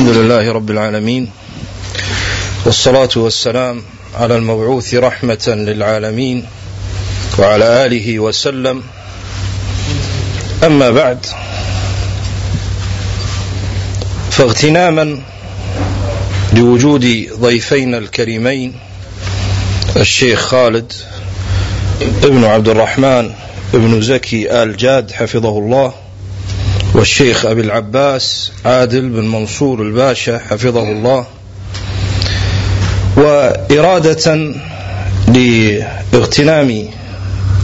الحمد لله رب العالمين والصلاة والسلام على المبعوث رحمة للعالمين وعلى آله وسلم. أما بعد فاغتناما لوجود ضيفين الكريمين الشيخ خالد ابن عبد الرحمن ابن زكي آل جاد حفظه الله. والشيخ أبي العباس عادل بن منصور الباشا حفظه الله. وإرادة لاغتنام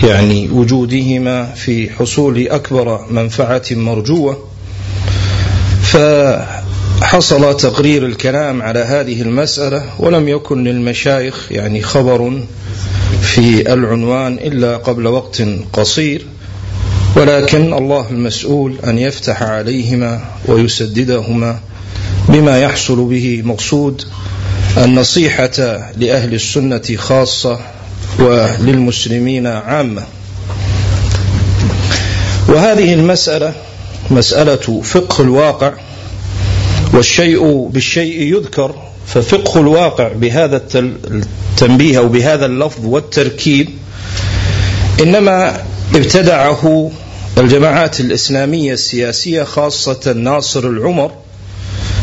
يعني وجودهما في حصول أكبر منفعة مرجوة فحصل تقرير الكلام على هذه المسألة ولم يكن للمشايخ يعني خبر في العنوان إلا قبل وقت قصير. ولكن الله المسؤول أن يفتح عليهما ويسددهما بما يحصل به. مقصود النصيحة لأهل السنة خاصة وللمسلمين عامة. وهذه المسألة مسألة فقه الواقع والشيء بالشيء يذكر ففقه الواقع بهذا التنبيه أو بهذا اللفظ والتركيب إنما ابتدعه الجماعات الإسلامية السياسية خاصة ناصر العمر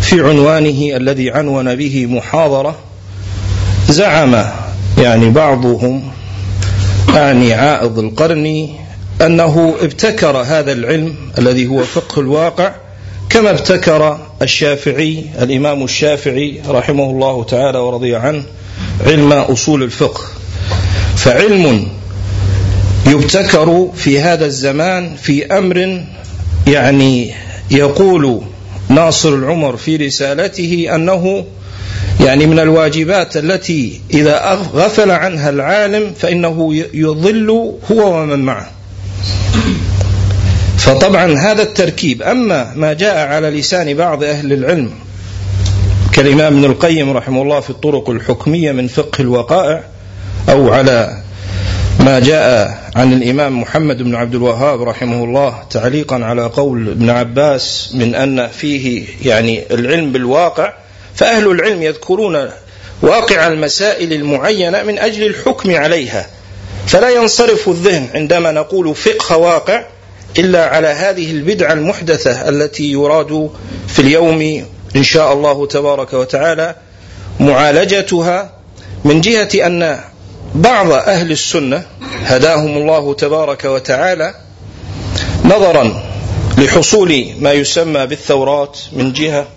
في عنوانه الذي عنون به محاضرة زعم يعني بعضهم أعني عائض القرن أنه ابتكر هذا العلم الذي هو فقه الواقع كما ابتكر الشافعي الإمام الشافعي رحمه الله تعالى ورضي عنه علم أصول الفقه. فعلم يبتكر في هذا الزمان في أمر يعني يقول ناصر العمر في رسالته أنه يعني من الواجبات التي إذا غفل عنها العالم فإنه يضل هو ومن معه. فطبعا هذا التركيب أما ما جاء على لسان بعض أهل العلم كالإمام ابن القيم رحمه الله في الطرق الحكمية من فقه الوقائع أو على ما جاء عن الإمام محمد بن عبد الوهاب رحمه الله تعليقا على قول ابن عباس من أن فيه يعني العلم بالواقع فأهل العلم يذكرون واقع المسائل المعينة من أجل الحكم عليها. فلا ينصرف الذهن عندما نقول فقه واقع إلا على هذه البدعة المحدثة التي يراد في اليوم إن شاء الله تبارك وتعالى معالجتها من جهة أن بعض أهل السنة هداهم الله تبارك وتعالى نظرا لحصول ما يسمى بالثورات من جهة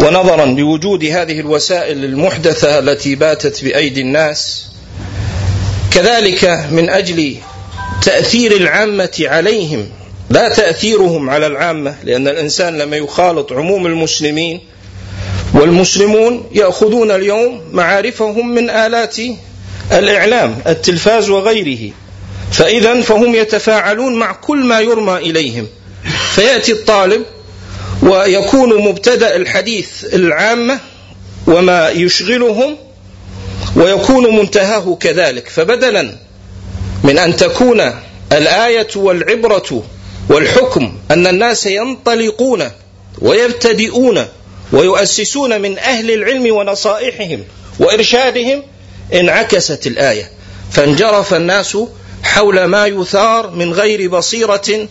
ونظرا لوجود هذه الوسائل المحدثة التي باتت بأيدي الناس كذلك من أجل تأثير العامة عليهم لا تأثيرهم على العامة لأن الإنسان لما يخالط عموم المسلمين والمسلمون يأخذون اليوم معارفهم من آلات الإعلام التلفاز وغيره. فإذا فهم يتفاعلون مع كل ما يرمى إليهم. فيأتي الطالب ويكون مبتدأ الحديث العامة وما يشغلهم ويكون منتهاه كذلك. فبدلا من أن تكون الآية والعبرة والحكم أن الناس ينطلقون ويبتدئون ويؤسسون من أهل العلم ونصائحهم وإرشادهم انعكست الآية. فانجرف الناس حول ما يثار من غير بصيرة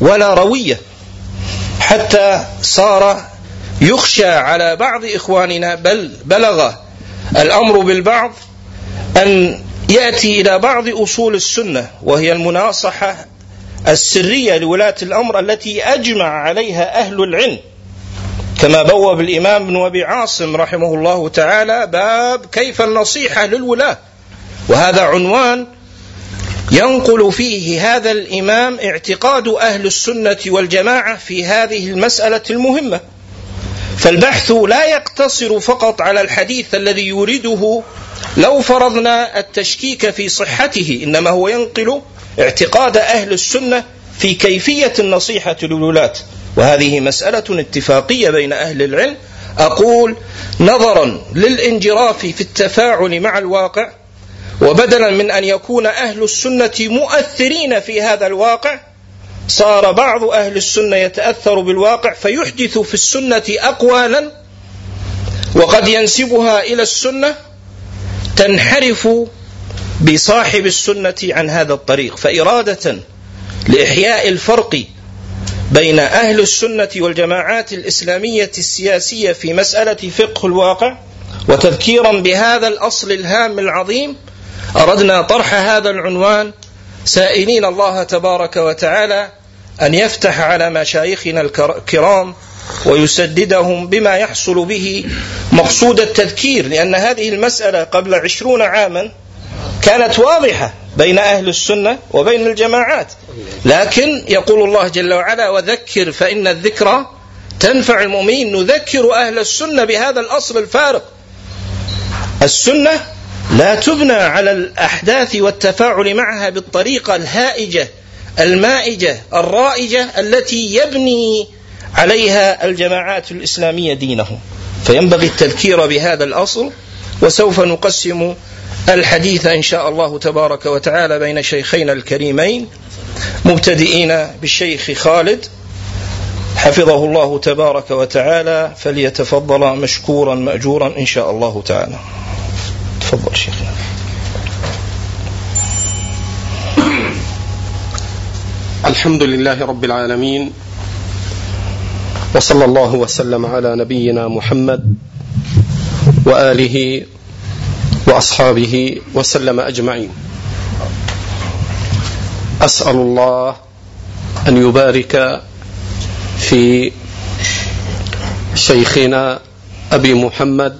ولا روية. حتى صار يخشى على بعض إخواننا بل بلغ الأمر بالبعض أن يأتي إلى بعض أصول السنة وهي المناصحة السرية لولاة الأمر التي أجمع عليها أهل العلم. كما بوب الإمام ابن أبي عاصم رحمه الله تعالى باب كيف النصيحة للولاة. وهذا عنوان ينقل فيه هذا الإمام اعتقاد أهل السنة والجماعة في هذه المسألة المهمة. فالبحث لا يقتصر فقط على الحديث الذي يريده لو فرضنا التشكيك في صحته إنما هو ينقل اعتقاد أهل السنة في كيفية النصيحة للولاة. وهذه مسألة اتفاقية بين أهل العلم. أقول نظرا للانجراف في التفاعل مع الواقع وبدلا من أن يكون أهل السنة مؤثرين في هذا الواقع صار بعض أهل السنة يتأثر بالواقع فيحدث في السنة اقوالا وقد ينسبها إلى السنة تنحرف بصاحب السنة عن هذا الطريق. فإرادة لإحياء الفرق بين أهل السنة والجماعات الإسلامية السياسية في مسألة فقه الواقع وتذكيرا بهذا الأصل الهام العظيم أردنا طرح هذا العنوان. سائلين الله تبارك وتعالى أن يفتح على مشايخنا الكرام ويسددهم بما يحصل به مقصود التذكير لأن هذه المسألة قبل عشرون عاما كانت واضحة بين أهل السنة وبين الجماعات. لكن يقول الله جل وعلا وذكر فإن الذكرى تنفع المؤمنين. نذكر أهل السنة بهذا الأصل الفارق. السنة لا تبنى على الأحداث والتفاعل معها بالطريقة الهائجة المائجة الرائجة التي يبني عليها الجماعات الإسلامية دينهم. فينبغي التذكير بهذا الأصل وسوف نقسم الحديث إن شاء الله تبارك وتعالى بين شيخينا الكريمين مبتدئين بالشيخ خالد حفظه الله تبارك وتعالى فليتفضل مشكورا مأجورا إن شاء الله تعالى. تفضل شيخنا الحمد لله رب العالمين وصلى الله وسلم على نبينا محمد وآله وأصحابه وسلم أجمعين. أسأل الله أن يبارك في شيخنا أبي محمد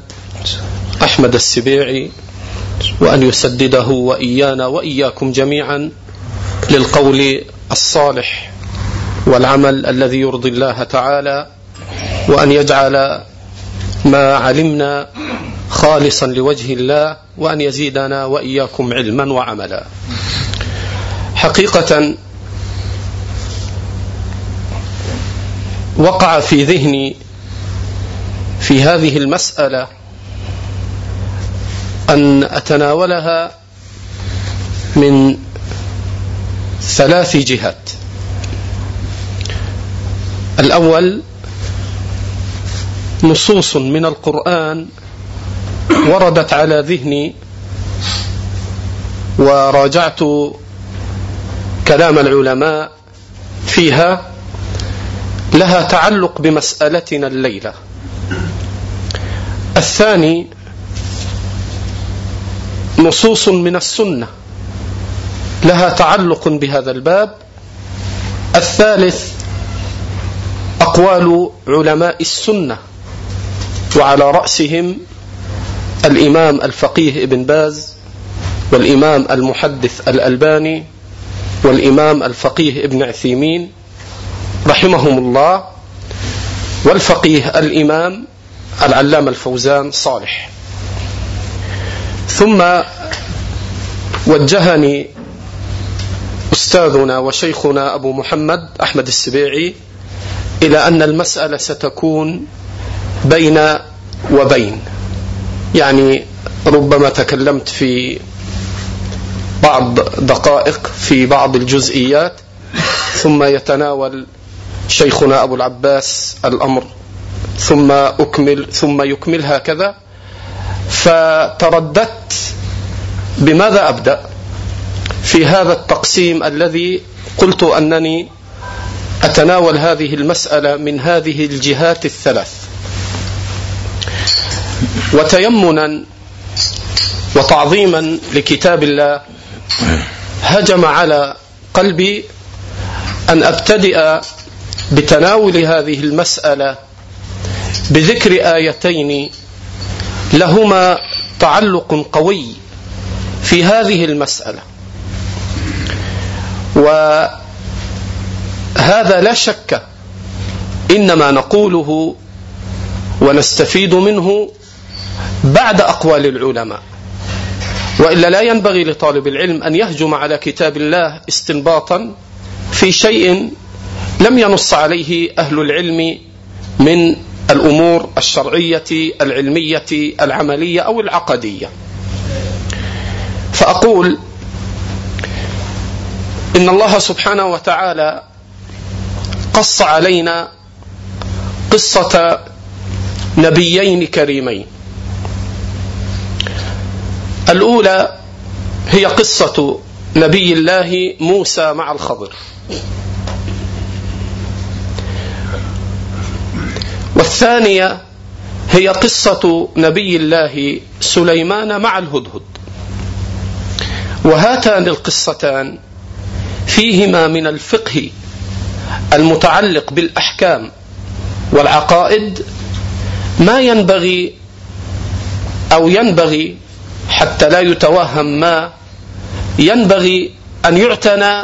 أحمد السبيعي وأن يسدده وإيانا وإياكم جميعا للقول الصالح والعمل الذي يرضي الله تعالى وأن يجعل ما علمنا خالصا لوجه الله وأن يزيدنا وإياكم علما وعملا. حقيقة وقع في ذهني في هذه المسألة أن أتناولها من ثلاث جهات. الأول نصوص من القرآن وردت على ذهني وراجعت كلام العلماء فيها لها تعلق بمسألتنا الليلة. الثاني نصوص من السنة لها تعلق بهذا الباب. الثالث أقوال علماء السنة. وعلى رأسهم الإمام الفقيه ابن باز والإمام المحدث الألباني والإمام الفقيه ابن عثيمين رحمهم الله والفقيه الإمام العلامة الفوزان صالح. ثم وجهني أستاذنا وشيخنا أبو محمد أحمد السبيعي إلى أن المسألة ستكون بين وبين. يعني ربما تكلمت في بعض دقائق في بعض الجزئيات ثم يتناول شيخنا أبو العباس الأمر ثم أكمل ثم يكمل هكذا. فترددت بماذا أبدأ؟ في هذا التقسيم الذي قلت أنني أتناول هذه المسألة من هذه الجهات الثلاث. وتيمنا وتعظيما لكتاب الله هجم على قلبي أن أبتدئ بتناول هذه المسألة بذكر آيتين لهما تعلق قوي في هذه المسألة. وهذا لا شك إنما نقوله ونستفيد منه بعد أقوال العلماء. وإلا لا ينبغي لطالب العلم أن يهجم على كتاب الله استنباطا في شيء لم ينص عليه أهل العلم من الأمور الشرعية العلمية العملية أو العقدية. فأقول إن الله سبحانه وتعالى قص علينا قصة نبيين كريمين. الأولى هي قصة نبي الله موسى مع الخضر. والثانية هي قصة نبي الله سليمان مع الهدهد. وهاتان القصتان فيهما من الفقه المتعلق بالأحكام والعقائد ما ينبغي أو ينبغي حتى لا يتوهم ما ينبغي أن يعتنى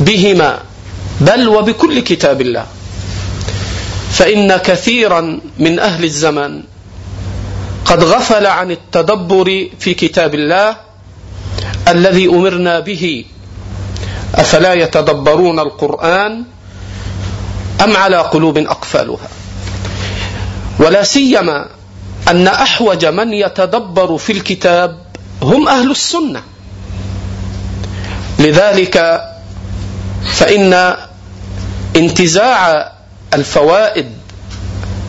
بهما بل وبكل كتاب الله. فإن كثيرا من أهل الزمن قد غفل عن التدبر في كتاب الله الذي أمرنا به. أفلا يتدبرون القرآن أم على قلوب أقفالها؟ ولا سيما أن أحوج من يتدبر في الكتاب هم أهل السنة. لذلك فإن انتزاع الفوائد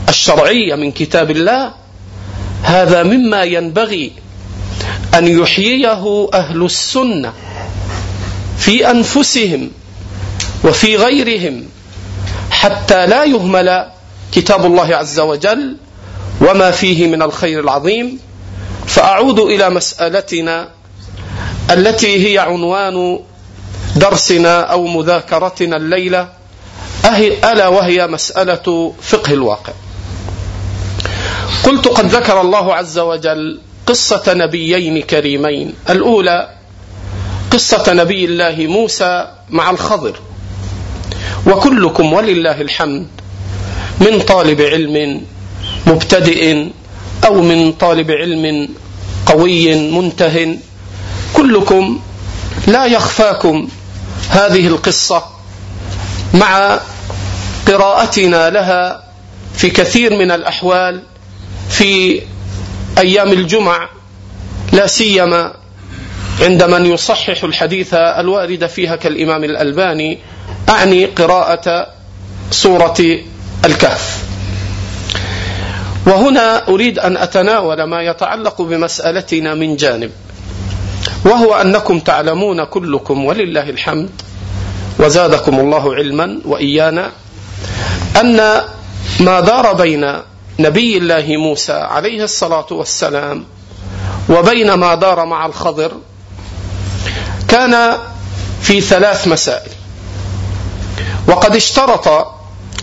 الشرعية من كتاب الله هذا مما ينبغي أن يحييه أهل السنة في أنفسهم وفي غيرهم حتى لا يهمل كتاب الله عز وجل وما فيه من الخير العظيم فأعود إلى مسألتنا التي هي عنوان درسنا أو مذاكرتنا الليلة ألا وهي مسألة فقه الواقع. قلت قد ذكر الله عز وجل قصة نبيين كريمين الأولى قصة نبي الله موسى مع الخضر وكلكم ولله الحمد من طالب علم مبتدئ أو من طالب علم قوي منته. كلكم لا يخفاكم هذه القصة مع قراءتنا لها في كثير من الأحوال في أيام الجمع لا سيما عند من يصحح الحديث الوارد فيها كالإمام الألباني. أعني قراءة سورة الكهف. وهنا أريد أن أتناول ما يتعلق بمسألتنا من جانب وهو أنكم تعلمون كلكم ولله الحمد وزادكم الله علما وإيانا أن ما دار بين نبي الله موسى عليه الصلاة والسلام وبين ما دار مع الخضر كان في ثلاث مسائل. وقد اشترط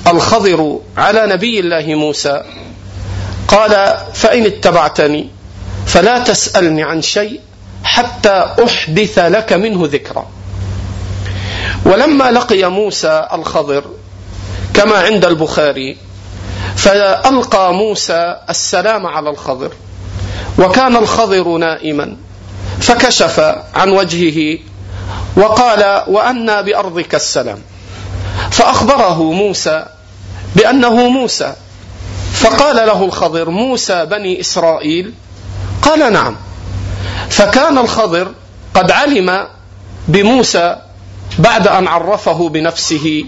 الخضر على نبي الله موسى قال فإن اتبعتني فلا تسألني عن شيء حتى أحدث لك منه ذكرا. ولما لقي موسى الخضر كما عند البخاري فألقى موسى السلام على الخضر وكان الخضر نائما فكشف عن وجهه وقال وأنا بأرضك السلام. فأخبره موسى بأنه موسى فقال له الخضر موسى بني إسرائيل؟ قال نعم. فكان الخضر قد علم بموسى بعد أن عرفه بنفسه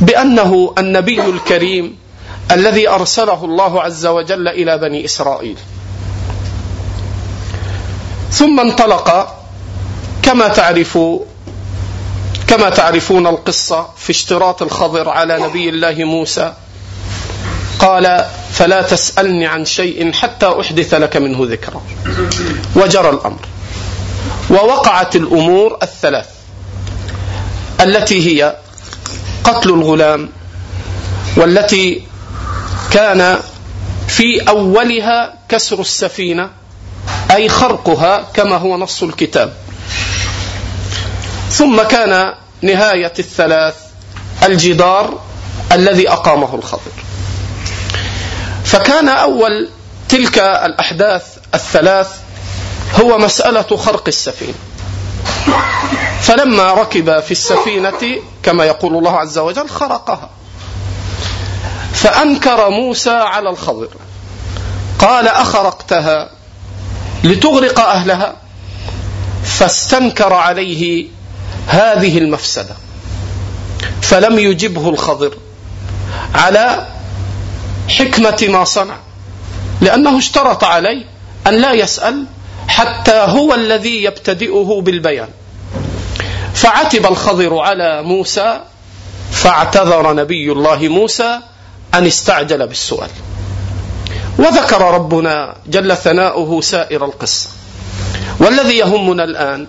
بأنه النبي الكريم الذي أرسله الله عز وجل إلى بني إسرائيل. ثم انطلق كما تعرف كما تعرفون القصة في اشتراط الخضر على نبي الله موسى قال فلا تسألني عن شيء حتى أحدث لك منه ذكرا. وجرى الأمر. ووقعت الأمور الثلاث. التي هي قتل الغلام والتي كان في أولها كسر السفينة أي خرقها كما هو نص الكتاب. ثم كان نهاية الثلاث الجدار الذي أقامه الخضر. فكان أول تلك الأحداث الثلاث هو مسألة خرق السفينة. فلما ركب في السفينة كما يقول الله عز وجل خرقها. فأنكر موسى على الخضر. قال أخرقتها لتغرق أهلها. فاستنكر عليه هذه المفسدة. فلم يجبه الخضر على حكمة ما صنع. لأنه اشترط عليه أن لا يسأل حتى هو الذي يبتدئه بالبيان. فعتب الخضر على موسى فاعتذر نبي الله موسى أن استعجل بالسؤال. وذكر ربنا جل ثناؤه سائر القصة. والذي يهمنا الآن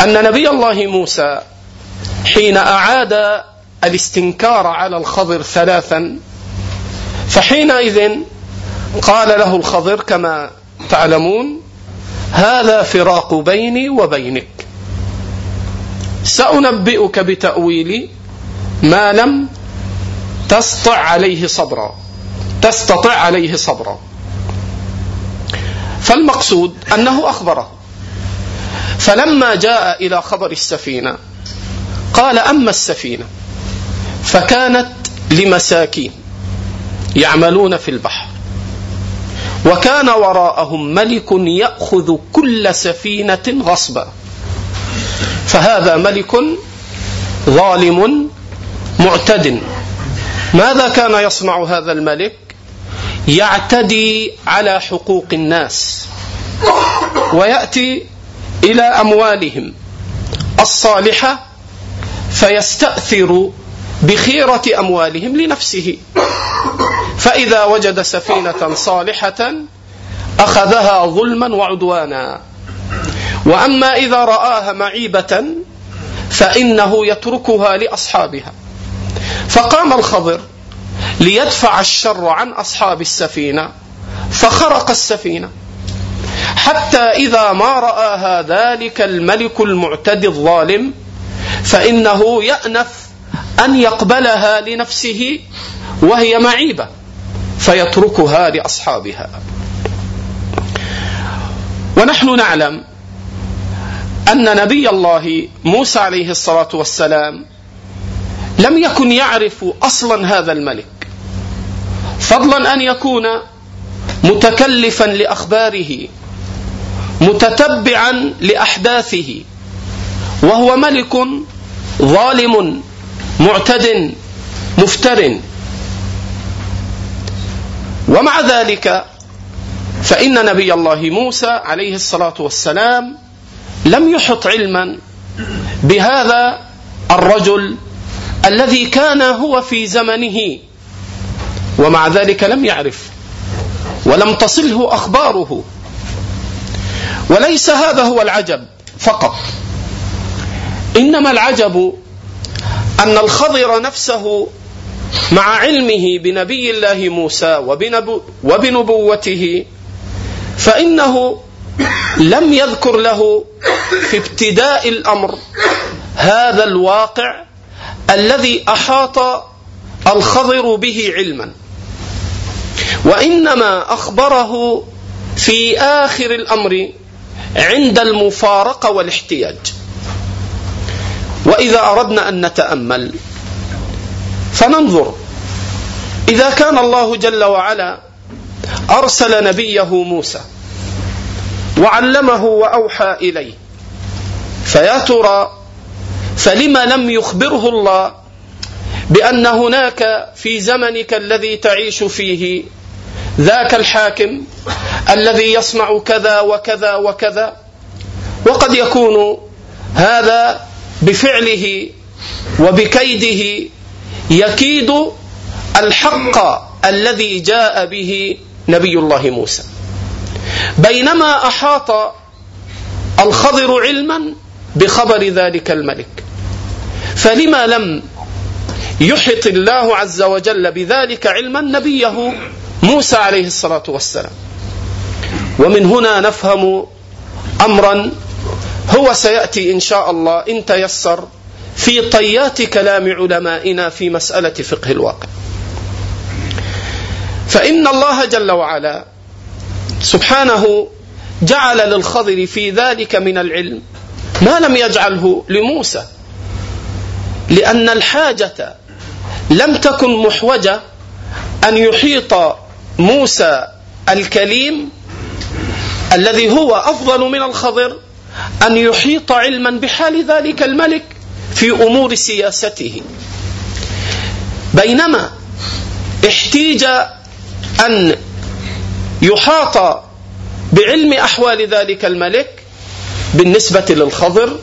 أن نبي الله موسى حين أعاد الاستنكار على الخضر ثلاثا فحينئذ قال له الخضر كما تعلمون هذا فراق بيني وبينك. سأنبئك بتأويل ما لم تستطع عليه صبرا تستطع عليه صبرا فالمقصود أنه أخبره. فلما جاء إلى خبر السفينة قال أما السفينة فكانت لمساكين. يعملون في البحر. وكان وراءهم ملك يأخذ كل سفينة غصبا. فهذا ملك ظالم معتد. ماذا كان يصنع هذا الملك؟ يعتدي على حقوق الناس. ويأتي إلى أموالهم الصالحة فيستأثر بخيرة أموالهم لنفسه. فإذا وجد سفينة صالحة أخذها ظلما وعدوانا. وأما إذا رآها معيبة فإنه يتركها لأصحابها. فقام الخضر ليدفع الشر عن أصحاب السفينة فخرق السفينة. حتى إذا ما رآها ذلك الملك المعتدي الظالم فإنه يأنف أن يقبلها لنفسه وهي معيبة فيتركها لأصحابها. ونحن نعلم أن نبي الله موسى عليه الصلاة والسلام لم يكن يعرف أصلا هذا الملك فضلا أن يكون متكلفا لأخباره متتبعا لأحداثه وهو ملك ظالم معتد مفتر. ومع ذلك فإن نبي الله موسى عليه الصلاة والسلام لم يحط علما بهذا الرجل الذي كان هو في زمنه ومع ذلك لم يعرف ولم تصله أخباره. وليس هذا هو العجب فقط إنما العجب أن الخضر نفسه مع علمه بنبي الله موسى وبنبو وبنبوته فإنه لم يذكر له في ابتداء الأمر هذا الواقع الذي أحاط الخضر به علما. وإنما أخبره في آخر الأمر عند المفارقة والاحتياج. وإذا أردنا أن نتأمل فننظر. إذا كان الله جل وعلا أرسل نبيه موسى وعلمه وأوحى إليه فيا ترى فلما لم يخبره الله بأن هناك في زمنك الذي تعيش فيه ذاك الحاكم الذي يصنع كذا وكذا وكذا وقد يكون هذا بفعله وبكيده يكيد الحق الذي جاء به نبي الله موسى. بينما أحاط الخضر علما بخبر ذلك الملك. فلما لم يحط الله عز وجل بذلك علما نبيه موسى عليه الصلاة والسلام. ومن هنا نفهم امرا هو سيأتي إن شاء الله إن تيسر في طيات كلام علمائنا في مسألة فقه الواقع. فإن الله جل وعلا سبحانه جعل للخضر في ذلك من العلم ما لم يجعله لموسى لأن الحاجة لم تكن محوجة أن يحيط موسى الكليم الذي هو أفضل من الخضر أن يحيط علما بحال ذلك الملك في أمور سياسته. بينما احتيج أن يحاط بعلم أحوال ذلك الملك بالنسبة للخضر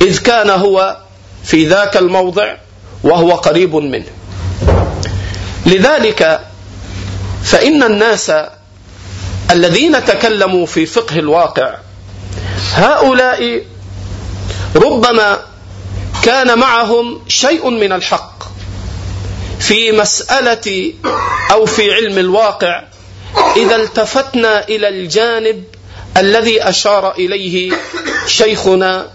إذ كان هو في ذاك الموضع وهو قريب منه. لذلك فإن الناس الذين تكلموا في فقه الواقع هؤلاء ربما كان معهم شيء من الحق في مسألة أو في علم الواقع إذا التفتنا إلى الجانب الذي أشار إليه شيخنا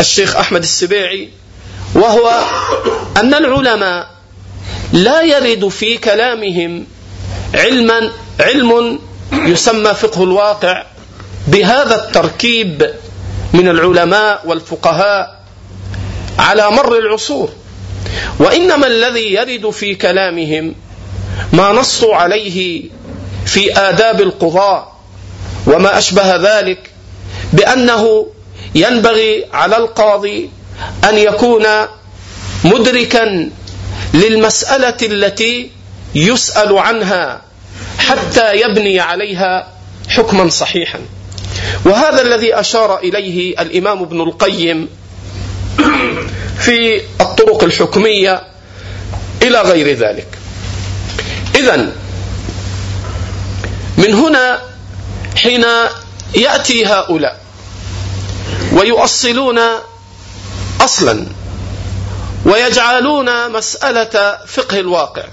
الشيخ أحمد السبيعي وهو أن العلماء لا يرد في كلامهم علما علم يسمى فقه الواقع بهذا التركيب من العلماء والفقهاء على مر العصور. وإنما الذي يرد في كلامهم ما نصوا عليه في آداب القضاء وما أشبه ذلك بأنه ينبغي على القاضي أن يكون مدركا للمسألة التي يسأل عنها حتى يبني عليها حكما صحيحا. وهذا الذي أشار إليه الإمام ابن القيم في الطرق الحكمية إلى غير ذلك. إذا من هنا حين يأتي هؤلاء ويؤصلون أصلا ويجعلون مسألة فقه الواقع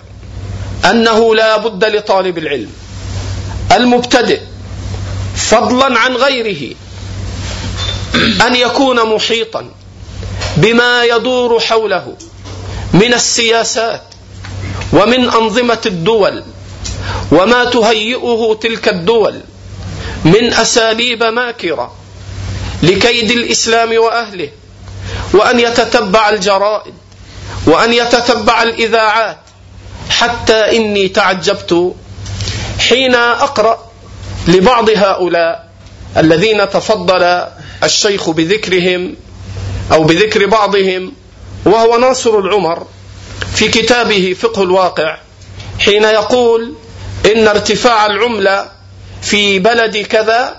أنه لا بد لطالب العلم المبتدئ فضلا عن غيره. أن يكون محيطا بما يدور حوله من السياسات ومن أنظمة الدول وما تهيئه تلك الدول من أساليب ماكرة لكيد الإسلام وأهله وأن يتتبع الجرائد وأن يتتبع الإذاعات. حتى إني تعجبت حين أقرأ لبعض هؤلاء الذين تفضل الشيخ بذكرهم أو بذكر بعضهم وهو ناصر العمر في كتابه فقه الواقع حين يقول إن ارتفاع العملة في بلد كذا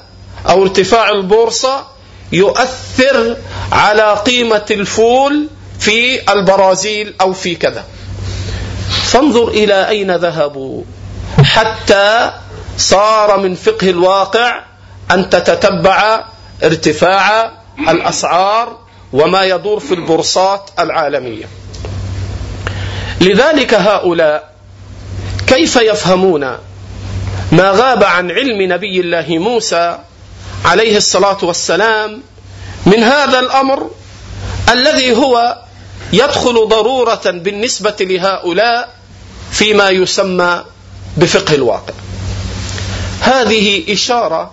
أو ارتفاع البورصة يؤثر على قيمة الفول في البرازيل أو في كذا. فانظر إلى أين ذهبوا حتى صار من فقه الواقع أن تتتبع ارتفاع الأسعار وما يدور في البورصات العالمية. لذلك هؤلاء كيف يفهمون ما غاب عن علم نبي الله موسى عليه الصلاة والسلام من هذا الأمر الذي هو يدخل ضرورة بالنسبة لهؤلاء فيما يسمى بفقه الواقع؟ هذه إشارة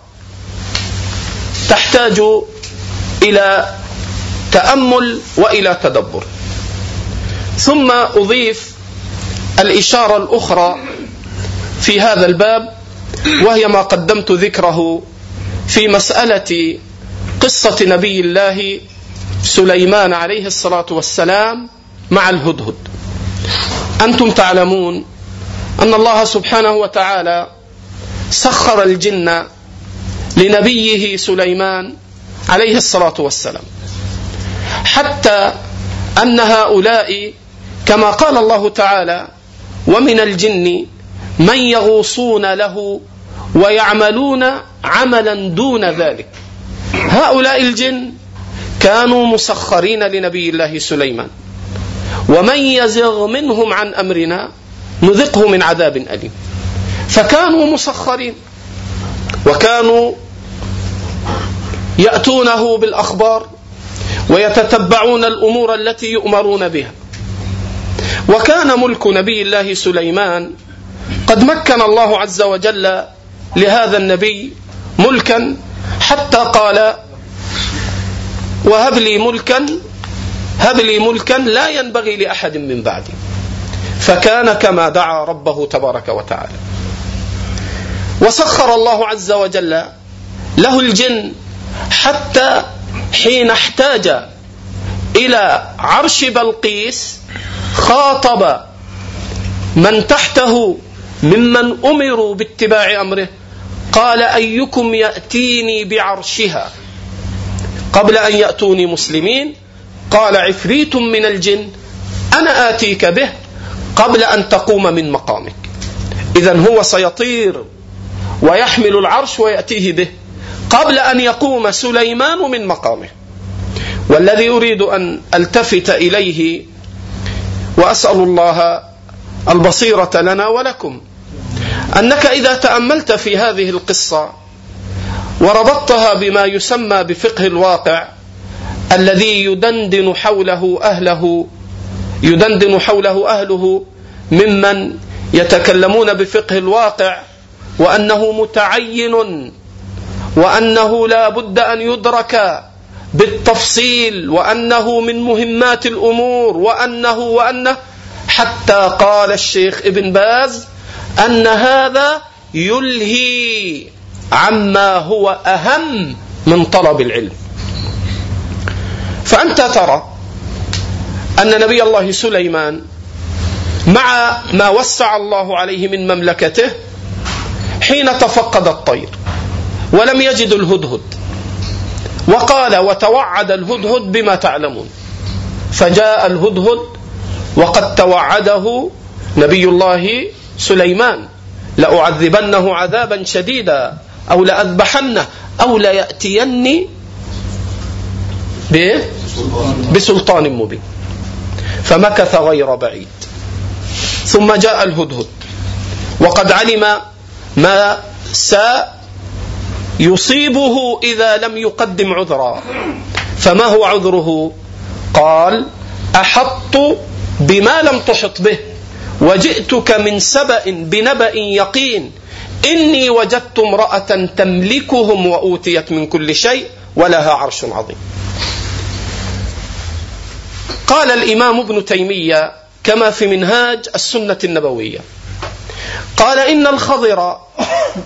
تحتاج إلى تأمل وإلى تدبر. ثم أضيف الإشارة الأخرى في هذا الباب وهي ما قدمت ذكره في مسألة قصة نبي الله سليمان عليه الصلاة والسلام مع الهدهد. أنتم تعلمون أن الله سبحانه وتعالى سخر الجن لنبيه سليمان عليه الصلاة والسلام. حتى أن هؤلاء كما قال الله تعالى ومن الجن من يغوصون له ويعملون عملا دون ذلك. هؤلاء الجن كانوا مسخرين لنبي الله سليمان. ومن يزغ منهم عن أمرنا نذقه من عذاب أليم. فكانوا مسخرين. وكانوا يأتونه بالأخبار ويتتبعون الأمور التي يؤمرون بها. وكان ملك نبي الله سليمان قد مكن الله عز وجل لهذا النبي ملكا حتى قال وهب لي ملكا هب لي ملكا لا ينبغي لأحد من بعدي. فكان كما دعا ربه تبارك وتعالى. وسخر الله عز وجل له الجن حتى حين احتاج إلى عرش بلقيس خاطب من تحته ممن أمروا باتباع أمره. قال أيكم يأتيني بعرشها؟ قبل أن يأتوني مسلمين. قال عفريت من الجن أنا آتيك به قبل أن تقوم من مقامك. إذا هو سيطير ويحمل العرش ويأتيه به قبل أن يقوم سليمان من مقامه. والذي أريد أن ألتفت إليه وأسأل الله البصيرة لنا ولكم أنك إذا تأملت في هذه القصة وربطتها بما يسمى بفقه الواقع الذي يدندن حوله أهله يدندن حوله أهله ممن يتكلمون بفقه الواقع وأنه متعين وأنه لا بد أن يدرك بالتفصيل وأنه من مهمات الأمور وأنه وأنه حتى قال الشيخ ابن باز أن هذا يلهي عما هو أهم من طلب العلم. فأنت ترى أن نبي الله سليمان مع ما وسع الله عليه من مملكته حين تفقد الطير ولم يجد الهدهد. وقال وتوعد الهدهد بما تعلمون. فجاء الهدهد وقد توعده نبي الله سليمان. لأعذبنه عذابا شديدا أو لأذبحنه أو ليأتيني بسلطان مبين. فمكث غير بعيد. ثم جاء الهدهد. وقد علم ما سيصيبه إذا لم يقدم عذرا. فما هو عذره؟ قال أحط بما لم تحط به وجئتك من سبأ بنبأ يقين. إني وجدت امرأة تملكهم وأوتيت من كل شيء ولها عرش عظيم. قال الإمام ابن تيمية كما في منهاج السنة النبوية قال إن الخضر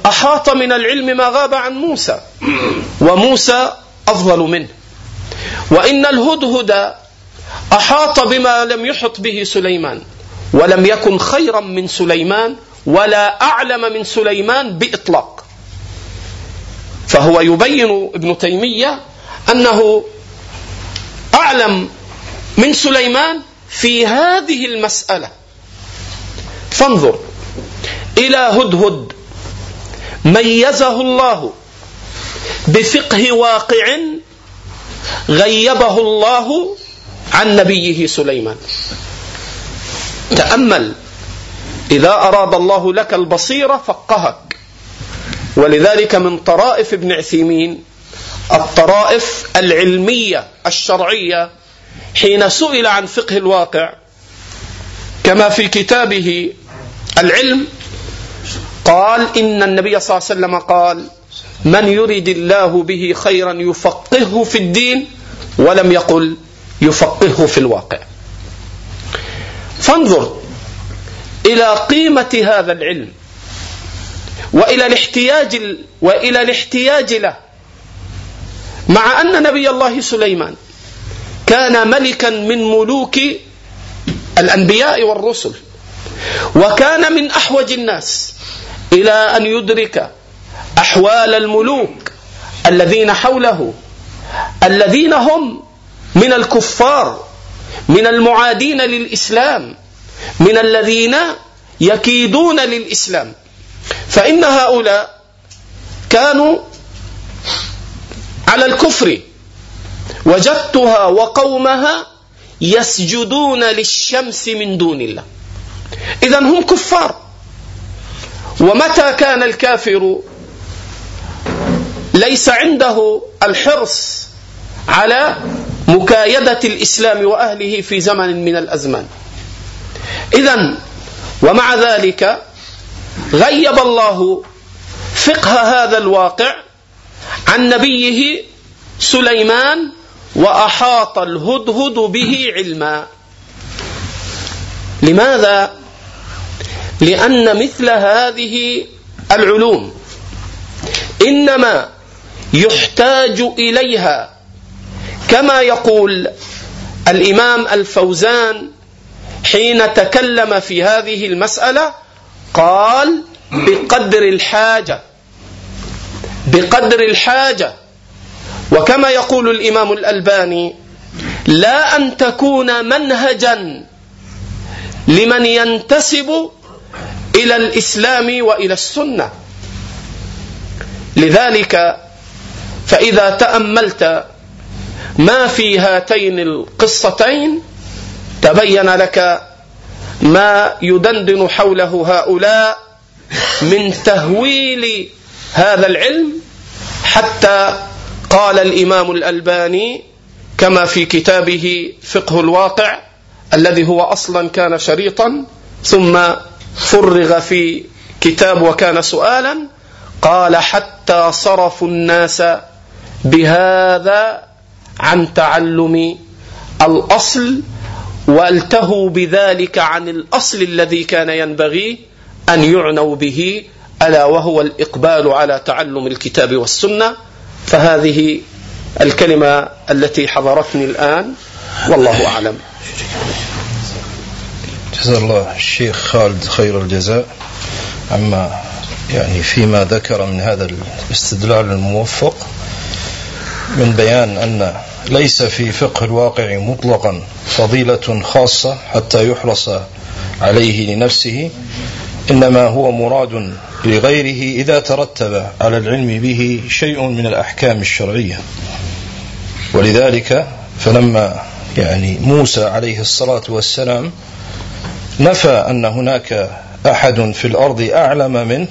أحاط من العلم ما غاب عن موسى وموسى أفضل منه. وإن الهدهد أحاط بما لم يحط به سليمان ولم يكن خيرا من سليمان ولا أعلم من سليمان بإطلاق. فهو يبين ابن تيمية أنه أعلم من سليمان في هذه المسألة. فانظر. إلى هدهد. ميزه الله بفقه واقع غيبه الله عن نبيه سليمان. تأمل. إذا أراد الله لك البصيرة فقهك. ولذلك من طرائف ابن عثيمين الطرائف العلمية الشرعية حين سئل عن فقه الواقع كما في كتابه العلم قال إن النبي صلى الله عليه وسلم قال من يرد الله به خيرا يفقهه في الدين ولم يقل يفقهه في الواقع. فانظر إلى قيمة هذا العلم وإلى الاحتياج وإلى الاحتياج له. مع أن نبي الله سليمان كان ملكا من ملوك الأنبياء والرسل وكان من أحوج الناس إلى أن يدرك أحوال الملوك الذين حوله الذين هم من الكفار من المعادين للإسلام من الذين يكيدون للإسلام. فإن هؤلاء كانوا على الكفر وجدتها وقومها يسجدون للشمس من دون الله. إذا هم كفار. ومتى كان الكافر ليس عنده الحرص على مكايدة الإسلام وأهله في زمن من الأزمان إذا ومع ذلك غيب الله فقه هذا الواقع عن نبيه سليمان وأحاط الهدهد به علما لماذا؟ لأن مثل هذه العلوم إنما يحتاج إليها كما يقول الإمام الفوزان حين تكلم في هذه المسألة قال بقدر الحاجة بقدر الحاجة. وكما يقول الإمام الألباني لا أن تكون منهجا لمن ينتسب إلى الإسلام وإلى السنة. لذلك فإذا تأملت ما في هاتين القصتين تبين لك ما يدندن حوله هؤلاء من تهويل هذا العلم حتى قال الإمام الألباني كما في كتابه فقه الواقع الذي هو أصلا كان شريطا ثم فرغ في كتاب وكان سؤالا قال حتى صرفوا الناس بهذا عن تعلم الأصل والتهوا بذلك عن الأصل الذي كان ينبغي أن يعنوا به ألا وهو الإقبال على تعلم الكتاب والسنة فهذه الكلمة التي حضرتني الآن والله أعلم. جزا الله الشيخ خالد خير الجزاء. عما يعني فيما ذكر من هذا الاستدلال الموفق من بيان أن ليس في فقه الواقع مطلقا فضيلة خاصة حتى يحرص عليه لنفسه إنما هو مراد لغيره إذا ترتب على العلم به شيء من الأحكام الشرعية. ولذلك فلما يعني موسى عليه الصلاة والسلام نفى أن هناك أحد في الأرض أعلم منه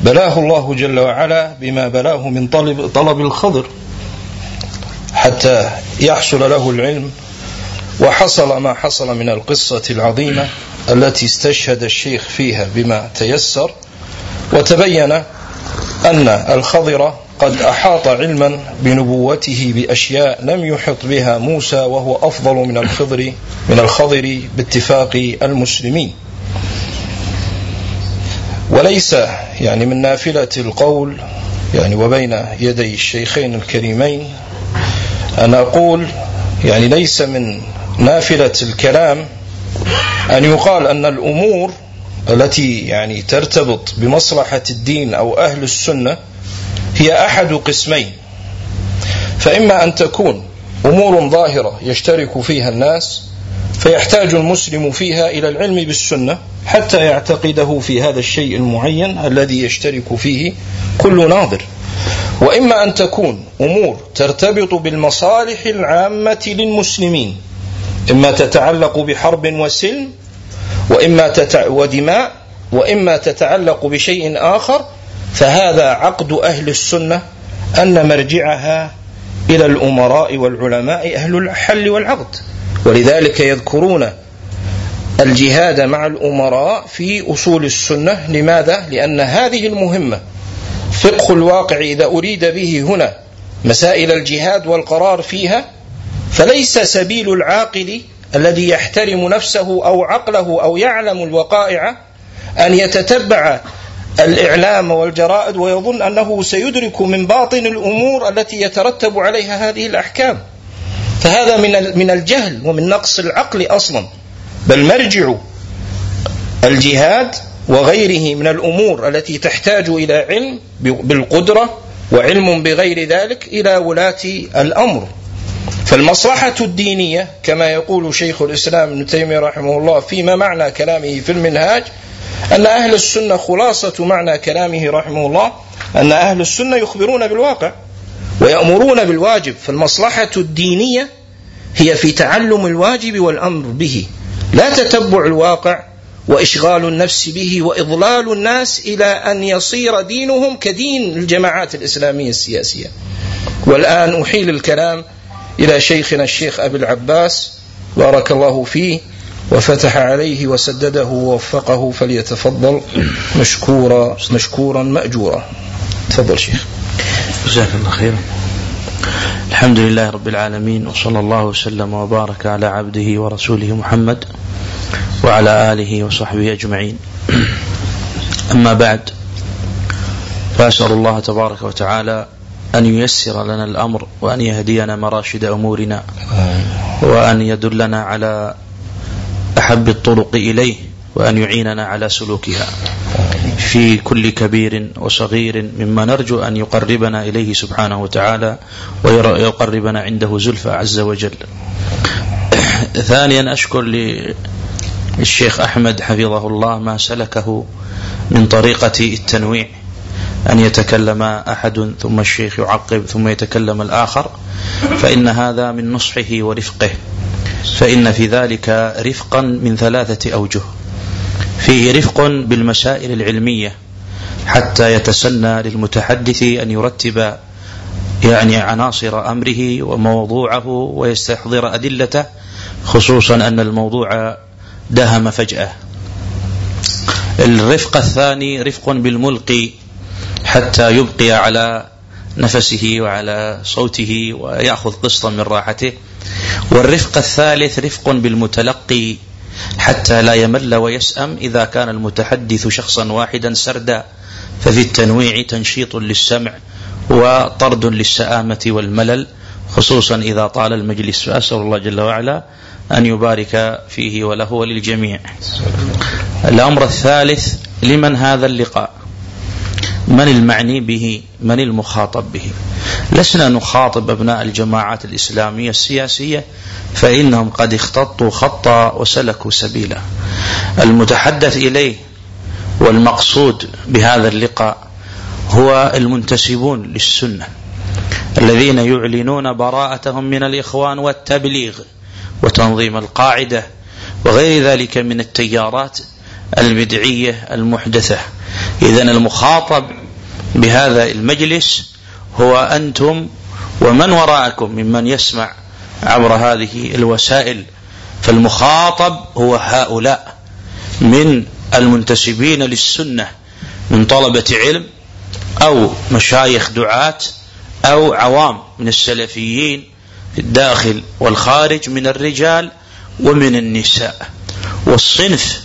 بلاه الله جل وعلا بما بلاه من طلب طلب الخضر حتى يحصل له العلم وحصل ما حصل من القصة العظيمة التي استشهد الشيخ فيها بما تيسر وتبين أن الخضر قد أحاط علما بنبوته بأشياء لم يحط بها موسى وهو أفضل من الخضر من الخضر باتفاق المسلمين. وليس يعني من نافلة القول يعني وبين يدي الشيخين الكريمين أن أقول يعني ليس من نافلة الكلام أن يقال أن الأمور التي يعني ترتبط بمصلحة الدين أو أهل السنة هي أحد قسمين. فإما أن تكون أمور ظاهرة يشترك فيها الناس فيحتاج المسلم فيها إلى العلم بالسنة حتى يعتقده في هذا الشيء المعين الذي يشترك فيه كل ناظر. وإما أن تكون أمور ترتبط بالمصالح العامة للمسلمين إما تتعلق بحرب وسلم وإما تتع... ودماء وإما تتعلق بشيء آخر فهذا عقد أهل السنة أن مرجعها إلى الأمراء والعلماء أهل الحل والعقد. ولذلك يذكرون الجهاد مع الأمراء في أصول السنة. لماذا؟ لأن هذه المهمة فقه الواقع إذا أريد به هنا مسائل الجهاد والقرار فيها فليس سبيل العاقل الذي يحترم نفسه أو عقله أو يعلم الوقائع أن يتتبع الإعلام والجرائد ويظن أنه سيدرك من باطن الأمور التي يترتب عليها هذه الأحكام. فهذا من من الجهل ومن نقص العقل أصلا. بل مرجع الجهاد وغيره من الأمور التي تحتاج إلى علم بالقدرة وعلم بغير ذلك إلى ولاة الأمر. فالمصلحة الدينية كما يقول شيخ الإسلام ابن تيمية رحمه الله فيما معنى كلامه في المنهاج أن أهل السنة خلاصة معنى كلامه رحمه الله أن أهل السنة يخبرون بالواقع ويأمرون بالواجب فالمصلحة الدينية هي في تعلم الواجب والأمر به لا تتبع الواقع وإشغال النفس به وإضلال الناس إلى أن يصير دينهم كدين الجماعات الإسلامية السياسية. والآن أحيل الكلام إلى شيخنا الشيخ أبي العباس بارك الله فيه وفتح عليه وسدده ووفقه فليتفضل مشكورا مشكورا مأجورا. تفضل شيخ. جزاك الله خيرا. الحمد لله رب العالمين وصلى الله وسلم وبارك على عبده ورسوله محمد وعلى آله وصحبه أجمعين أما بعد فأسأل الله تبارك وتعالى أن ييسر لنا الأمر وأن يهدينا مراشد أمورنا وأن يدلنا على أحب الطرق إليه وأن يعيننا على سلوكها. في كل كبير وصغير مما نرجو أن يقربنا إليه سبحانه وتعالى ويقربنا عنده زلفى عز وجل. ثانيا أشكر للشيخ أحمد حفظه الله ما سلكه من طريقة التنويع. أن يتكلم أحد ثم الشيخ يعقب ثم يتكلم الآخر فإن هذا من نصحه ورفقه. فإن في ذلك رفقا من ثلاثة أوجه. فيه رفق بالمسائل العلمية حتى يتسنى للمتحدث أن يرتب يعني عناصر أمره وموضوعه ويستحضر أدلته خصوصا أن الموضوع دهم فجأة. الرفق الثاني رفق بالملقي حتى يبقي على نفسه وعلى صوته ويأخذ قسطا من راحته. والرفق الثالث رفق بالمتلقي حتى لا يمل ويسأم إذا كان المتحدث شخصا واحدا سردا. ففي التنويع تنشيط للسمع وطرد للسآمة والملل خصوصا إذا طال المجلس. فأسأل الله جل وعلا أن يبارك فيه وله وللجميع. الأمر الثالث لمن هذا اللقاء؟ من المعني به؟ من المخاطب به؟ لسنا نخاطب أبناء الجماعات الإسلامية السياسية فإنهم قد اختطوا خطا وسلكوا سبيلا. المتحدث إليه والمقصود بهذا اللقاء هو المنتسبون للسنة الذين يعلنون براءتهم من الإخوان والتبليغ وتنظيم القاعدة وغير ذلك من التيارات البدعية المحدثة. إذا المخاطب بهذا المجلس هو أنتم ومن وراءكم ممن يسمع عبر هذه الوسائل. فالمخاطب هو هؤلاء من المنتسبين للسنة من طلبة علم أو مشايخ دعاة أو عوام من السلفيين في الداخل والخارج من الرجال ومن النساء. والصنف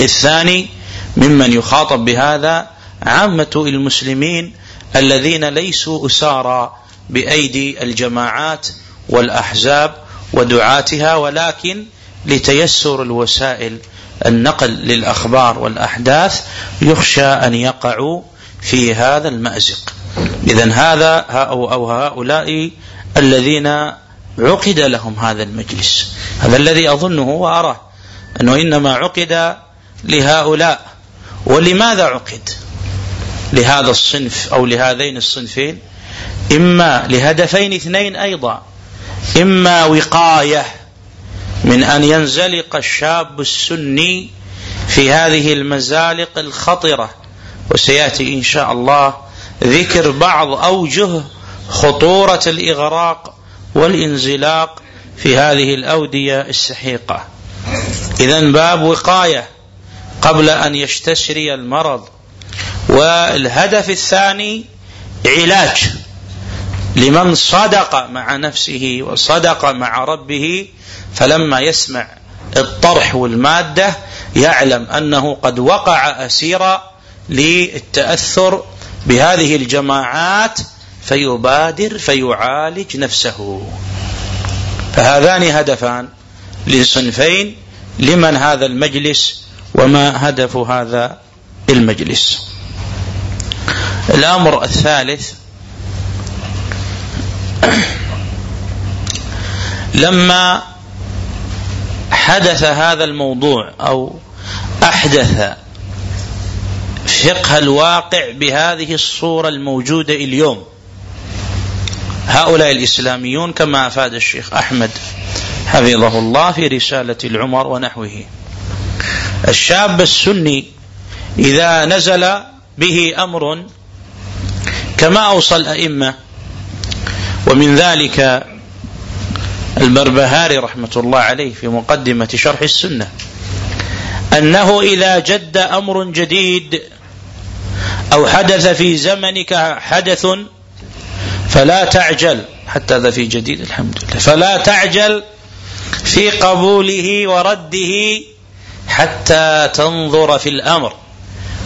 الثاني ممن يخاطب بهذا عامة المسلمين الذين ليسوا أسارى بأيدي الجماعات والأحزاب ودعاتها ولكن لتيسر الوسائل النقل للأخبار والأحداث يخشى أن يقعوا في هذا المأزق. إذا هذا أو هؤلاء الذين عقد لهم هذا المجلس. هذا الذي أظنه وأراه أنه إنما عقد لهؤلاء ولماذا عقد؟ لهذا الصنف أو لهذين الصنفين؟ إما لهدفين اثنين أيضا. إما وقاية من أن ينزلق الشاب السني في هذه المزالق الخطرة. وسيأتي إن شاء الله ذكر بعض أوجه خطورة الإغراق والانزلاق في هذه الأودية السحيقة. إذا باب وقاية. قبل أن يستشري المرض. والهدف الثاني علاج. لمن صدق مع نفسه وصدق مع ربه فلما يسمع الطرح والمادة يعلم أنه قد وقع أسيرا للتأثر بهذه الجماعات فيبادر فيعالج نفسه. فهذان هدفان لصنفين لمن هذا المجلس؟ وما هدف هذا المجلس. الأمر الثالث لما حدث هذا الموضوع أو أحدث فقه الواقع بهذه الصورة الموجودة اليوم هؤلاء الإسلاميون كما أفاد الشيخ أحمد حفظه الله في رسالة العمر ونحوه. الشاب السني إذا نزل به أمر كما أوصى الأئمة. ومن ذلك البربهاري رحمة الله عليه في مقدمة شرح السنة أنه إذا جد أمر جديد أو حدث في زمنك حدث فلا تعجل حتى هذا في جديد الحمد لله فلا تعجل في قبوله ورده حتى تنظر في الأمر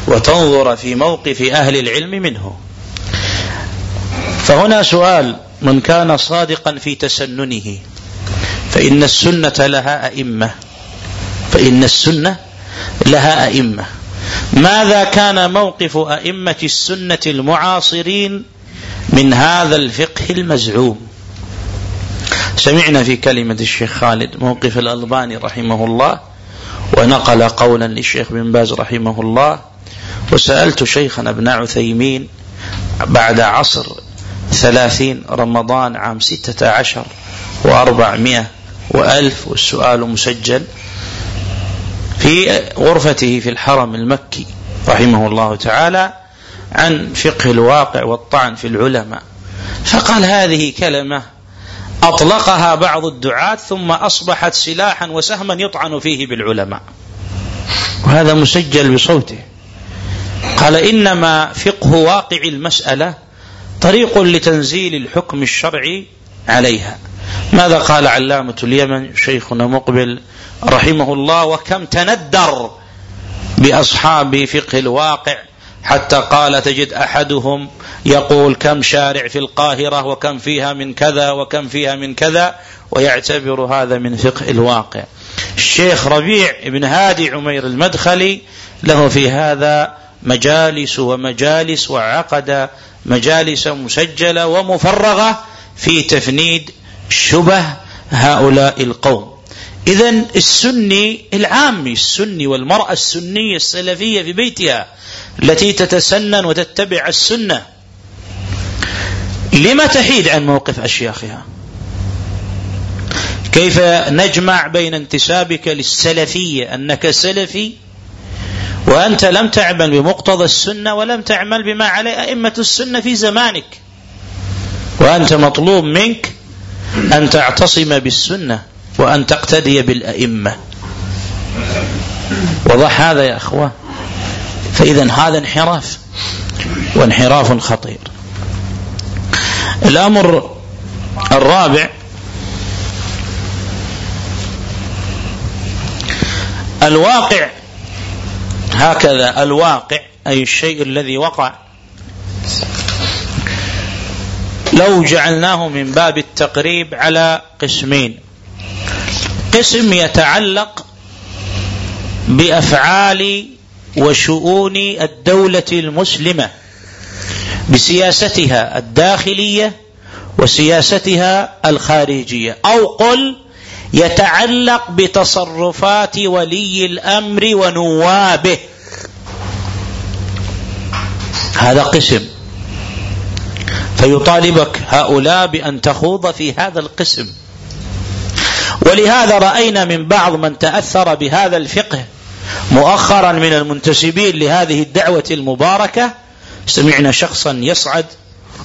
وتنظر في موقف أهل العلم منه. فهنا سؤال من كان صادقا في تسننه فإن السنة لها أئمة. فإن السنة لها أئمة. ماذا كان موقف أئمة السنة المعاصرين من هذا الفقه المزعوم؟ سمعنا في كلمة الشيخ خالد موقف الألباني رحمه الله ونقل قولا للشيخ بن باز رحمه الله وسألت شيخنا ابن عثيمين بعد عصر ثلاثين رمضان عام ستة عشر وأربعمائة وألف والسؤال مسجل في غرفته في الحرم المكي رحمه الله تعالى عن فقه الواقع والطعن في العلماء. فقال هذه كلمة أطلقها بعض الدعاة ثم أصبحت سلاحا وسهما يطعن فيه بالعلماء. وهذا مسجل بصوته. قال إنما فقه واقع المسألة طريق لتنزيل الحكم الشرعي عليها. ماذا قال علامة اليمن شيخنا مقبل رحمه الله؟ وكم تندر بأصحاب فقه الواقع حتى قال تجد أحدهم يقول كم شارع في القاهرة وكم فيها من كذا وكم فيها من كذا ويعتبر هذا من فقه الواقع. الشيخ ربيع بن هادي عمير المدخلي له في هذا مجالس ومجالس وعقد مجالس مسجلة ومفرغة في تفنيد شبه هؤلاء القوم. إذا السني العامي السني والمرأة السنية السلفية في بيتها التي تتسنن وتتبع السنة. لما تحيد عن موقف أشياخها؟ كيف نجمع بين انتسابك للسلفية؟ أنك سلفي وأنت لم تعمل بمقتضى السنة ولم تعمل بما عليه أئمة السنة في زمانك. وأنت مطلوب منك أن تعتصم بالسنة. وأن تقتدي بالأئمة. وضح هذا يا أخوان. فإذا هذا انحراف وانحراف خطير. الأمر الرابع الواقع. هكذا الواقع أي الشيء الذي وقع. لو جعلناه من باب التقريب على قسمين. قسم يتعلق بأفعال وشؤون الدولة المسلمة بسياستها الداخلية وسياستها الخارجية. أو قل يتعلق بتصرفات ولي الأمر ونوابه. هذا قسم. فيطالبك هؤلاء بأن تخوض في هذا القسم. ولهذا رأينا من بعض من تأثر بهذا الفقه مؤخرا من المنتسبين لهذه الدعوة المباركة. سمعنا شخصا يصعد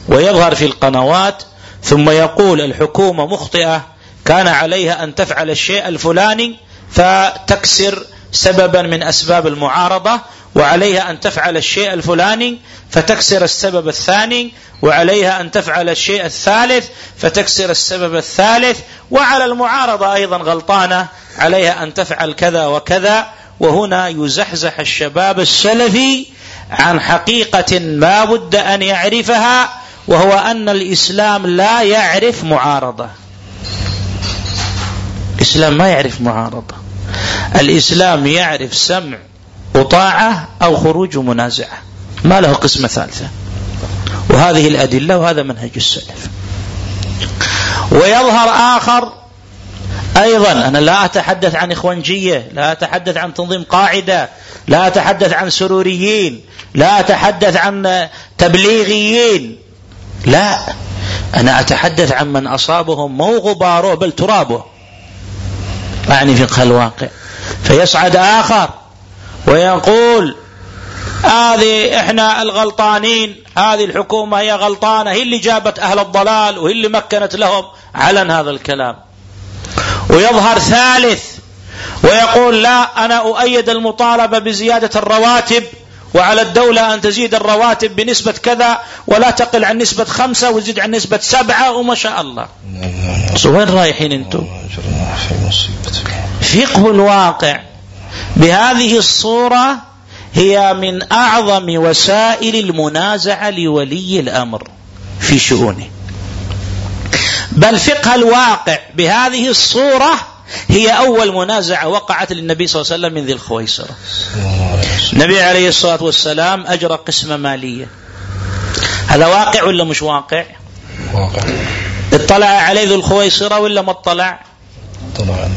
ويظهر في القنوات ثم يقول الحكومة مخطئة كان عليها أن تفعل الشيء الفلاني فتكسر سببا من أسباب المعارضة وعليها أن تفعل الشيء الفلاني فتكسر السبب الثاني وعليها أن تفعل الشيء الثالث فتكسر السبب الثالث وعلى المعارضة أيضا غلطانة عليها أن تفعل كذا وكذا وهنا يزحزح الشباب السلفي عن حقيقة لا بد أن يعرفها وهو أن الإسلام لا يعرف معارضة. الإسلام ما يعرف معارضة. الإسلام يعرف سمع. وطاعه أو خروج ومنازعه ما له قسمه ثالثة. وهذه الأدلة وهذا منهج السلف. ويظهر آخر أيضا أنا لا أتحدث عن إخوانجية لا أتحدث عن تنظيم قاعدة لا أتحدث عن سروريين لا أتحدث عن تبليغيين. لا أنا أتحدث عن من أصابهم مو غباره بل ترابه. أعني فقه الواقع فيصعد آخر. ويقول هذه إحنا الغلطانين هذه الحكومة هي غلطانه هي اللي جابت أهل الضلال وهي اللي مكنت لهم علن هذا الكلام ويظهر ثالث ويقول لا أنا اؤيد المطالبه بزياده الرواتب وعلى الدولة أن تزيد الرواتب بنسبة كذا ولا تقل عن نسبة خمسة وتزيد عن نسبة سبعة وما شاء الله وين رايحين أنتم فقه الواقع بهذه الصورة هي من أعظم وسائل المنازعة لولي الأمر في شؤونه. بل فقه الواقع بهذه الصورة هي أول منازعة وقعت للنبي صلى الله عليه وسلم من ذي الخويصرة. النبي عليه الصلاة والسلام أجرى قسمة مالية. هذا واقع ولا مش واقع؟ واقع. اطلع عليه ذو الخويصرة ولا ما اطلع؟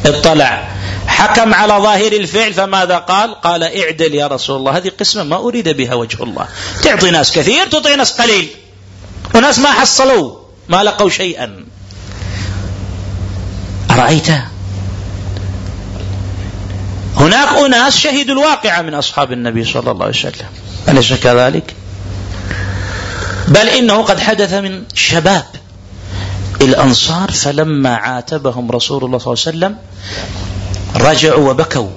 اطلع. حكم على ظاهر الفعل فماذا قال؟ قال اعدل يا رسول الله هذه قسمة ما أريد بها وجه الله. تعطي ناس كثير تعطي ناس قليل. وناس ما حصلوا ما لقوا شيئا. أرأيت؟ هناك أناس شهدوا الواقع من أصحاب النبي صلى الله عليه وسلم. أليس كذلك؟ بل إنه قد حدث من شباب. الأنصار فلما عاتبهم رسول الله صلى الله عليه وسلم رجعوا وبكوا.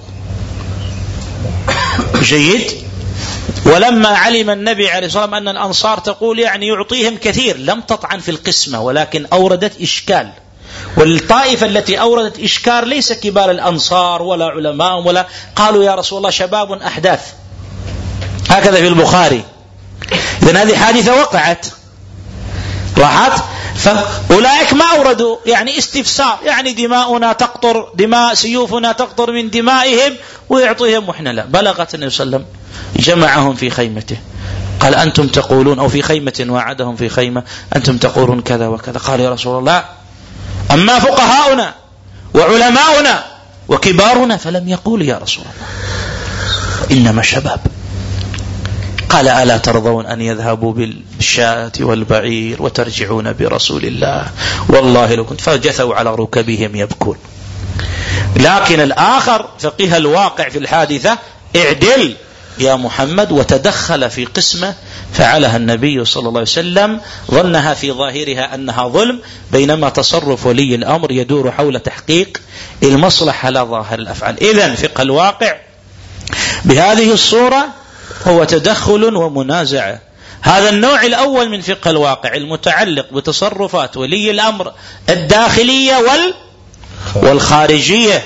جيد؟ ولما علم النبي عليه الصلاة والسلام أن الأنصار تقول يعني يعطيهم كثير لم تطعن في القسمة ولكن أوردت إشكال. والطائفة التي أوردت إشكال ليس كبار الأنصار ولا علماء ولا قالوا يا رسول الله شباب أحداث. هكذا في البخاري. إذن هذه حادثة وقعت. راحت فأولئك ما أوردوا يعني استفسار يعني دماؤنا تقطر دماء سيوفنا تقطر من دمائهم ويعطيهم وإحنا لا. بلغت النبي صلى الله عليه وسلم جمعهم في خيمته. قال أنتم تقولون أو في خيمة وعدهم في خيمة أنتم تقولون كذا وكذا. قال يا رسول الله أما فقهاؤنا وعلماؤنا وكبارنا فلم يقول يا رسول الله. إنما شباب قال ألا ترضون أن يذهبوا بالشاة والبعير وترجعون برسول الله؟ والله لو كنت فجثوا على ركبهم يبكون. لكن الآخر فقه الواقع في الحادثة اعدل يا محمد وتدخل في قسمة فعلها النبي صلى الله عليه وسلم ظنها في ظاهرها أنها ظلم بينما تصرف ولي الأمر يدور حول تحقيق المصلحة لا ظاهر الأفعال. إذن فقه الواقع بهذه الصورة هو تدخل ومنازعة هذا النوع الأول من فقه الواقع المتعلق بتصرفات ولي الأمر الداخلية وال والخارجية.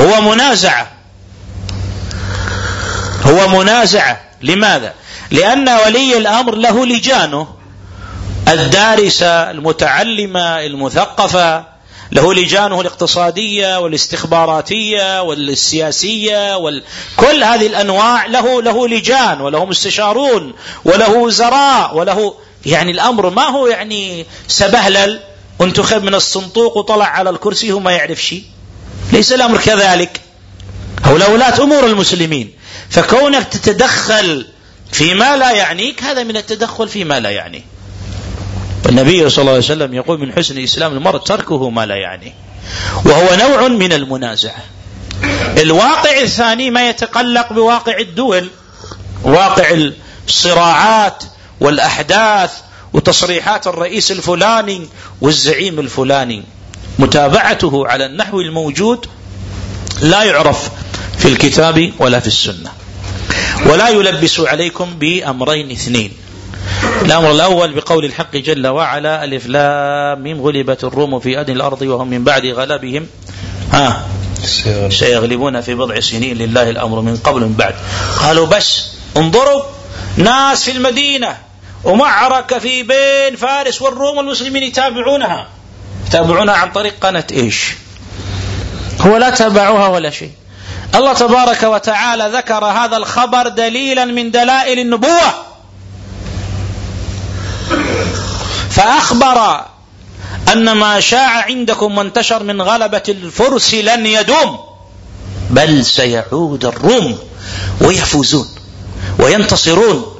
هو منازعة هو منازعة لماذا؟ لأن ولي الأمر له لجانه. الدارسة المتعلمة المثقفة. له لجانه الاقتصادية والاستخباراتية والسياسية وكل هذه الأنواع له له لجان وله مستشارون وله وزراء وله يعني الأمر ما هو يعني سبهلل انتخب من الصندوق وطلع على الكرسي هو ما يعرف شيء. ليس الأمر كذلك. هؤلاء ولاة أمور المسلمين. فكونك تتدخل فيما لا يعنيك هذا من التدخل فيما لا يعنيه والنبي صلى الله عليه وسلم يقول من حسن إسلام المرء تركه ما لا يعنيه وهو نوع من المنازعة الواقع الثاني ما يتقلق بواقع الدول واقع الصراعات والأحداث وتصريحات الرئيس الفلاني والزعيم الفلاني. متابعته على النحو الموجود لا يعرف في الكتاب ولا في السنة. ولا يلبس عليكم بأمرين اثنين. الأمر الأول بقول الحق جل وعلا ألف لام غلبت الروم في أدنى الأرض وهم من بعد غلبهم. ها؟ سيغلبون في بضع سنين لله الأمر من قبل من بعد. قالوا بس انظروا ناس في المدينة ومعركة في بين فارس والروم والمسلمين يتابعونها. يتابعونها عن طريق قناة إيش؟ هو لا تابعوها ولا شيء. الله تبارك وتعالى ذكر هذا الخبر دليلا من دلائل النبوة. فأخبر أن ما شاع عندكم وانتشر من غلبة الفرس لن يدوم بل سيعود الروم ويفوزون وينتصرون.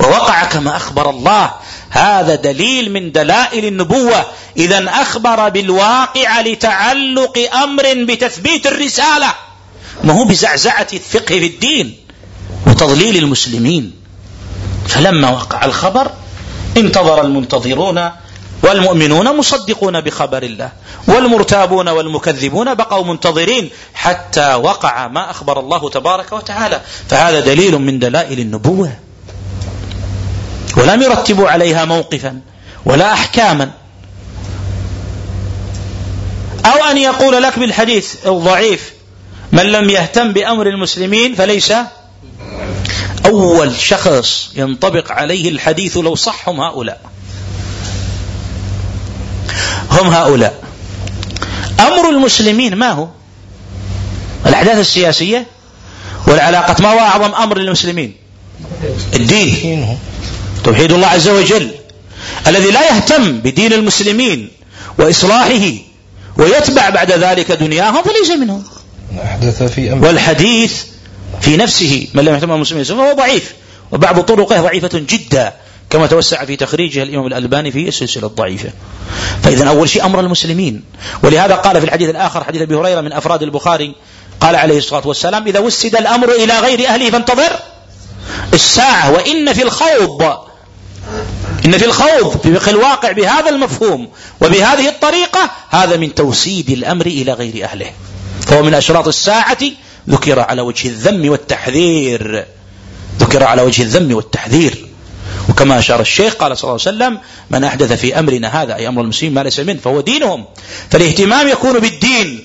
ووقع كما أخبر الله هذا دليل من دلائل النبوة. إذا أخبر بالواقع لتعلق أمر بتثبيت الرسالة ما هو بزعزعة الفقه في الدين وتضليل المسلمين. فلما وقع الخبر انتظر المنتظرون والمؤمنون مصدقون بخبر الله والمرتابون والمكذبون بقوا منتظرين حتى وقع ما أخبر الله تبارك وتعالى. فهذا دليل من دلائل النبوة. ولم يرتبوا عليها موقفا ولا احكاما. أو أن يقول لك بالحديث الضعيف من لم يهتم بأمر المسلمين فليس أول شخص ينطبق عليه الحديث لو صحهم هؤلاء. هم هؤلاء. أمر المسلمين ما هو؟ الأحداث السياسية والعلاقة ما هو أعظم أمر للمسلمين؟ الدين. توحيد الله عز وجل الذي لا يهتم بدين المسلمين وإصلاحه ويتبع بعد ذلك دنياهم فليس منهم. والحديث في نفسه من لم يهتم بالمسلمين فهو ضعيف. وبعض طرقه ضعيفة جدا كما توسع في تخريجها الإمام الألباني في السلسلة الضعيفة. فإذا أول شيء أمر المسلمين. ولهذا قال في الحديث الآخر حديث أبي هريرة من أفراد البخاري قال عليه الصلاة والسلام إذا وسد الأمر إلى غير أهله فانتظر. الساعة وإن في الخوض إن في الخوض في الواقع بهذا المفهوم وبهذه الطريقة هذا من توسيد الأمر إلى غير أهله. فهو من أشراط الساعة ذكر على وجه الذم والتحذير. ذكر على وجه الذم والتحذير. وكما أشار الشيخ قال صلى الله عليه وسلم من أحدث في أمرنا هذا أي أمر المسلمين ما ليس منه فهو دينهم. فالاهتمام يكون بالدين.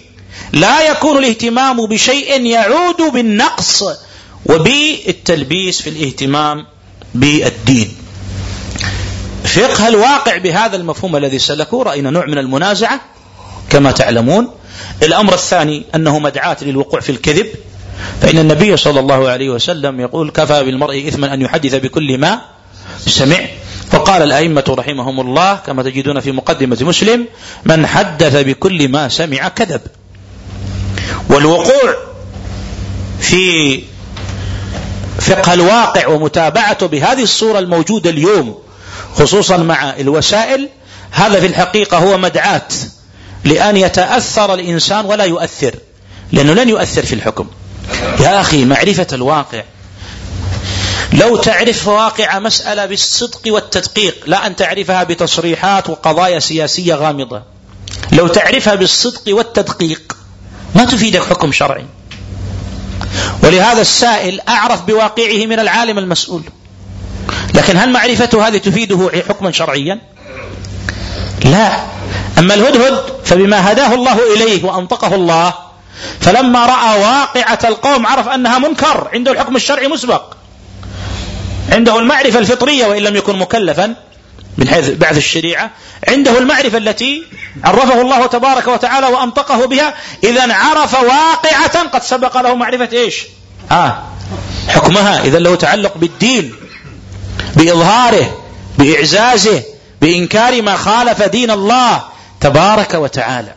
لا يكون الاهتمام بشيء يعود بالنقص وبالتلبيس في الاهتمام بالدين. فقه الواقع بهذا المفهوم الذي سلكوه رأينا نوع من المنازعة. كما تعلمون الأمر الثاني أنه مدعاة للوقوع في الكذب فإن النبي صلى الله عليه وسلم يقول كفى بالمرء إثما أن يحدث بكل ما سمع فقال الأئمة رحمهم الله كما تجدون في مقدمة مسلم من حدث بكل ما سمع كذب والوقوع في فقه الواقع ومتابعته بهذه الصورة الموجودة اليوم خصوصا مع الوسائل هذا في الحقيقة هو مدعاة لأن يتأثر الإنسان ولا يؤثر لأنه لن يؤثر في الحكم. يا أخي معرفة الواقع. لو تعرف واقع مسألة بالصدق والتدقيق لا أن تعرفها بتصريحات وقضايا سياسية غامضة. لو تعرفها بالصدق والتدقيق ما تفيدك حكم شرعي. ولهذا السائل أعرف بواقعه من العالم المسؤول. لكن هل معرفته هذه تفيده حكما شرعيا؟ لا. أما الهدهد فبما هداه الله إليه وأنطقه الله فلما رأى واقعة القوم عرف أنها منكر عنده الحكم الشرعي مسبق. عنده المعرفة الفطرية وإن لم يكن مكلفا من حيث بعث الشريعة عنده المعرفة التي عرفه الله تبارك وتعالى وأنطقه بها إذا عرف واقعة قد سبق له معرفة إيش؟ آه حكمها إذا له تعلق بالدين بإظهاره بإعزازه بإنكار ما خالف دين الله. تبارك وتعالى.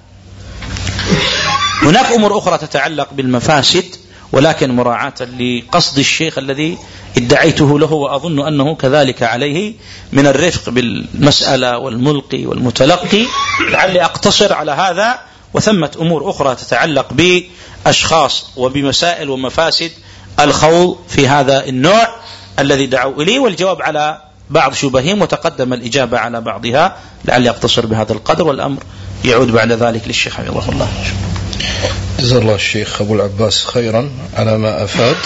هناك أمور أخرى تتعلق بالمفاسد ولكن مراعاة لقصد الشيخ الذي ادعيته له وأظن أنه كذلك عليه من الرفق بالمسألة والملقي والمتلقي. لعلي أقتصر على هذا وثمة أمور أخرى تتعلق بأشخاص وبمسائل ومفاسد الخوض في هذا النوع الذي دعوا إليه. والجواب على بعض شبههم وتقدم الإجابة على بعضها لعلي أقتصر بهذا القدر والأمر يعود بعد ذلك للشيخ حفظه الله. جزا الله الشيخ أبو العباس خيرا على ما أفاد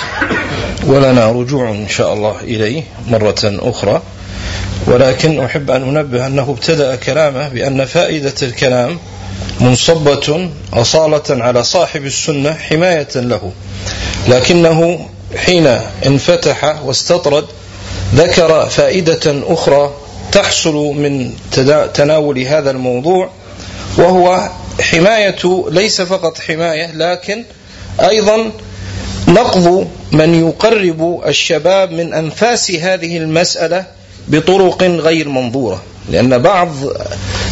ولنا رجوع إن شاء الله إليه مرة أخرى. ولكن أحب أن أنبه أنه ابتدأ كلامه بأن فائدة الكلام منصبة أصالة على صاحب السنة حماية له. لكنه حين انفتح واستطرد ذكر فائدة أخرى تحصل من تناول هذا الموضوع وهو حماية ليس فقط حماية لكن أيضا نقض من يقرب الشباب من أنفاس هذه المسألة بطرق غير منظورة. لأن بعض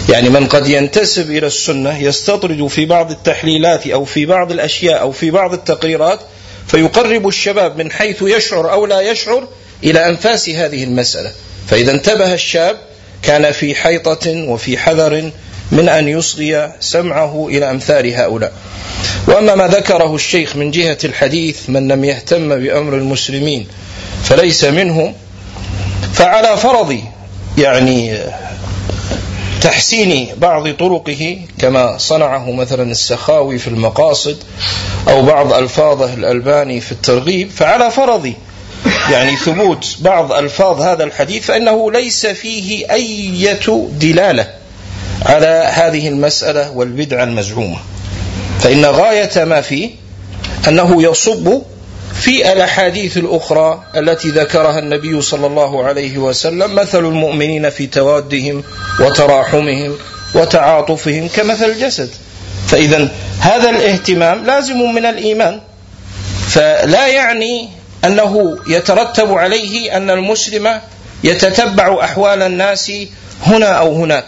يعني من قد ينتسب إلى السنة يستطرد في بعض التحليلات أو في بعض الأشياء أو في بعض التقريرات فيقرب الشباب من حيث يشعر أو لا يشعر إلى أنفاس هذه المسألة. فإذا انتبه الشاب كان في حيطة وفي حذر من أن يصغي سمعه إلى أمثال هؤلاء. وأما ما ذكره الشيخ من جهة الحديث من لم يهتم بأمر المسلمين فليس منهم فعلى فرض يعني تحسين بعض طرقه كما صنعه مثلا السخاوي في المقاصد أو بعض ألفاظه الألباني في الترغيب فعلى فرض يعني ثبوت بعض ألفاظ هذا الحديث فإنه ليس فيه أية دلالة على هذه المسألة والبدعة المزعومة. فإن غاية ما فيه أنه يصب في الأحاديث الأخرى التي ذكرها النبي صلى الله عليه وسلم مثل المؤمنين في توادهم وتراحمهم وتعاطفهم كمثل الجسد. فإذا هذا الاهتمام لازم من الإيمان. فلا يعني أنه يترتب عليه أن المسلم يتتبع أحوال الناس هنا أو هناك.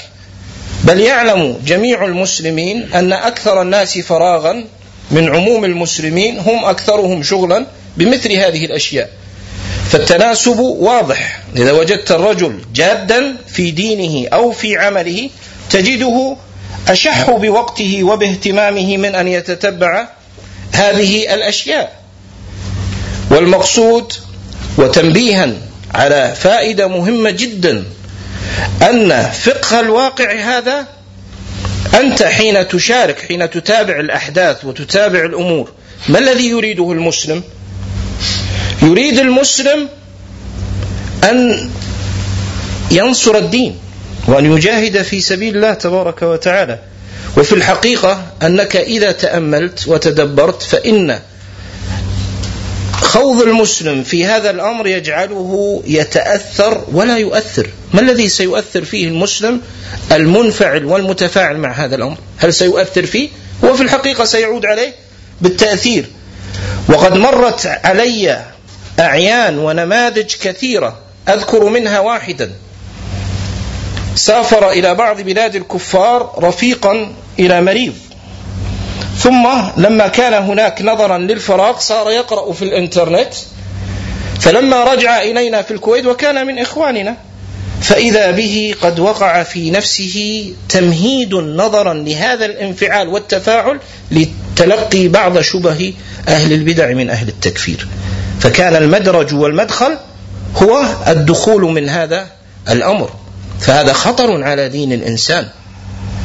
بل يعلم جميع المسلمين أن أكثر الناس فراغا من عموم المسلمين هم أكثرهم شغلا بمثل هذه الأشياء. فالتناسب واضح. إذا وجدت الرجل جادا في دينه أو في عمله تجده أشح بوقته وباهتمامه من أن يتتبع هذه الأشياء. والمقصود وتنبيها على فائدة مهمة جدا أن فقه الواقع هذا أنت حين تشارك حين تتابع الأحداث وتتابع الأمور ما الذي يريده المسلم؟ يريد المسلم أن ينصر الدين وأن يجاهد في سبيل الله تبارك وتعالى وفي الحقيقة أنك إذا تأملت وتدبرت فإن خوض المسلم في هذا الأمر يجعله يتأثر ولا يؤثر. ما الذي سيؤثر فيه المسلم المنفعل والمتفاعل مع هذا الأمر؟ هل سيؤثر فيه؟ هو في الحقيقة سيعود عليه بالتأثير. وقد مرت علي أعيان ونماذج كثيرة أذكر منها واحدا. سافر إلى بعض بلاد الكفار رفيقا إلى مريض. ثم لما كان هناك نظرا للفراغ صار يقرأ في الإنترنت فلما رجع إلينا في الكويت وكان من إخواننا فإذا به قد وقع في نفسه تمهيد نظرا لهذا الانفعال والتفاعل لتلقي بعض شبه أهل البدع من أهل التكفير. فكان المدرج والمدخل هو الدخول من هذا الأمر. فهذا خطر على دين الإنسان.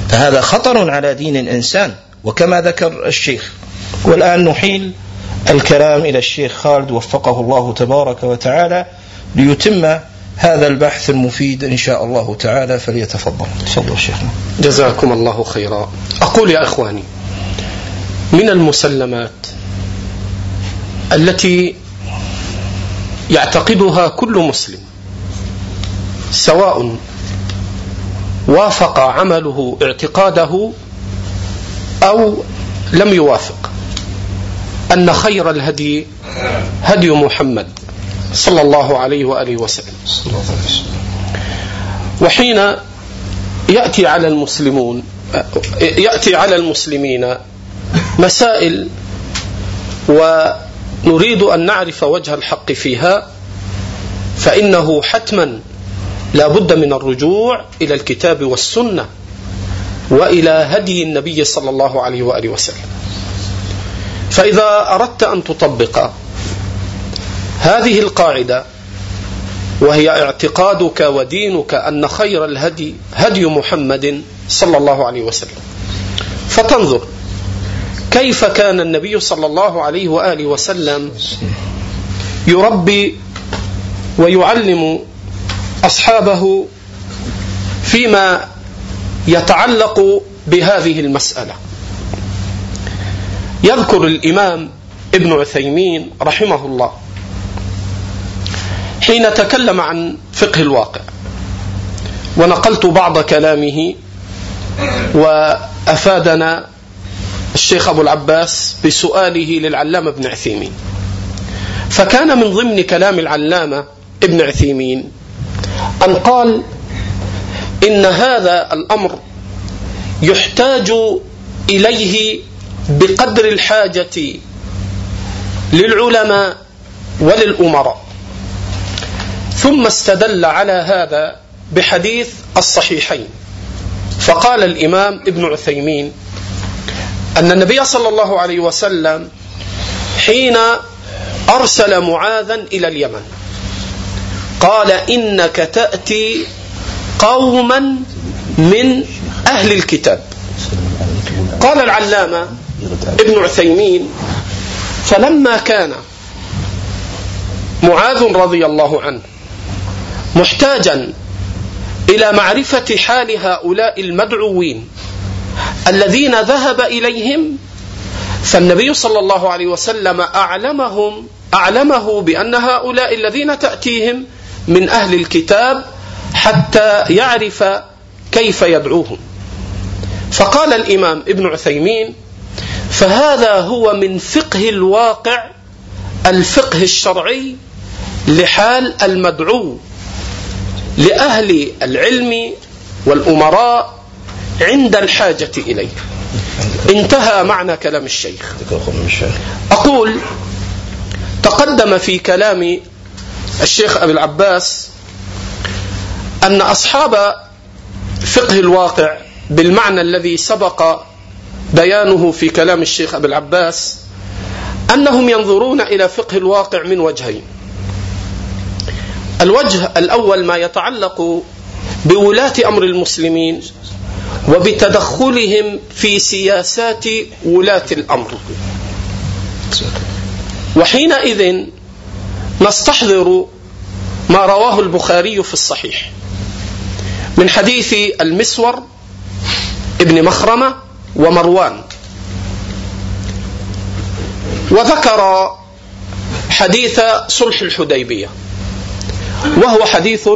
فهذا خطر على دين الإنسان. وكما ذكر الشيخ والآن نحيل الكلام إلى الشيخ خالد وفقه الله تبارك وتعالى ليتم هذا البحث المفيد إن شاء الله تعالى فليتفضل. تفضل شيخنا. جزاكم الله خيرا. أقول يا إخواني من المسلمات التي يعتقدها كل مسلم سواء وافق عمله اعتقاده أو لم يوافق. أن خير الهدي هدي محمد صلى الله عليه وآله وسلم. وحين يأتي على المسلمون يأتي على المسلمين مسائل ونريد أن نعرف وجه الحق فيها فإنه حتما لا بد من الرجوع إلى الكتاب والسنة. وإلى هدي النبي صلى الله عليه وآله وسلم. فإذا أردت أن تطبق هذه القاعدة وهي اعتقادك ودينك أن خير الهدي هدي محمد صلى الله عليه وسلم. فتنظر كيف كان النبي صلى الله عليه وآله وسلم يربي ويعلم أصحابه فيما يتعلق بهذه المسألة. يذكر الإمام ابن عثيمين رحمه الله حين تكلم عن فقه الواقع ونقلت بعض كلامه وأفادنا الشيخ أبو العباس بسؤاله للعلامة ابن عثيمين. فكان من ضمن كلام العلامة ابن عثيمين أن قال إن هذا الأمر يحتاج إليه بقدر الحاجة للعلماء وللأمراء. ثم استدل على هذا بحديث الصحيحين. فقال الإمام ابن عثيمين أن النبي صلى الله عليه وسلم حين أرسل معاذا إلى اليمن قال إنك تأتي قوما من أهل الكتاب. قال العلامة ابن عثيمين فلما كان معاذ رضي الله عنه محتاجا إلى معرفة حال هؤلاء المدعوين الذين ذهب إليهم فالنبي صلى الله عليه وسلم أعلمهم أعلمه بأن هؤلاء الذين تأتيهم من أهل الكتاب حتى يعرف كيف يدعوهم فقال الإمام ابن عثيمين فهذا هو من فقه الواقع الفقه الشرعي لحال المدعو لأهل العلم والأمراء عند الحاجة إليه. انتهى معنى كلام الشيخ. أقول تقدم في كلام الشيخ أبي العباس أن أصحاب فقه الواقع بالمعنى الذي سبق بيانه في كلام الشيخ أبي العباس أنهم ينظرون إلى فقه الواقع من وجهين. الوجه الأول ما يتعلق بولاة أمر المسلمين وبتدخلهم في سياسات ولاة الأمر. وحينئذ نستحضر ما رواه البخاري في الصحيح. من حديث المسور ابن مخرمة ومروان. وذكر حديث صلح الحديبية وهو حديث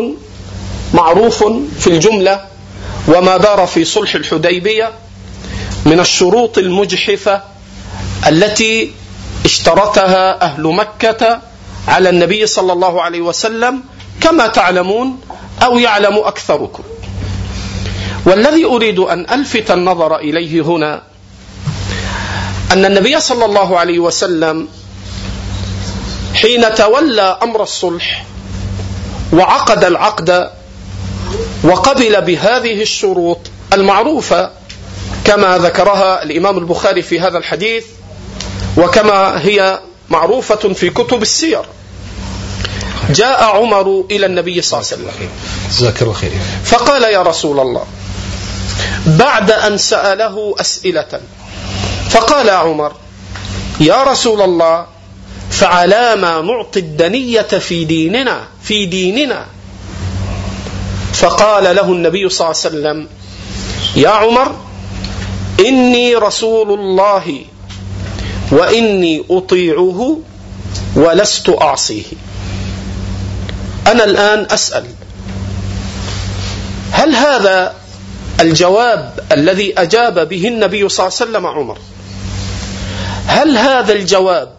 معروف في الجملة وما دار في صلح الحديبية من الشروط المجحفة التي اشترطها أهل مكة على النبي صلى الله عليه وسلم. كما تعلمون أو يعلم أكثركم. والذي أريد أن ألفت النظر إليه هنا أن النبي صلى الله عليه وسلم حين تولى أمر الصلح وعقد العقد وقبل بهذه الشروط المعروفة كما ذكرها الإمام البخاري في هذا الحديث وكما هي معروفة في كتب السير. جاء عمر إلى النبي صلى الله عليه وسلم. جزاك الله خير. فقال يا رسول الله بعد أن سأله أسئلة فقال عمر يا رسول الله فعلى ما نعطي الدنية في ديننا في ديننا. فقال له النبي صلى الله عليه وسلم يا عمر إني رسول الله وإني أطيعه ولست أعصيه. أنا الآن أسأل. هل هذا الجواب الذي أجاب به النبي صلى الله عليه وسلم عمر؟ هل هذا الجواب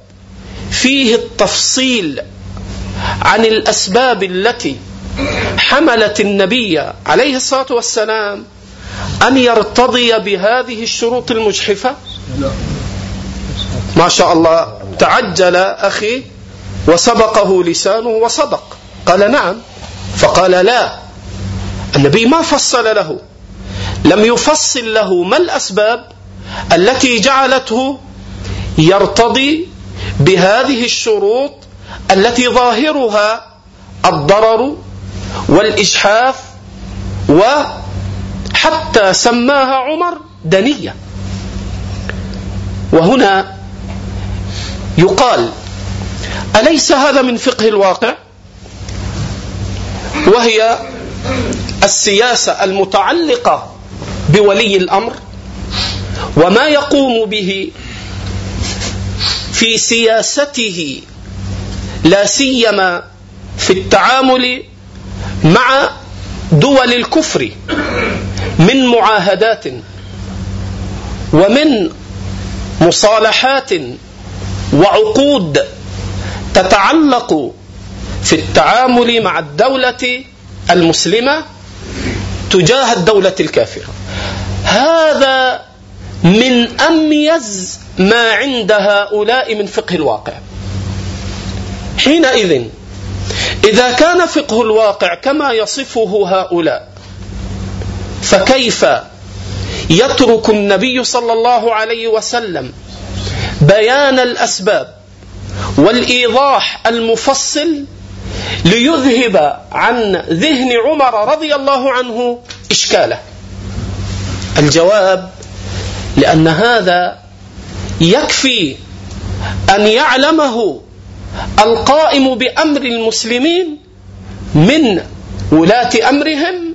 فيه التفصيل عن الأسباب التي حملت النبي عليه الصلاة والسلام أن يرتضي بهذه الشروط المجحفة؟ ما شاء الله تعجل أخي وسبقه لسانه وصدق. قال نعم. فقال لا. النبي ما فصل له. لم يفصل له ما الأسباب التي جعلته يرتضي بهذه الشروط التي ظاهرها الضرر والإجحاف وحتى سماها عمر دنية. وهنا يقال أليس هذا من فقه الواقع؟ وهي السياسة المتعلقة بولي الأمر وما يقوم به في سياسته لا سيما في التعامل مع دول الكفر من معاهدات ومن مصالحات وعقود تتعلق في التعامل مع الدولة المسلمة تجاه الدولة الكافرة. هذا من أميز ما عند هؤلاء من فقه الواقع. حينئذ إذا كان فقه الواقع كما يصفه هؤلاء فكيف يترك النبي صلى الله عليه وسلم بيان الأسباب والإيضاح المفصل ليذهب عن ذهن عمر رضي الله عنه إشكاله. الجواب لأن هذا يكفي أن يعلمه القائم بأمر المسلمين من ولاة أمرهم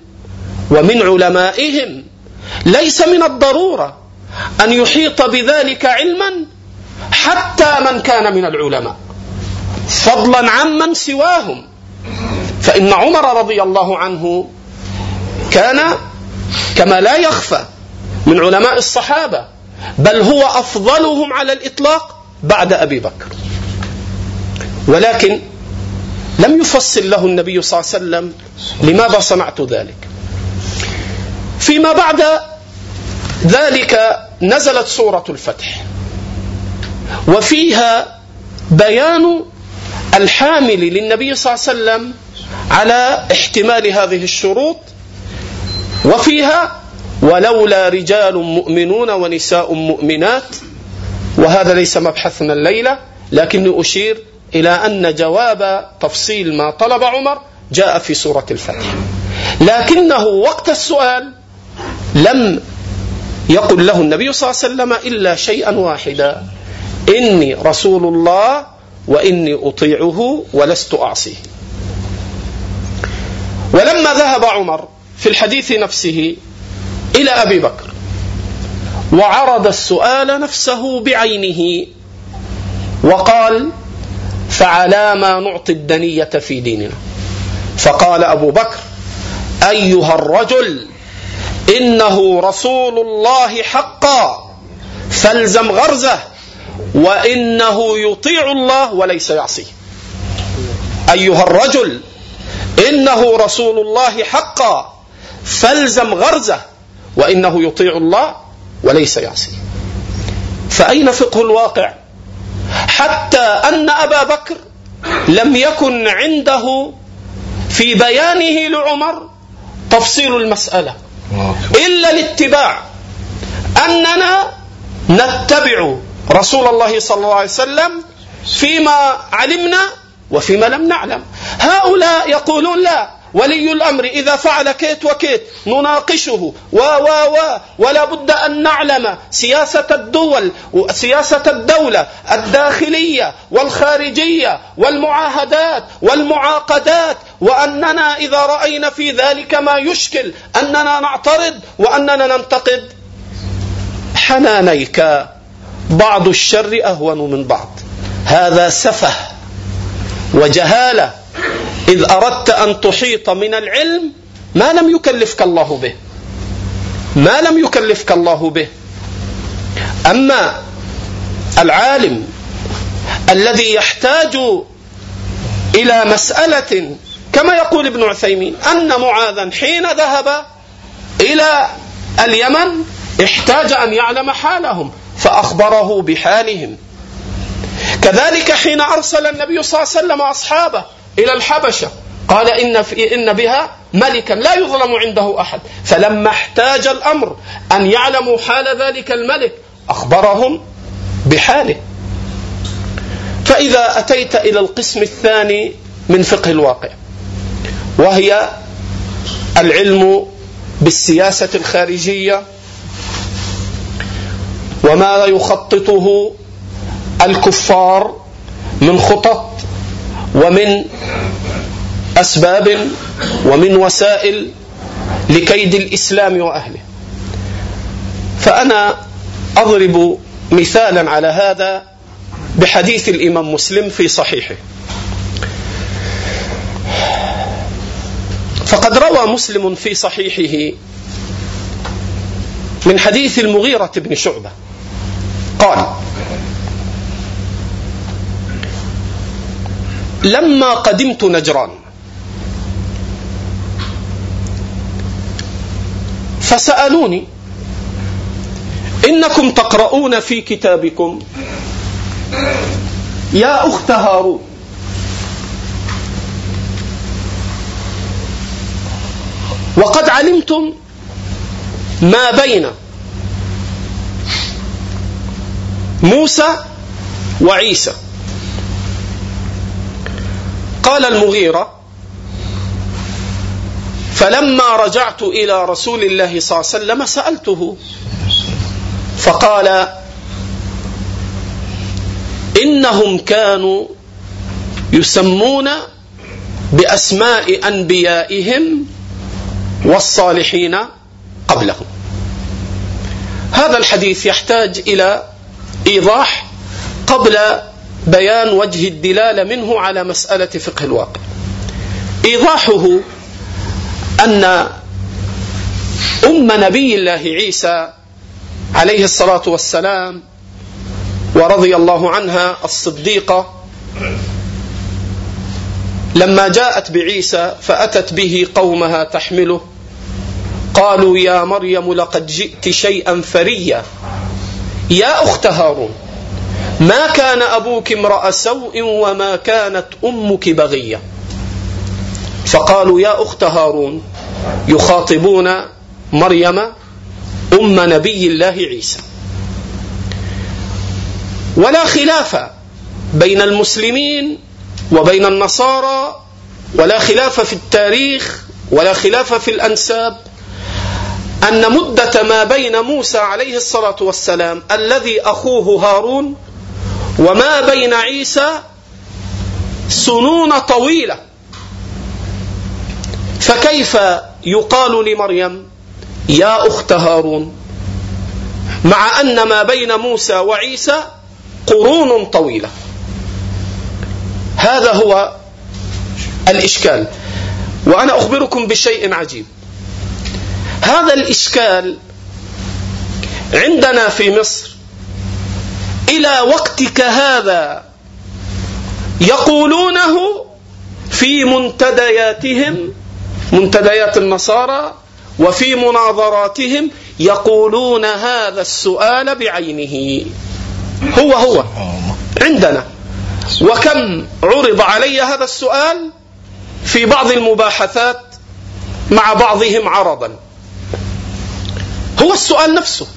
ومن علمائهم. ليس من الضرورة أن يحيط بذلك علما حتى من كان من العلماء. فضلا عمن سواهم. فإن عمر رضي الله عنه كان كما لا يخفى من علماء الصحابة بل هو أفضلهم على الإطلاق بعد أبي بكر. ولكن لم يفصل له النبي صلى الله عليه وسلم لماذا صنعت ذلك. فيما بعد ذلك نزلت سورة الفتح وفيها بيان الحامل للنبي صلى الله عليه وسلم على احتمال هذه الشروط وفيها ولولا رجال مؤمنون ونساء مؤمنات وهذا ليس مبحثنا الليلة لكني أشير إلى أن جواب تفصيل ما طلب عمر جاء في سورة الفتح. لكنه وقت السؤال لم يقل له النبي صلى الله عليه وسلم إلا شيئا واحدا. إني رسول الله وإني أطيعه ولست أعصيه. ولما ذهب عمر في الحديث نفسه إلى أبي بكر وعرض السؤال نفسه بعينه وقال فعلى ما نعطي الدنية في ديننا فقال أبو بكر أيها الرجل إنه رسول الله حقا فالزم غرزه وإنه يطيع الله وليس يعصيه. أيها الرجل إنه رسول الله حقا فالزم غرزه وإنه يطيع الله وليس يعصيه. فأين فقه الواقع؟ حتى أن أبا بكر لم يكن عنده في بيانه لعمر تفصيل المسألة. إلا الاتباع أننا نتبع رسول الله صلى الله عليه وسلم فيما علمنا وفيما لم نعلم. هؤلاء يقولون لا ولي الأمر إذا فعل كيت وكيت نناقشه و و و ولا بد أن نعلم سياسة الدول سياسة الدولة الداخلية والخارجية والمعاهدات والمعاقدات وأننا إذا رأينا في ذلك ما يشكل أننا نعترض وأننا ننتقد. حنانيك. بعض الشر أهون من بعض. هذا سفه وجهالة. إذ أردت أن تحيط من العلم ما لم يكلفك الله به. ما لم يكلفك الله به. أما العالم الذي يحتاج إلى مسألة كما يقول ابن عثيمين أن معاذا حين ذهب إلى اليمن احتاج أن يعلم حالهم. فأخبره بحالهم. كذلك حين أرسل النبي صلى الله عليه وسلم أصحابه إلى الحبشة قال إن في إن بها ملكا لا يظلم عنده أحد. فلما احتاج الأمر أن يعلموا حال ذلك الملك أخبرهم بحاله. فإذا أتيت إلى القسم الثاني من فقه الواقع وهي العلم بالسياسة الخارجية وما يخططه الكفار من خطط ومن أسباب ومن وسائل لكيد الإسلام وأهله. فأنا أضرب مثالا على هذا بحديث الإمام مسلم في صحيحه. فقد روى مسلم في صحيحه من حديث المغيرة بن شعبة. قال لما قدمت نجران فسألوني إنكم تقرؤون في كتابكم يا أخت هارون. وقد علمتم ما بين موسى وعيسى. قال المغيرة فلما رجعت إلى رسول الله صلى الله عليه وسلم سألته فقال إنهم كانوا يسمون بأسماء أنبيائهم والصالحين قبلهم. هذا الحديث يحتاج إلى إيضاح قبل بيان وجه الدلاله منه على مسألة فقه الواقع. إيضاحه أن أم نبي الله عيسى عليه الصلاة والسلام ورضي الله عنها الصديقة لما جاءت بعيسى فأتت به قومها تحمله قالوا يا مريم لقد جئت شيئا فريا. يا أخت هارون ما كان أبوك امرأ سوء وما كانت أمك بغية؟ فقالوا يا أخت هارون يخاطبون مريم أم نبي الله عيسى. ولا خلاف بين المسلمين وبين النصارى ولا خلاف في التاريخ ولا خلاف في الأنساب أن مدة ما بين موسى عليه الصلاة والسلام الذي أخوه هارون وما بين عيسى سنون طويلة. فكيف يقال لمريم يا أخت هارون؟ مع أن ما بين موسى وعيسى قرون طويلة. هذا هو الإشكال. وأنا أخبركم بشيء عجيب. هذا الإشكال عندنا في مصر. إلى وقتك هذا يقولونه في منتدياتهم منتديات النصارى وفي مناظراتهم يقولون هذا السؤال بعينه. هو هو. عندنا. وكم عرض علي هذا السؤال في بعض المباحثات مع بعضهم عرضا. هو السؤال نفسه.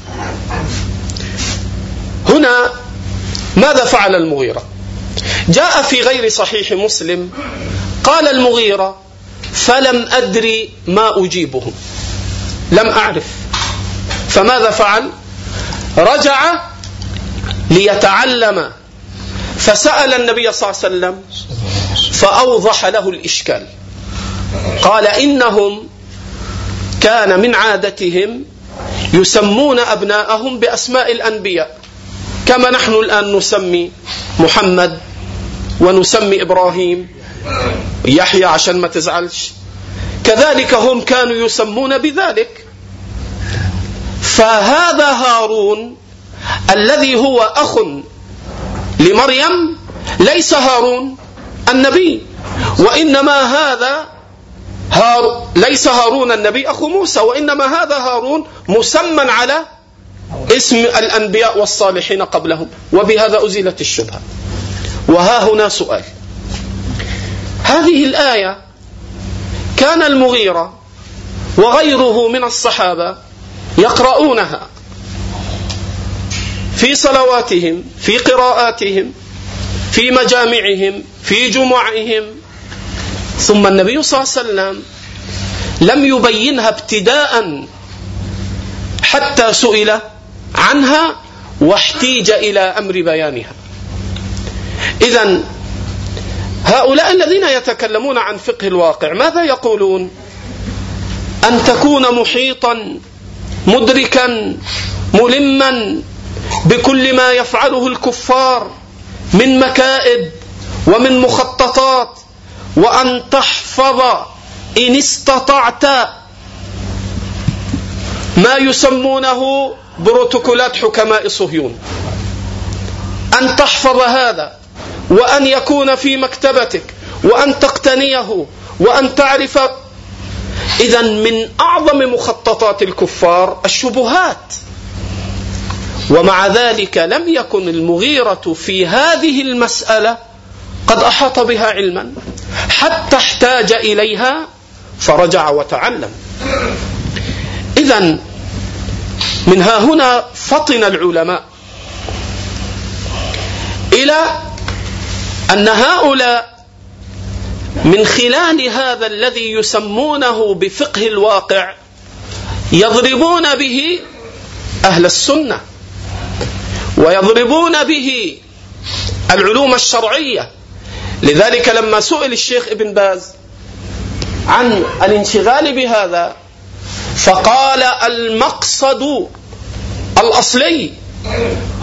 هنا ماذا فعل المغيرة؟ جاء في غير صحيح مسلم قال المغيرة فلم أدري ما أجيبهم لم أعرف. فماذا فعل؟ رجع ليتعلم. فسأل النبي صلى الله عليه وسلم فأوضح له الإشكال. قال إنهم كان من عادتهم يسمون أبناءهم بأسماء الأنبياء. كما نحن الآن نسمي محمد ونسمي إبراهيم. يحيى عشان ما تزعلش. كذلك هم كانوا يسمون بذلك. فهذا هارون الذي هو أخ لمريم ليس هارون النبي وإنما هذا هار ليس هارون النبي أخو موسى وإنما هذا هارون مسمى على اسم الأنبياء والصالحين قبلهم وبهذا أزيلت الشبهة. وها هنا سؤال. هذه الآية كان المغيرة وغيره من الصحابة يقرؤونها في صلواتهم في قراءاتهم في مجامعهم في جمعهم ثم النبي صلى الله عليه وسلم لم يبينها ابتداء حتى سئل عنها واحتيج إلى أمر بيانها. اذا هؤلاء الذين يتكلمون عن فقه الواقع ماذا يقولون؟ أن تكون محيطا مدركا ملما بكل ما يفعله الكفار من مكائد ومن مخططات وأن تحفظ إن استطعت. ما يسمونه بروتوكولات حكماء صهيون. أن تحفظ هذا وأن يكون في مكتبتك وأن تقتنيه وأن تعرف. إذا من أعظم مخططات الكفار الشبهات. ومع ذلك لم يكن المغيرة في هذه المسألة قد أحاط بها علما. حتى احتاج إليها فرجع وتعلم. إذا من ها هنا فطن العلماء إلى أن هؤلاء من خلال هذا الذي يسمونه بفقه الواقع يضربون به أهل السنة ويضربون به العلوم الشرعية لذلك لما سئل الشيخ ابن باز عن الانشغال بهذا فقال المقصد الأصلي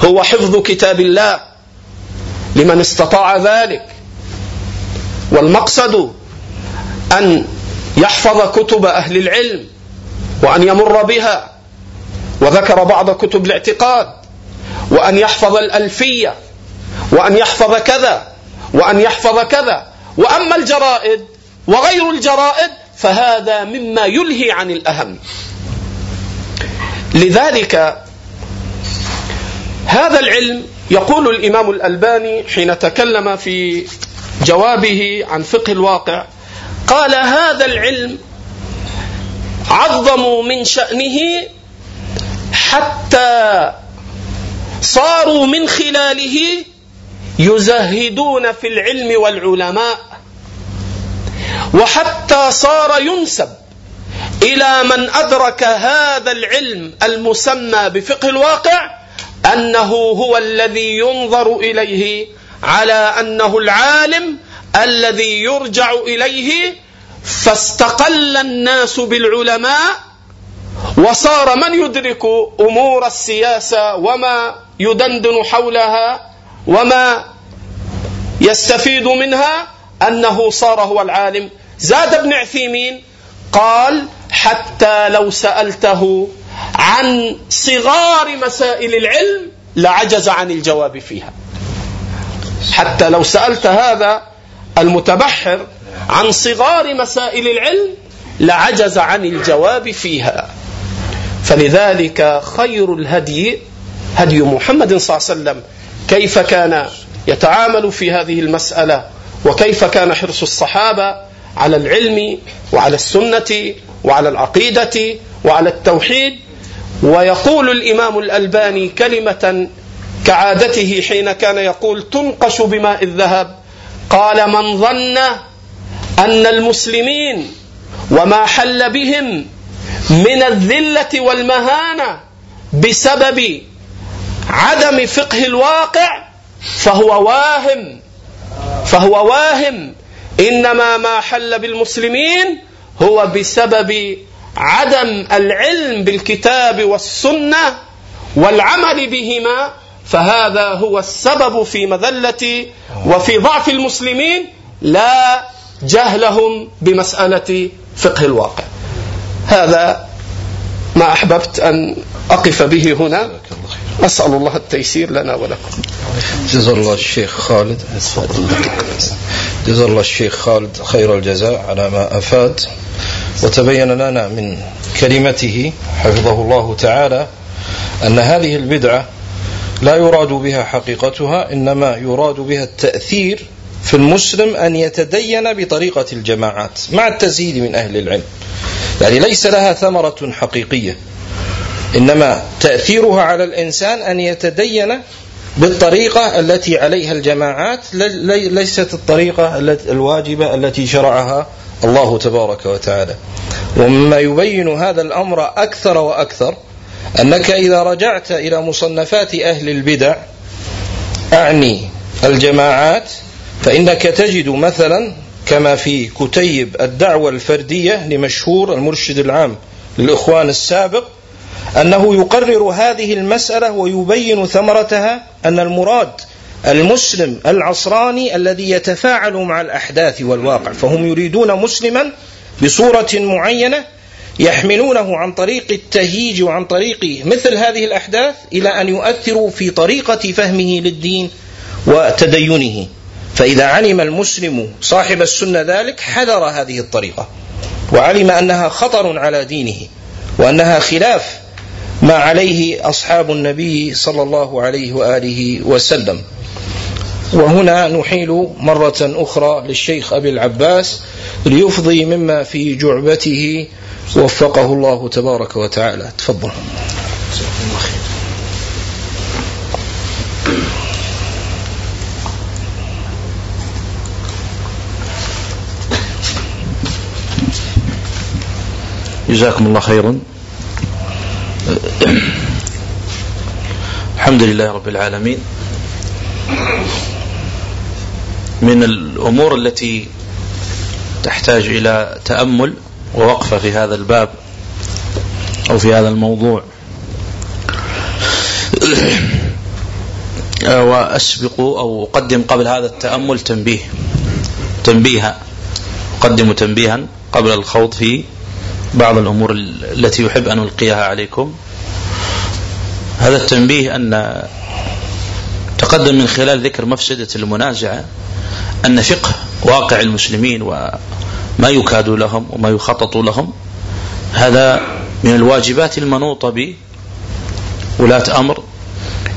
هو حفظ كتاب الله لمن استطاع ذلك. والمقصد أن يحفظ كتب أهل العلم وأن يمر بها وذكر بعض كتب الاعتقاد وأن يحفظ الألفية وأن يحفظ كذا. وأن يحفظ كذا. وأما الجرائد وغير الجرائد فهذا مما يلهي عن الأهم. لذلك هذا العلم يقول الإمام الألباني حين تكلم في جوابه عن فقه الواقع قال هذا العلم عظموا من شأنه حتى صاروا من خلاله يزهدون في العلم والعلماء. وحتى صار ينسب إلى من أدرك هذا العلم المسمى بفقه الواقع أنه هو الذي ينظر إليه على أنه العالم الذي يرجع إليه فاستقل الناس بالعلماء وصار من يدرك أمور السياسة وما يدندن حولها وما يستفيد منها أنه صار هو العالم. زاد ابن عثيمين قال حتى لو سألته عن صغار مسائل العلم لعجز عن الجواب فيها. حتى لو سألت هذا المتبحر عن صغار مسائل العلم لعجز عن الجواب فيها. فلذلك خير الهدي هدي محمد صلى الله عليه وسلم. كيف كان يتعامل في هذه المسألة؟ وكيف كان حرص الصحابة على العلم وعلى السنة وعلى العقيدة وعلى التوحيد؟ ويقول الإمام الألباني كلمة كعادته حين كان يقول تنقش بماء الذهب قال من ظن أن المسلمين وما حل بهم من الذلة والمهانة بسبب عدم فقه الواقع فهو واهم. فهو واهم. إنما ما حل بالمسلمين هو بسبب عدم العلم بالكتاب والسنة والعمل بهما فهذا هو السبب في مذلة وفي ضعف المسلمين لا جهلهم بمسألة فقه الواقع. هذا ما أحببت أن أقف به هنا. أسأل الله التيسير لنا ولكم. جزا الله الشيخ خالد. جزا الله الشيخ خالد خير الجزاء على ما أفاد. وتبين لنا من كلمته حفظه الله تعالى أن هذه البدعة لا يراد بها حقيقتها إنما يراد بها التأثير في المسلم أن يتدين بطريقة الجماعات مع التزهيد من أهل العلم. يعني ليس لها ثمرة حقيقية. إنما تأثيرها على الإنسان أن يتدين بالطريقة التي عليها الجماعات ليست الطريقة الواجبة التي شرعها الله تبارك وتعالى. ومما يبين هذا الأمر أكثر وأكثر أنك إذا رجعت إلى مصنفات أهل البدع أعني الجماعات فإنك تجد مثلا كما في كتيب الدعوة الفردية لمشهور المرشد العام للإخوان السابق أنه يقرر هذه المسألة ويبين ثمرتها أن المراد المسلم العصراني الذي يتفاعل مع الأحداث والواقع فهم يريدون مسلما بصورة معينة يحملونه عن طريق التهييج وعن طريق مثل هذه الأحداث إلى أن يؤثروا في طريقة فهمه للدين وتدينه. فإذا علم المسلم صاحب السنة ذلك حذر هذه الطريقة وعلم أنها خطر على دينه وأنها خلاف ما عليه أصحاب النبي صلى الله عليه وآله وسلم. وهنا نحيل مرة أخرى للشيخ أبي العباس ليفضي مما في جعبته. وفقه الله تبارك وتعالى. تفضل. جزاكم الله خيرا. الحمد لله رب العالمين. من الأمور التي تحتاج إلى تأمل ووقفة في هذا الباب أو في هذا الموضوع. واسبق أو أقدم قبل هذا التأمل تنبيه تنبيها. أقدم تنبيها قبل الخوض في بعض الأمور التي يحب أن ألقيها عليكم. هذا التنبيه أن تقدم من خلال ذكر مفسدة المنازعة أن فقه واقع المسلمين وما يكاد لهم وما يخطط لهم هذا من الواجبات المنوطة بولاة أمر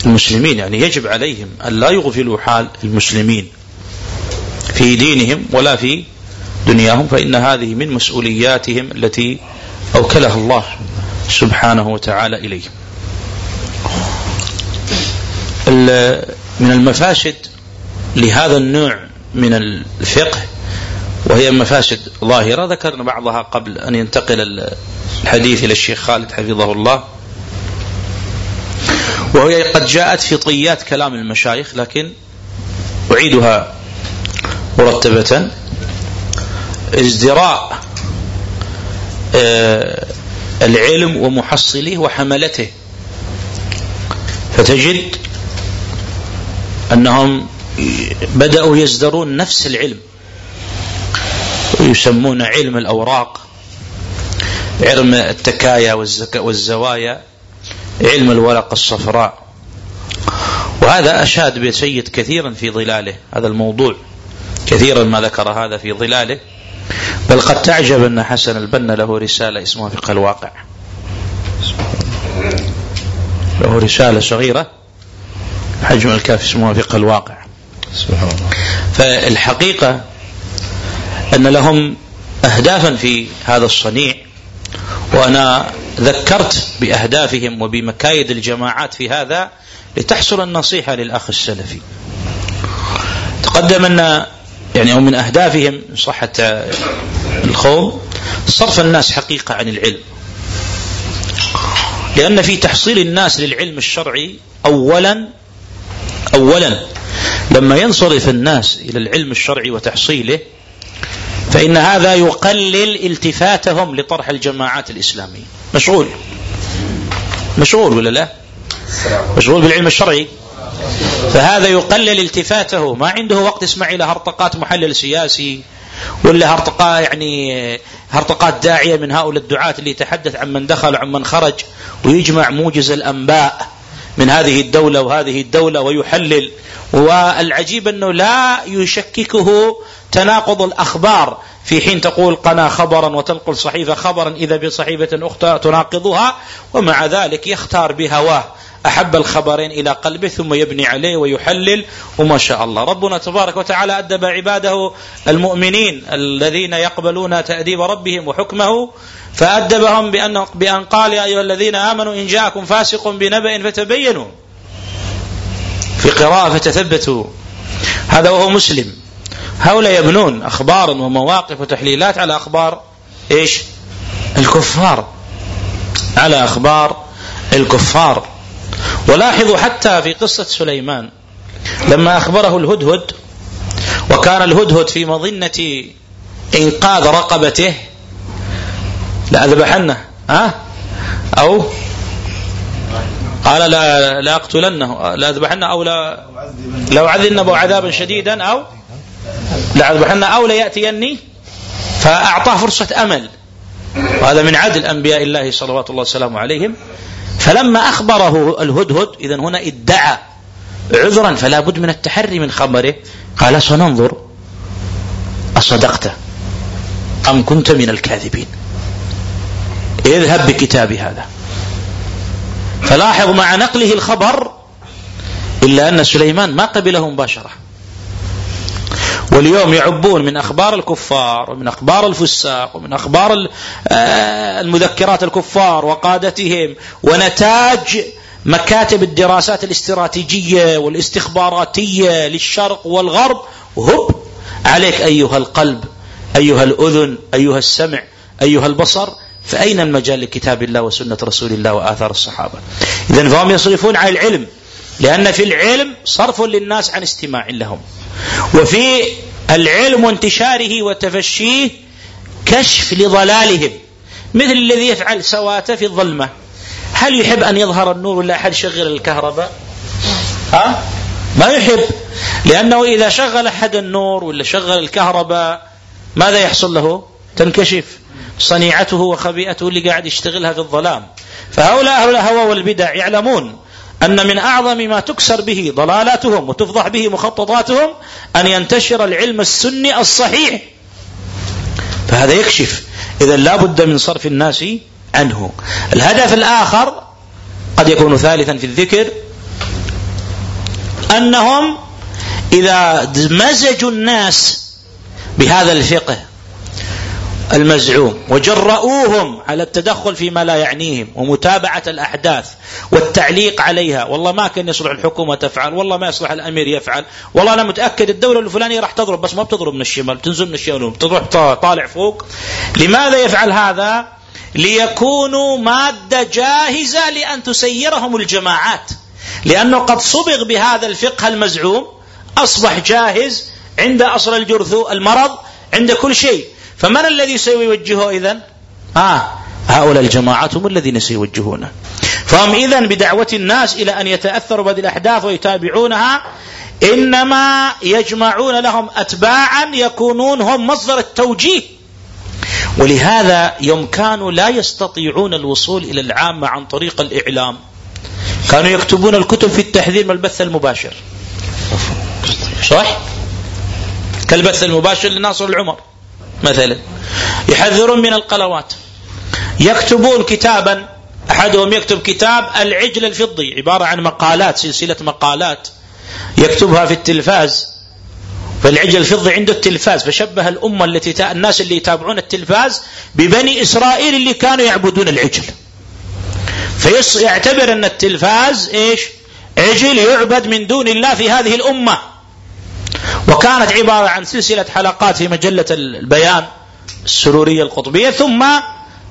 المسلمين. يعني يجب عليهم أن لا يغفلوا حال المسلمين في دينهم ولا في دنياهم فإن هذه من مسؤولياتهم التي أوكلها الله سبحانه وتعالى إليهم من المفاسد لهذا النوع من الفقه وهي مفاسد ظاهرة ذكرنا بعضها قبل أن ينتقل الحديث إلى الشيخ خالد حفظه الله. وهي قد جاءت في طيات كلام المشايخ لكن أعيدها مرتبة. ازدراء آه، العلم ومحصله وحملته. فتجد أنهم بدأوا يزدرون نفس العلم ويسمون علم الأوراق علم التكايا والزوايا علم الورقة الصفراء. وهذا أشاد بسيد كثيرا في ظلاله هذا الموضوع كثيرا ما ذكر هذا في ظلاله. بل قد تعجب أن حسن البنا له رسالة اسمها فقه الواقع له رسالة صغيرة حجم الكاف اسمها فقه الواقع سبحان الله فالحقيقة أن لهم أهدافا في هذا الصنيع وأنا ذكرت بأهدافهم وبمكايد الجماعات في هذا لتحصل النصيحة للأخ السلفي. تقدم أن يعني أو من أهدافهم صحة الخوض صرف الناس حقيقة عن العلم. لأن في تحصيل الناس للعلم الشرعي أولا أولا لما ينصرف الناس إلى العلم الشرعي وتحصيله فإن هذا يقلل التفاتهم لطرح الجماعات الإسلامية. مشغول. مشغول ولا لا؟ مشغول بالعلم الشرعي. فهذا يقلل التفاته. ما عنده وقت يسمع إلى هرطقات محلل سياسي ولا هرطقة يعني هرطقات داعية من هؤلاء الدعاة اللي يتحدث عن من دخل وعن من خرج ويجمع موجز الأنباء من هذه الدولة وهذه الدولة ويحلل. والعجيب أنه لا يشككه تناقض الأخبار. في حين تقول قنا خبرا وتنقل صحيفة خبرا إذا بصحيفة أخرى تناقضها ومع ذلك يختار بهواه. أحب الخبرين إلى قلبه ثم يبني عليه ويحلل وما شاء الله. ربنا تبارك وتعالى أدب عباده المؤمنين الذين يقبلون تأديب ربهم وحكمه فأدبهم بأن, بأن قال يا أيها الذين آمنوا إن جاءكم فاسق بنبأ فتبينوا. في قراءة فتثبتوا. هذا وهو مسلم. هؤلاء يبنون أخبارا ومواقف وتحليلات على أخبار إيش؟ الكفار. على أخبار الكفار. ولاحظوا حتى في قصة سليمان لما أخبره الهدهد وكان الهدهد في مظنة إنقاذ رقبته لأذبحنه أه؟ أو؟ قال لا لا أقتلنه لا أذبحنه أو لا لو عذبنه عذابا شديدا أو؟ لا أذبحنه أو ليأتيني فأعطاه فرصة أمل. وهذا من عدل أنبياء الله صلوات الله وسلامه عليهم. فلما أخبره الهدهد إذا هنا ادعى عذرا فلا بد من التحري من خبره. قال سننظر. أصدقت. أم كنت من الكاذبين. اذهب بكتابي هذا. فلاحظ مع نقله الخبر إلا أن سليمان ما قبله مباشرة. واليوم يعبون من أخبار الكفار ومن أخبار الفساق ومن أخبار آه، المذكرات الكفار وقادتهم ونتاج مكاتب الدراسات الاستراتيجية والاستخباراتية للشرق والغرب. هب عليك أيها القلب أيها الأذن أيها السمع أيها البصر. فأين المجال لكتاب الله وسنة رسول الله وآثار الصحابة؟ إذا فهم يصرفون عن العلم. لأن في العلم صرف للناس عن استماع لهم. وفي العلم وانتشاره وتفشيه كشف لضلالهم مثل الذي يفعل سواتة في الظلمة. هل يحب أن يظهر النور ولا أحد يشغل الكهرباء؟ ها؟ ما يحب. لأنه إذا شغل أحد النور ولا شغل الكهرباء ماذا يحصل له؟ تنكشف. صنيعته وخبيئته اللي قاعد يشتغلها في الظلام. فهؤلاء أهل الهوى والبدع يعلمون أن من أعظم ما تكسر به ضلالاتهم وتفضح به مخططاتهم أن ينتشر العلم السني الصحيح. فهذا يكشف. إذا لا بد من صرف الناس عنه. الهدف الآخر قد يكون ثالثا في الذكر أنهم إذا مزجوا الناس بهذا الفقه المزعوم وجرؤوهم على التدخل فيما لا يعنيهم ومتابعة الأحداث والتعليق عليها. والله ما كان يصلح الحكومة تفعل والله ما يصلح الأمير يفعل. والله أنا متأكد الدولة الفلانية راح تضرب بس ما بتضرب من الشمال بتنزل من الشمال بتروح طالع فوق. لماذا يفعل هذا؟ ليكونوا مادة جاهزة لأن تسيرهم الجماعات. لأنه قد صبغ بهذا الفقه المزعوم أصبح جاهز عند أصل الجرثو المرض عند كل شيء. فمن الذي سيوجهه إذن؟ آه هؤلاء الجماعات هم الذين سيوجهونه فهم إذن بدعوة الناس إلى أن يتأثروا بهذه الأحداث ويتابعونها إنما يجمعون لهم أتباعا يكونون هم مصدر التوجيه. ولهذا يوم كانوا لا يستطيعون الوصول إلى العامة عن طريق الإعلام كانوا يكتبون الكتب في التحذير من البث المباشر. صح؟ كالبث المباشر لناصر العمر. مثلا. يحذرون من القلوات. يكتبون كتابا أحدهم يكتب كتاب العجل الفضي عبارة عن مقالات سلسلة مقالات. يكتبها في التلفاز. فالعجل الفضي عنده التلفاز. فشبه الأمة التي الناس اللي يتابعون التلفاز ببني إسرائيل اللي كانوا يعبدون العجل. فيعتبر أن التلفاز إيش؟ عجل يعبد من دون الله في هذه الأمة. وكانت عبارة عن سلسلة حلقات في مجلة البيان السرورية القطبية ثم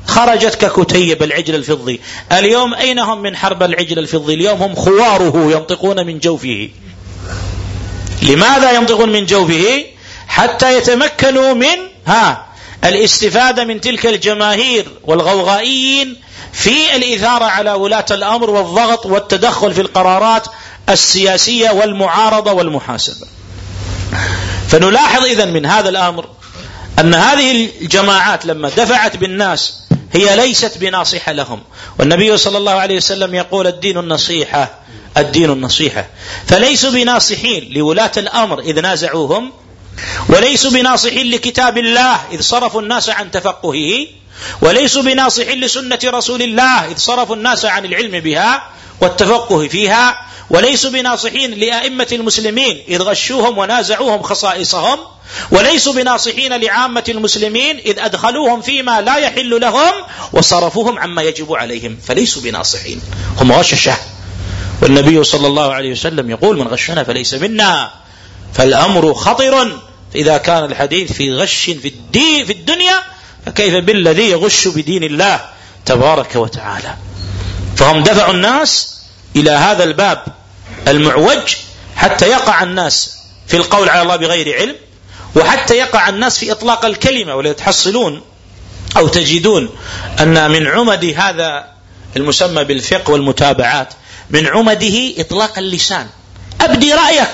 خرجت ككتيب العجل الفضي. اليوم أين هم من حرب العجل الفضي؟ اليوم هم خواره ينطقون من جوفه. لماذا ينطقون من جوفه؟ حتى يتمكنوا من ها الاستفادة من تلك الجماهير والغوغائيين في الإثارة على ولاة الأمر والضغط والتدخل في القرارات السياسية والمعارضة والمحاسبة. فنلاحظ إذا من هذا الأمر أن هذه الجماعات لما دفعت بالناس هي ليست بناصحة لهم. والنبي صلى الله عليه وسلم يقول الدين النصيحة الدين النصيحة. فليسوا بناصحين لولاة الأمر إذ نازعوهم وليسوا بناصحين لكتاب الله إذ صرفوا الناس عن تفقهه. وليسوا بناصحين لسنة رسول الله إذ صرفوا الناس عن العلم بها والتفقه فيها. وليسوا بناصحين لأئمة المسلمين إذ غشوهم ونازعوهم خصائصهم. وليسوا بناصحين لعامة المسلمين إذ أدخلوهم فيما لا يحل لهم وصرفوهم عما يجب عليهم. فليسوا بناصحين. هم غششة. والنبي صلى الله عليه وسلم يقول من غشنا فليس منا فالأمر خطر. إذا كان الحديث في غش في الدين في الدنيا فكيف بالذي يغش بدين الله تبارك وتعالى؟ فهم دفعوا الناس إلى هذا الباب المعوج حتى يقع الناس في القول على الله بغير علم وحتى يقع الناس في إطلاق الكلمة ولتحصلون أو تجدون أن من عمد هذا المسمى بالفقه والمتابعات من عمده إطلاق اللسان. أبدي رأيك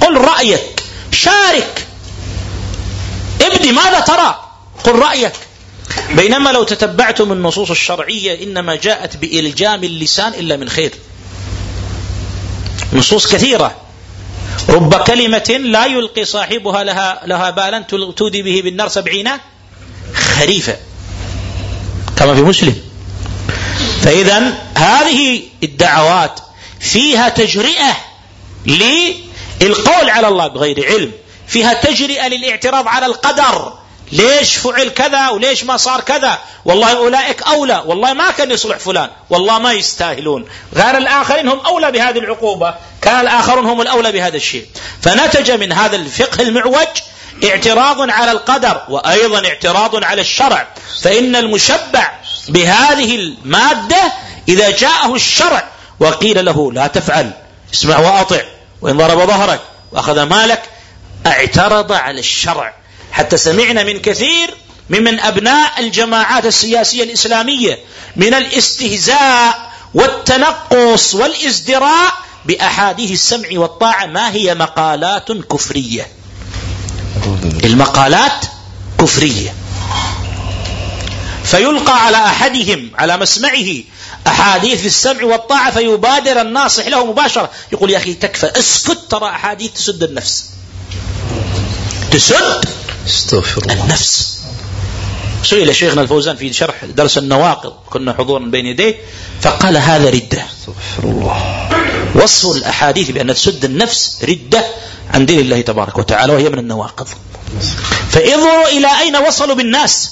قل رأيك شارك ابدي ماذا ترى؟ قل رأيك. بينما لو تتبعتم النصوص الشرعية إنما جاءت بإلجام اللسان إلا من خير. نصوص كثيرة. رب كلمة لا يلقي صاحبها لها لها بالا تودي به بالنار سبعين خريفا كما في مسلم. فإذا هذه الدعوات فيها تجرئة للقول على الله بغير علم. فيها تجرئة للاعتراض على القدر. ليش فعل كذا وليش ما صار كذا؟ والله أولئك أولى. والله ما كان يصلح فلان. والله ما يستاهلون. غير الآخرين هم أولى بهذه العقوبة. كان الآخرون هم الأولى بهذا الشيء. فنتج من هذا الفقه المعوج اعتراض على القدر وأيضا اعتراض على الشرع. فإن المشبع بهذه المادة إذا جاءه الشرع وقيل له لا تفعل اسمع وأطع وإن ضرب ظهرك وأخذ مالك اعترض على الشرع. حتى سمعنا من كثير ممن أبناء الجماعات السياسية الإسلامية من الاستهزاء والتنقص والإزدراء بأحاديث السمع والطاعة. ما هي مقالات كفرية؟ المقالات كفرية. فيلقى على أحدهم على مسمعه أحاديث السمع والطاعة فيبادر الناصح له مباشرة. يقول يا أخي تكفى اسكت ترى أحاديث تسد النفس. تسد استغفر الله. النفس. سئل شيخنا الفوزان في شرح درس النواقض كنا حضورا بين يديه فقال هذا ردة. استغفر الله. وصف الأحاديث بأن تسد النفس ردة عن دين الله تبارك وتعالى وهي من النواقض. فانظروا إلى أين وصلوا بالناس؟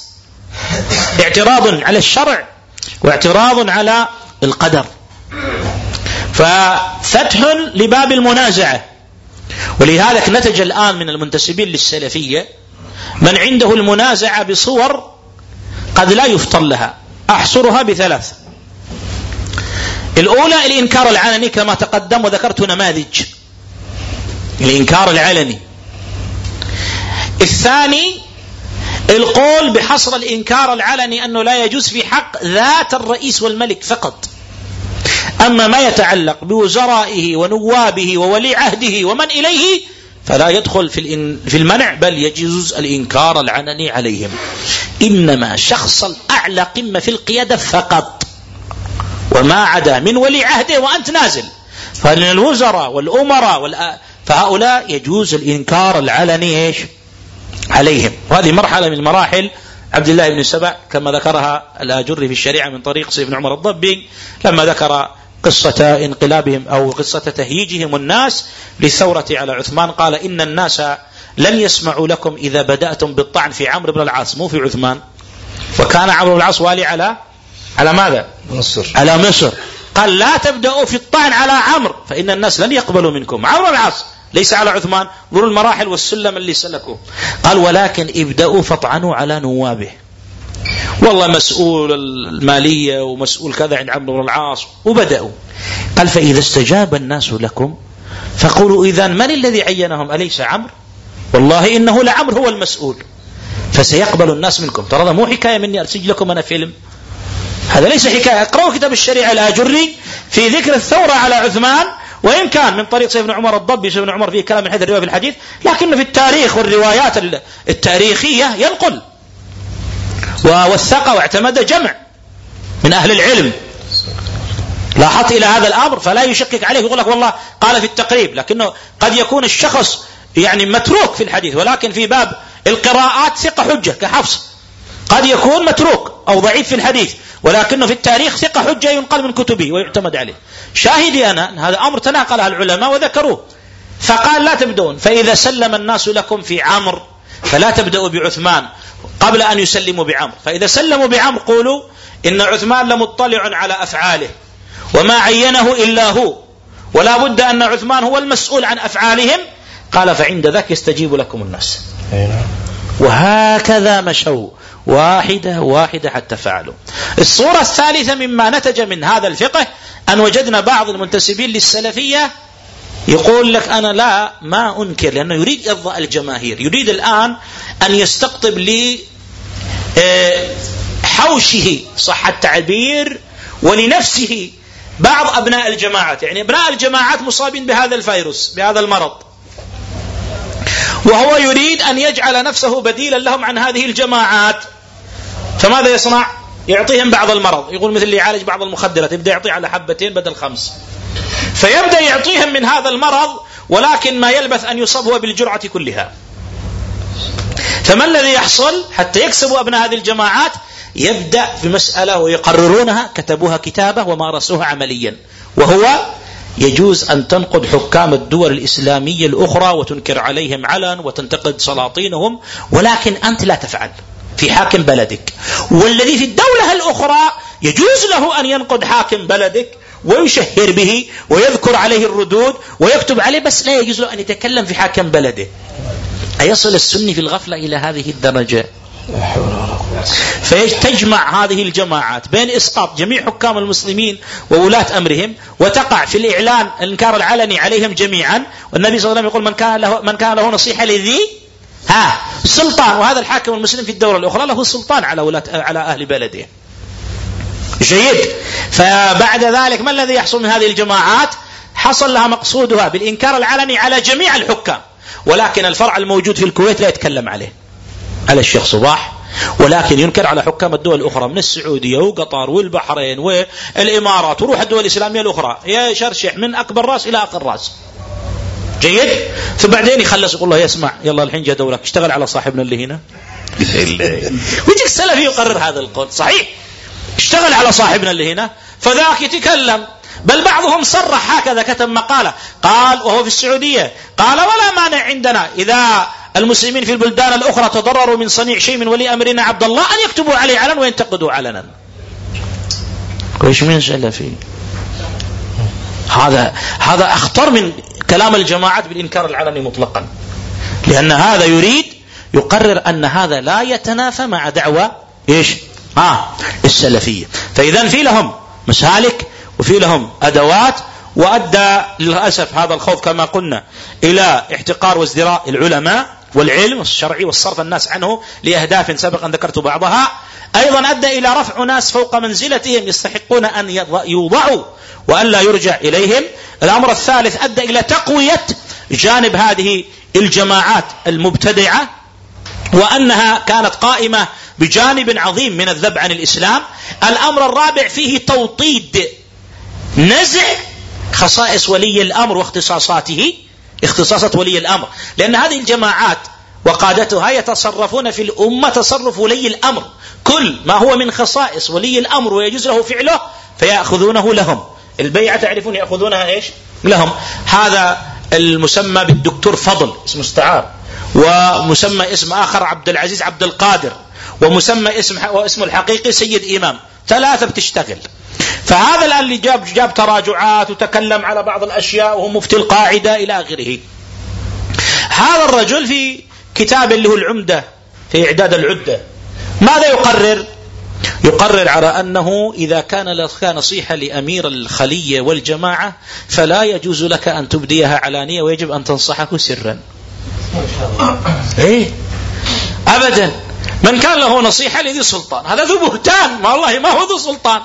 اعتراض على الشرع واعتراض على القدر. ففتح لباب المنازعة. ولهذا نتج الآن من المنتسبين للسلفية من عنده المنازعة بصور قد لا يفطن لها. أحصرها بثلاث. الأولى الإنكار العلني كما تقدم وذكرت نماذج. الإنكار العلني. الثاني القول بحصر الإنكار العلني أنه لا يجوز في حق ذات الرئيس والملك فقط. أما ما يتعلق بوزرائه ونوابه وولي عهده ومن إليه فلا يدخل في في المنع بل يجوز الإنكار العلني عليهم. إنما شخص الأعلى قمة في القيادة فقط. وما عدا من ولي عهده وأنت نازل. فمن الوزراء والأمراء فهؤلاء يجوز الإنكار العلني إيش؟ عليهم. وهذه مرحلة من مراحل عبد الله بن سبع كما ذكرها الآجري في الشريعة من طريق سيد بن عمر الضبي لما ذكر قصة انقلابهم أو قصة تهييجهم الناس للثورة على عثمان قال إن الناس لن يسمعوا لكم إذا بدأتم بالطعن في عمرو بن العاص مو في عثمان. وكان عمرو بن العاص والي على على ماذا؟ مصر. على مصر. قال لا تبدأوا في الطعن على عمرو فإن الناس لن يقبلوا منكم. عمرو بن العاص ليس على عثمان. ذو المراحل والسلم اللي سلكوه. قال ولكن ابدأوا فاطعنوا على نوابه. والله مسؤول المالية ومسؤول كذا عند عمرو بن العاص. وبدأوا. قال فإذا استجاب الناس لكم فقولوا إذا من الذي عينهم؟ أليس عمرو؟ والله إنه لعمر هو المسؤول. فسيقبل الناس منكم. ترى هذا مو حكاية مني أرسل لكم أنا فيلم. هذا ليس حكاية. اقرأوا كتاب الشريعة الآجري في ذكر الثورة على عثمان. وإن كان من طريق سيدنا عمر الضبي سيدنا عمر فيه كلام من حيث الرواية في الحديث لكنه في التاريخ والروايات التاريخية ينقل. ووثق واعتمد جمع من أهل العلم. لاحظت إلى هذا الأمر فلا يشكك عليه يقول لك والله قال في التقريب لكنه قد يكون الشخص يعني متروك في الحديث ولكن في باب القراءات ثقة حجة كحفص. قد يكون متروك أو ضعيف في الحديث ولكنه في التاريخ ثقة حجة ينقل من كتبه ويعتمد عليه. شاهدي أنا هذا أمر تناقلها العلماء وذكروه. فقال لا تبدون فإذا سلم الناس لكم في عمر فلا تبدأوا بعثمان قبل أن يسلموا بعمر فإذا سلموا بعمر قولوا إن عثمان لمطلع على أفعاله وما عينه إلا هو ولا بد أن عثمان هو المسؤول عن أفعالهم. قال فعند ذاك يستجيب لكم الناس. نعم. وهكذا مشوا. واحدة واحدة حتى فعلوا. الصورة الثالثة مما نتج من هذا الفقه أن وجدنا بعض المنتسبين للسلفية يقول لك أنا لا ما أنكر لأنه يريد إرضاء الجماهير يريد الآن أن يستقطب لي آه، حوشه صح التعبير ولنفسه بعض أبناء الجماعات. يعني أبناء الجماعات مصابين بهذا الفيروس بهذا المرض. وهو يريد أن يجعل نفسه بديلا لهم عن هذه الجماعات. فماذا يصنع؟ يعطيهم بعض المرض. يقول مثل اللي يعالج بعض المخدرات يبدأ يعطيه على حبتين بدل خمس. فيبدأ يعطيهم من هذا المرض ولكن ما يلبث أن يصاب هو بالجرعة كلها. فما الذي يحصل؟ حتى يكسبوا أبناء هذه الجماعات يبدأ في مسألة ويقررونها كتبوها كتابة ومارسوها عمليا. وهو يجوز أن تنقد حكام الدول الإسلامية الأخرى وتنكر عليهم علن وتنتقد سلاطينهم ولكن أنت لا تفعل. في حاكم بلدك. والذي في الدولة الأخرى يجوز له أن ينقد حاكم بلدك ويشهر به ويذكر عليه الردود ويكتب عليه بس لا يجوز له أن يتكلم في حاكم بلده. أيصل السني في الغفلة إلى هذه الدرجة؟ فتجمع هذه الجماعات بين إسقاط جميع حكام المسلمين وولاة أمرهم وتقع في الإعلان الانكار العلني عليهم جميعا والنبي صلى الله عليه وسلم يقول من كان له من كان له نصيحة لذي ها سلطان وهذا الحاكم المسلم في الدولة الأخرى له سلطان على ولاة على أهل بلده. جيد. فبعد ذلك ما الذي يحصل من هذه الجماعات؟ حصل لها مقصودها بالإنكار العلني على جميع الحكام. ولكن الفرع الموجود في الكويت لا يتكلم عليه. على الشيخ صباح. ولكن ينكر على حكام الدول الأخرى من السعودية وقطر والبحرين والإمارات وروح الدول الإسلامية الأخرى. يشرشح من أكبر راس إلى آخر راس جيد؟ ثم بعدين يخلص يقول له يسمع يلا الحين جاء دورك اشتغل على صاحبنا اللي هنا. ويجيك السلفي يقرر هذا القول صحيح؟ اشتغل على صاحبنا اللي هنا فذاك يتكلم. بل بعضهم صرح هكذا كتب مقالة قال وهو في السعودية قال ولا مانع عندنا إذا المسلمين في البلدان الأخرى تضرروا من صنيع شيء من ولي أمرنا عبد الله أن يكتبوا عليه علنا وينتقدوا علنا. وإيش من سلفي؟ هذا هذا أخطر من كلام الجماعات بالإنكار العلني مطلقا. لأن هذا يريد يقرر أن هذا لا يتنافى مع دعوة إيش؟ آه السلفية. فإذا في لهم مسالك وفي لهم أدوات وأدى للأسف هذا الخوض كما قلنا إلى احتقار وازدراء العلماء والعلم الشرعي والصرف الناس عنه لأهداف سبقا ذكرت بعضها. أيضا أدى إلى رفع ناس فوق منزلتهم يستحقون أن يوضعوا وألا يرجع إليهم. الأمر الثالث أدى إلى تقوية جانب هذه الجماعات المبتدعة وأنها كانت قائمة بجانب عظيم من الذب عن الإسلام. الأمر الرابع فيه توطيد نزع خصائص ولي الأمر واختصاصاته. اختصاصات ولي الأمر. لأن هذه الجماعات وقادتها يتصرفون في الأمة تصرف ولي الأمر. كل ما هو من خصائص ولي الأمر ويجوز له فعله فيأخذونه لهم. البيعة تعرفون يأخذونها إيش؟ لهم. هذا المسمى بالدكتور فضل اسم استعار ومسمى اسم آخر عبد العزيز عبد القادر. ومسمى اسم واسمه الحقيقي سيد إمام. ثلاثة بتشتغل. فهذا الآن اللي جاب جاب تراجعات وتكلم على بعض الأشياء وهو مفتي القاعدة إلى آخره. هذا الرجل في كتاب اللي هو العمدة في إعداد العدة. ماذا يقرر؟ يقرر على أنه إذا كان لك نصيحة لأمير الخلية والجماعة فلا يجوز لك أن تبديها علانية ويجب أن تنصحه سرا. إيه؟ أبدا. من كان له نصيحة لذي سلطان. هذا ذو بهتان. ما والله ما هو ذو سلطان.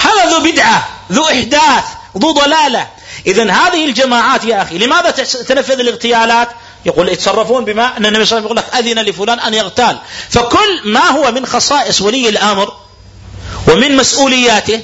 هذا ذو بدعة ذو إحداث ذو ضلالة. إذا هذه الجماعات يا أخي لماذا تنفذ الاغتيالات؟ يقول يتصرفون بما أن النبي صلى الله عليه وسلم يقول لك أذن لفلان أن يغتال. فكل ما هو من خصائص ولي الأمر ومن مسؤولياته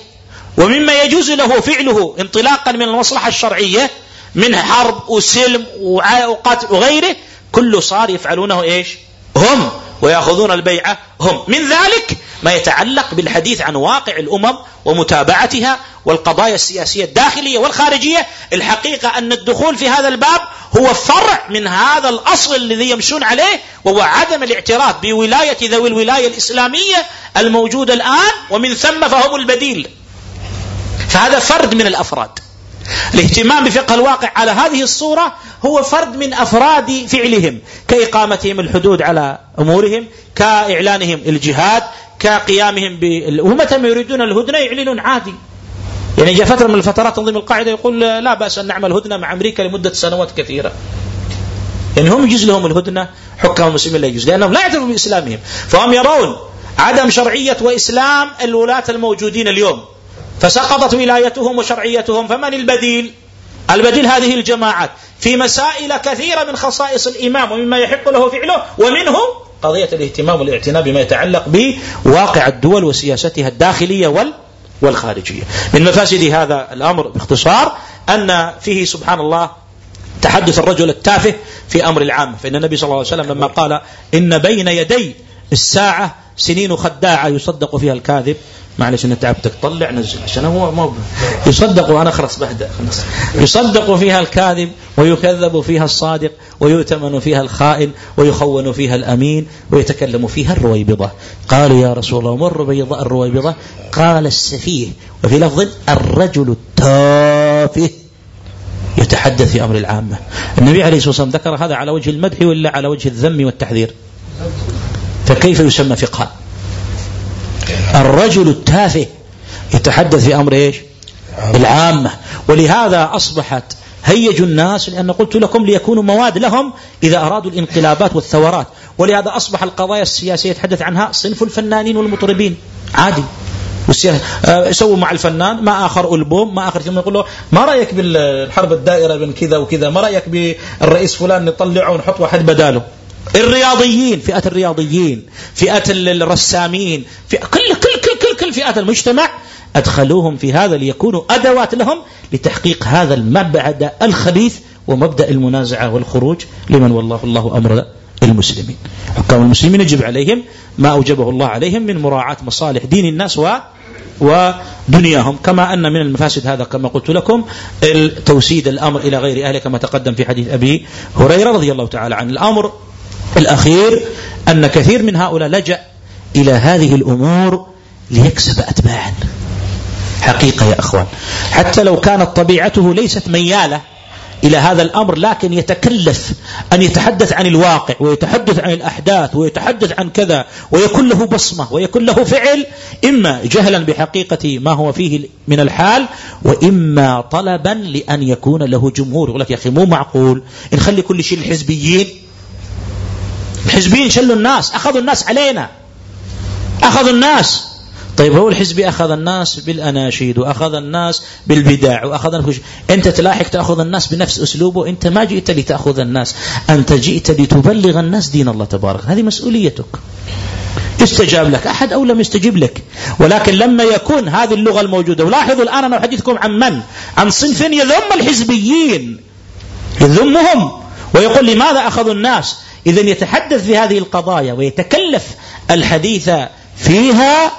ومما يجوز له فعله انطلاقا من المصلحة الشرعية من حرب وسلم وقتل وغيره كله صار يفعلونه إيش؟ هم ويأخذون البيعة هم. من ذلك ما يتعلق بالحديث عن واقع الأمم ومتابعتها والقضايا السياسية الداخلية والخارجية الحقيقة أن الدخول في هذا الباب هو فرع من هذا الأصل الذي يمشون عليه وهو عدم الاعتراف بولاية ذوي الولاية الإسلامية الموجودة الآن ومن ثم فهم البديل. فهذا فرد من الأفراد. الاهتمام بفقه الواقع على هذه الصورة هو فرد من أفراد فعلهم كإقامتهم الحدود على أمورهم كإعلانهم الجهاد كقيامهم بال... ومتى ما يريدون الهدنة يعلنون عادي. يعني جاء فترة من الفترات تنظيم القاعدة يقول لا بأس أن نعمل هدنة مع أمريكا لمدة سنوات كثيرة. يعني هم يجوز لهم الهدنة حكام المسلمين لا يجوز لأنهم لا يعترفون بإسلامهم. فهم يرون عدم شرعية وإسلام الولاة الموجودين اليوم. فسقطت ولايتهم وشرعيتهم فمن البديل؟ البديل هذه الجماعات. في مسائل كثيرة من خصائص الإمام ومما يحق له فعله ومنه قضية الاهتمام والاعتناء بما يتعلق بواقع الدول وسياستها الداخلية وال والخارجية. من مفاسد هذا الأمر باختصار أن فيه سبحان الله تحدث الرجل التافه في أمر العام فإن النبي صلى الله عليه وسلم لما قال إن بين يدي الساعة سنين خداعة يصدق فيها الكاذب معلش أنا تعبتك طلع نزل عشان هو ما يصدق وأنا خلاص بهدأ خلاص. يصدق فيها الكاذب ويكذب فيها الصادق ويؤتمن فيها الخائن ويخون فيها الأمين ويتكلم فيها الرويبضة. قالوا يا رسول الله ما الرويبضه الرويبضة؟ قال السفيه وفي لفظ الرجل التافه يتحدث في أمر العامة. النبي عليه الصلاة والسلام ذكر هذا على وجه المدح ولا على وجه الذم والتحذير؟ فكيف يسمى فقها الرجل التافه يتحدث في أمر إيش؟ العامة. ولهذا أصبحت هيجوا الناس لأن قلت لكم ليكونوا مواد لهم إذا أرادوا الانقلابات والثورات. ولهذا أصبح القضايا السياسية يتحدث عنها صنف الفنانين والمطربين. عادي. آه، يسووا مع الفنان ما آخر ألبوم ما آخر ثم يقول له ما رأيك بالحرب الدائرة بين كذا وكذا؟ ما رأيك بالرئيس فلان نطلعه ونحط واحد بداله؟ الرياضيين فئة الرياضيين فئة الرسامين في كل كل كل كل كل فئات المجتمع أدخلوهم في هذا ليكونوا أدوات لهم لتحقيق هذا المبعد الخبيث ومبدأ المنازعة والخروج لمن والله الله أمر المسلمين. حكام المسلمين يجب عليهم ما أوجبه الله عليهم من مراعاة مصالح دين الناس و ودنياهم كما أن من المفاسد هذا كما قلت لكم توسيد الأمر إلى غير أهله كما تقدم في حديث أبي هريرة رضي الله تعالى عن الأمر الأخير أن كثير من هؤلاء لجأ إلى هذه الأمور ليكسب أتباعا. حقيقة يا أخوان. حتى لو كانت طبيعته ليست ميالة إلى هذا الأمر لكن يتكلف أن يتحدث عن الواقع ويتحدث عن الأحداث ويتحدث عن كذا ويكون له بصمة ويكون له فعل إما جهلا بحقيقة ما هو فيه من الحال وإما طلبا لأن يكون له جمهور. يقول لك يا أخي مو معقول. نخلي كل شيء الحزبيين الحزبيين شلوا الناس أخذوا الناس علينا. أخذوا الناس. طيب هو الحزبي أخذ الناس بالأناشيد وأخذ الناس بالبدع وأخذ الناس أنت تلاحق تأخذ الناس بنفس أسلوبه أنت ما جئت لتأخذ الناس. أنت جئت لتبلغ الناس دين الله تبارك. هذه مسؤوليتك. استجاب لك. أحد أو لم يستجب لك. ولكن لما يكون هذه اللغة الموجودة ولاحظوا الآن أنا أحدثكم عن من؟ عن صنف يذم الحزبيين. يذمهم. ويقول لماذا أخذوا الناس؟ إذا يتحدث في هذه القضايا ويتكلف الحديث فيها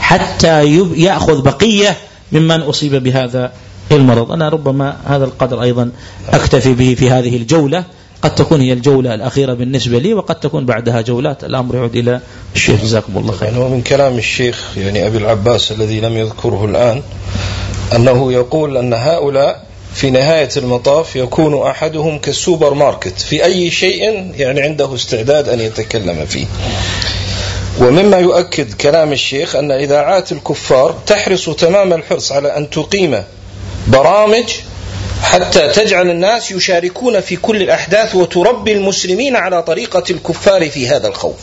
حتى يأخذ بقية ممن أصيب بهذا المرض. أنا ربما هذا القدر أيضا أكتفي به في هذه الجولة. قد تكون هي الجولة الأخيرة بالنسبة لي وقد تكون بعدها جولات. الأمر يعود إلى الشيخ. جزاكم الله خير ومن كلام الشيخ يعني أبي العباس الذي لم يذكره الآن أنه يقول أن هؤلاء في نهاية المطاف يكون أحدهم كالسوبر ماركت في أي شيء يعني عنده استعداد أن يتكلم فيه. ومما يؤكد كلام الشيخ أن إذاعات الكفار تحرص تمام الحرص على أن تقيم برامج حتى تجعل الناس يشاركون في كل الأحداث وتربي المسلمين على طريقة الكفار في هذا الخوف.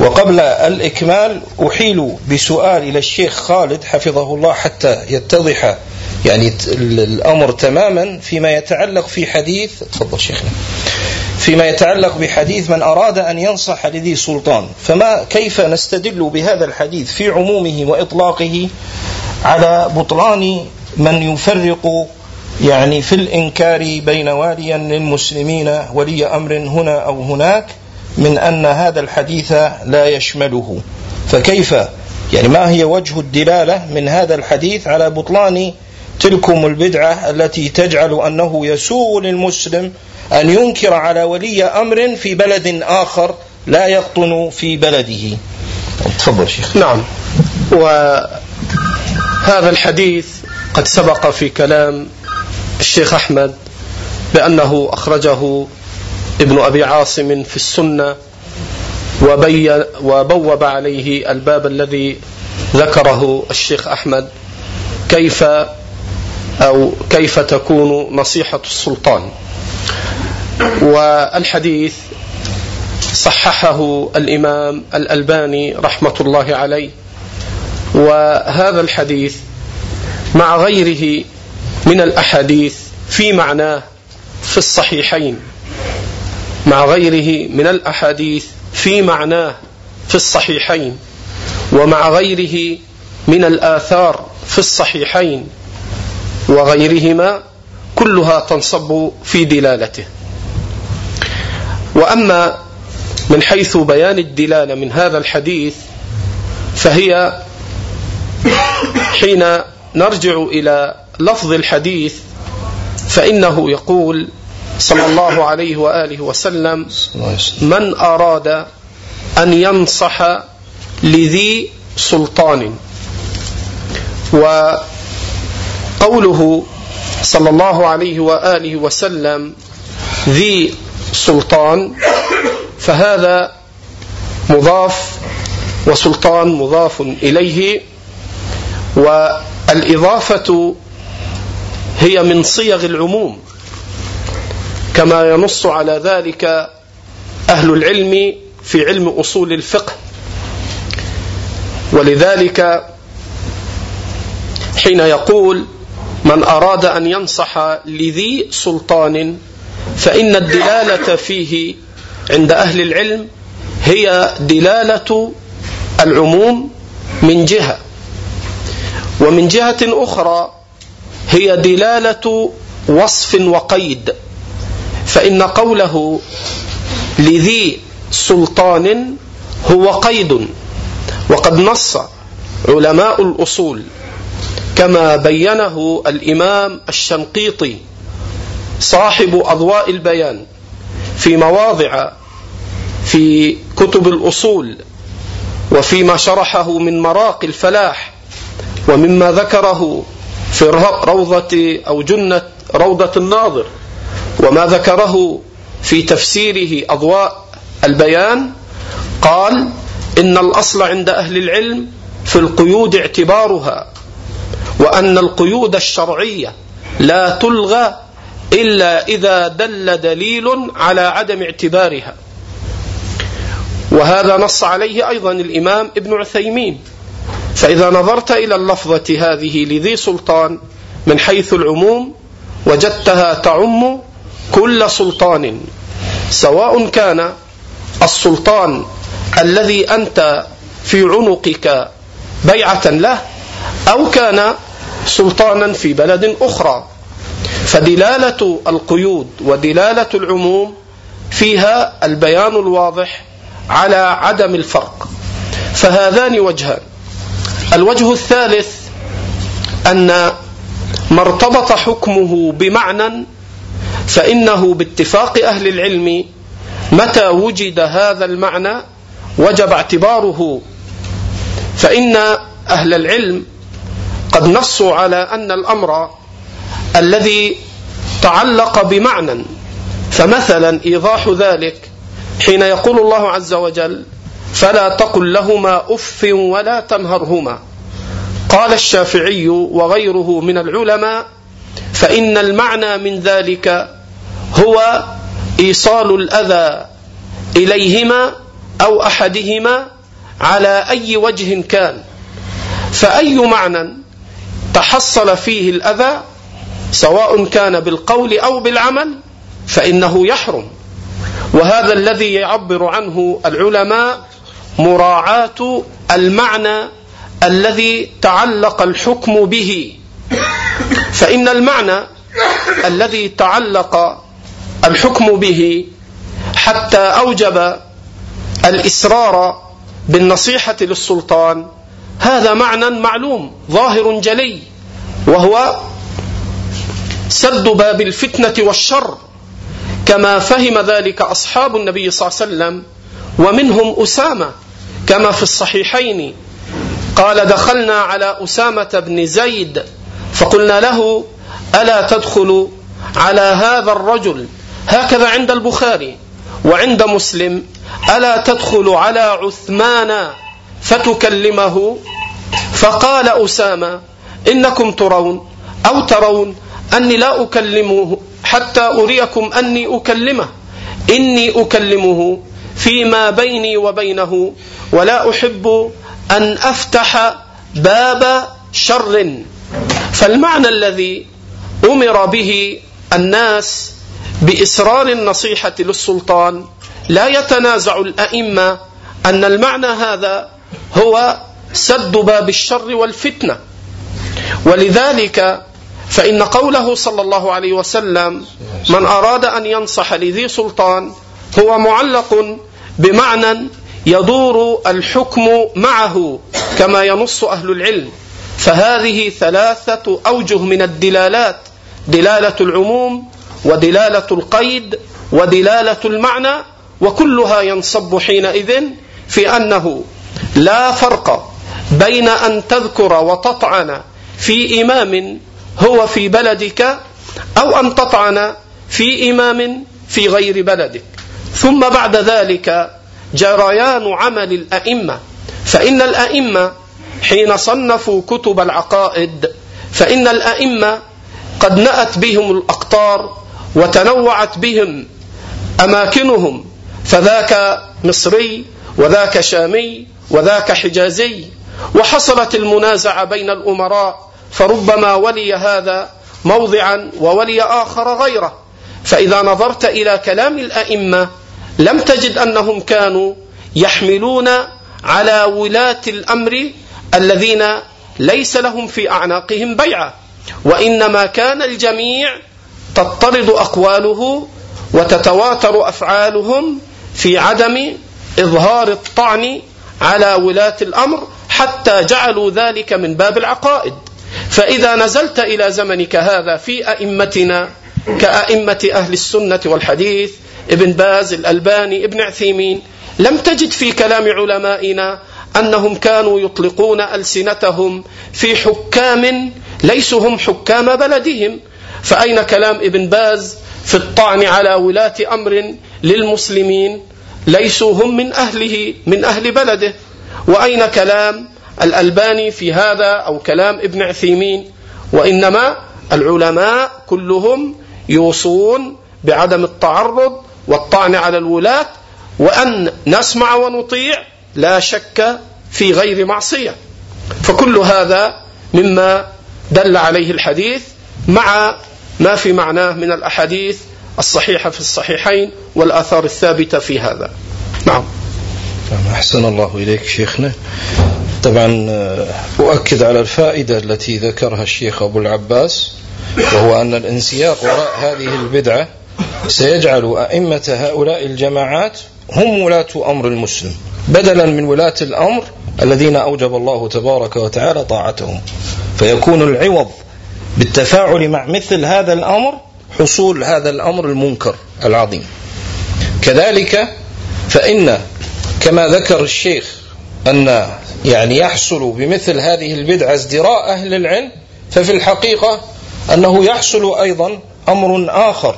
وقبل الإكمال أحيل بسؤال إلى الشيخ خالد حفظه الله حتى يتضح يعني الأمر تماما فيما يتعلق في حديث تفضل شيخنا. فيما يتعلق بحديث من أراد أن ينصح لذي سلطان. فما كيف نستدل بهذا الحديث في عمومه وإطلاقه على بطلان من يفرق يعني في الإنكار بين واليا للمسلمين ولي أمر هنا أو هناك من أن هذا الحديث لا يشمله. فكيف؟ يعني ما هي وجه الدلالة من هذا الحديث على بطلان تلكم البدعة التي تجعل أنه يسوء للمسلم أن ينكر على ولي أمر في بلد آخر لا يقطن في بلده. تفضل شيخ. نعم. وهذا الحديث قد سبق في كلام الشيخ أحمد بأنه أخرجه ابن أبي عاصم في السنة وبي وبوب عليه الباب الذي ذكره الشيخ أحمد كيف أو كيف تكون نصيحة السلطان. والحديث صححه الإمام الألباني رحمة الله عليه. وهذا الحديث مع غيره من الأحاديث في معناه في الصحيحين. مع غيره من الأحاديث في معناه في الصحيحين. ومع غيره من الآثار في الصحيحين. وغيرهما كلها تنصب في دلالته. وأما من حيث بيان الدلاله من هذا الحديث فهي حين نرجع إلى لفظ الحديث فإنه يقول صلى الله عليه وآله وسلم من أراد أن ينصح لذي سلطان. وقوله صلى الله عليه وآله وسلم ذي سلطان فهذا مضاف وسلطان مضاف إليه والإضافة هي من صيغ العموم كما ينص على ذلك أهل العلم في علم أصول الفقه. ولذلك حين يقول من أراد أن ينصح لذي سلطان فإن الدلالة فيه عند أهل العلم هي دلالة العموم من جهة. ومن جهة أخرى هي دلالة وصف وقيد فإن قوله لذي سلطان هو قيد. وقد نص علماء الأصول كما بينه الإمام الشنقيطي صاحب أضواء البيان في مواضع في كتب الأصول وفيما شرحه من مراق الفلاح ومما ذكره في روضة أو جنة روضة الناظر وما ذكره في تفسيره أضواء البيان قال إن الأصل عند أهل العلم في القيود اعتبارها وأن القيود الشرعية لا تلغى إلا إذا دل دليل على عدم اعتبارها. وهذا نص عليه أيضا الإمام ابن عثيمين. فإذا نظرت إلى اللفظة هذه لذي سلطان من حيث العموم وجدتها تعم كل سلطان سواء كان السلطان الذي أنت في عنقك بيعة له أو كان سلطانا في بلد أخرى. فدلالة القيود ودلالة العموم فيها البيان الواضح على عدم الفرق. فهذان وجهان. الوجه الثالث أن ما ارتبط حكمه بمعنى فإنه باتفاق أهل العلم متى وجد هذا المعنى وجب اعتباره. فإن أهل العلم قد نصوا على أن الأمر الذي تعلق بمعنى فمثلا إيضاح ذلك حين يقول الله عز وجل فلا تقل لهما أف ولا تنهرهما قال الشافعي وغيره من العلماء فإن المعنى من ذلك هو إيصال الأذى إليهما أو أحدهما على أي وجه كان فأي معنى تحصل فيه الأذى سواء كان بالقول أو بالعمل فإنه يحرم. وهذا الذي يعبر عنه العلماء مراعاة المعنى الذي تعلق الحكم به. فإن المعنى الذي تعلق الحكم به حتى أوجب الإسرار بالنصيحة للسلطان هذا معنى معلوم ظاهر جلي وهو سد باب الفتنة والشر. كما فهم ذلك أصحاب النبي صلى الله عليه وسلم ومنهم أسامة كما في الصحيحين. قال دخلنا على أسامة بن زيد فقلنا له ألا تدخل على هذا الرجل؟ هكذا عند البخاري وعند مسلم ألا تدخل على عثمان فتكلمه فقال أسامة إنكم ترون أو ترون أني لا أكلمه حتى أريكم أني أكلمه. إني أكلمه فيما بيني وبينه ولا أحب أن أفتح باب شر. فالمعنى الذي أمر به الناس بإسرار النصيحة للسلطان لا يتنازع الأئمة أن المعنى هذا هو سد باب الشر والفتنة. ولذلك فإن قوله صلى الله عليه وسلم من أراد أن ينصح لذي سلطان هو معلق بمعنى يدور الحكم معه كما ينص أهل العلم. فهذه ثلاثة أوجه من الدلالات دلالة العموم ودلالة القيد ودلالة المعنى وكلها ينصب حينئذ في أنه لا فرق بين أن تذكر وتطعن في إمام هو في بلدك أو أن تطعن في إمام في غير بلدك. ثم بعد ذلك جريان عمل الأئمة. فإن الأئمة حين صنفوا كتب العقائد فإن الأئمة قد نأت بهم الأقطار وتنوعت بهم أماكنهم. فذاك مصري وذاك شامي وذاك حجازي وحصلت المنازعة بين الأمراء فربما ولي هذا موضعا وولي آخر غيره. فإذا نظرت إلى كلام الأئمة لم تجد أنهم كانوا يحملون على ولاة الأمر الذين ليس لهم في أعناقهم بيعة. وإنما كان الجميع تضطرد أقواله وتتواتر أفعالهم في عدم إظهار الطعن على ولاة الأمر. حتى جعلوا ذلك من باب العقائد. فإذا نزلت إلى زمنك هذا في أئمتنا كأئمة أهل السنة والحديث ابن باز الألباني ابن عثيمين لم تجد في كلام علمائنا أنهم كانوا يطلقون ألسنتهم في حكام ليسوا هم حكام بلدهم. فأين كلام ابن باز في الطعن على ولاة أمر للمسلمين؟ ليسوا هم من أهله من أهل بلده. وأين كلام الألباني في هذا أو كلام ابن عثيمين وإنما العلماء كلهم يوصون بعدم التعرض والطعن على الولاة وأن نسمع ونطيع لا شك في غير معصية. فكل هذا مما دل عليه الحديث مع ما في معناه من الأحاديث الصحيحة في الصحيحين والآثار الثابتة في هذا. نعم. أحسن الله إليك شيخنا. طبعا آه، أؤكد على الفائدة التي ذكرها الشيخ أبو العباس وهو أن الانسياق وراء هذه البدعة سيجعل أئمة هؤلاء الجماعات هم ولاة أمر المسلم بدلا من ولاة الأمر الذين أوجب الله تبارك وتعالى طاعتهم. فيكون العوض بالتفاعل مع مثل هذا الأمر حصول هذا الأمر المنكر العظيم. كذلك فإن كما ذكر الشيخ أن يعني يحصل بمثل هذه البدعة ازدراء أهل العلم ففي الحقيقة أنه يحصل أيضا أمر آخر.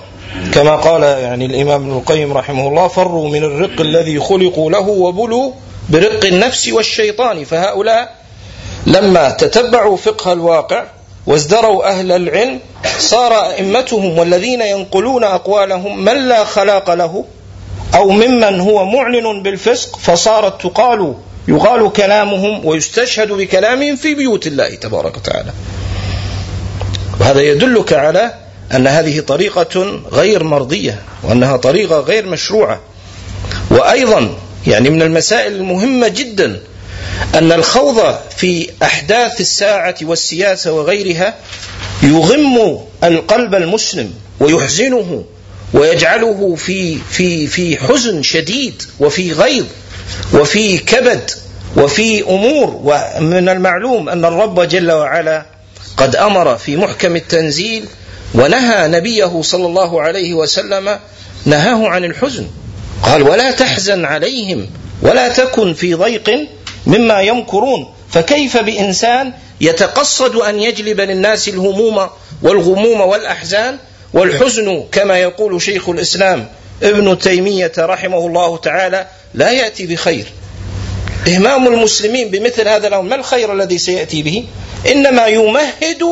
كما قال يعني الإمام ابن القيم رحمه الله فروا من الرق الذي خلقوا له وبلوا برق النفس والشيطان فهؤلاء لما تتبعوا فقه الواقع وازدروا أهل العلم صار أئمتهم والذين ينقلون أقوالهم من لا خلاق له؟ أو ممن هو معلن بالفسق فصارت تقال يقال كلامهم ويستشهد بكلامهم في بيوت الله تبارك وتعالى. وهذا يدلك على أن هذه طريقة غير مرضية وأنها طريقة غير مشروعة. وأيضا يعني من المسائل المهمة جدا أن الخوض في أحداث الساعة والسياسة وغيرها يغم القلب المسلم ويحزنه ويجعله في في في حزن شديد وفي غيظ وفي كبد وفي أمور. ومن المعلوم أن الرب جل وعلا قد أمر في محكم التنزيل ونهى نبيه صلى الله عليه وسلم نهاه عن الحزن. قال ولا تحزن عليهم ولا تكن في ضيق مما يمكرون. فكيف بإنسان يتقصد أن يجلب للناس الهموم والغموم والأحزان والحزن كما يقول شيخ الإسلام ابن تيمية رحمه الله تعالى لا يأتي بخير. إهمام المسلمين بمثل هذا الأمر ما الخير الذي سيأتي به؟ إنما يمهد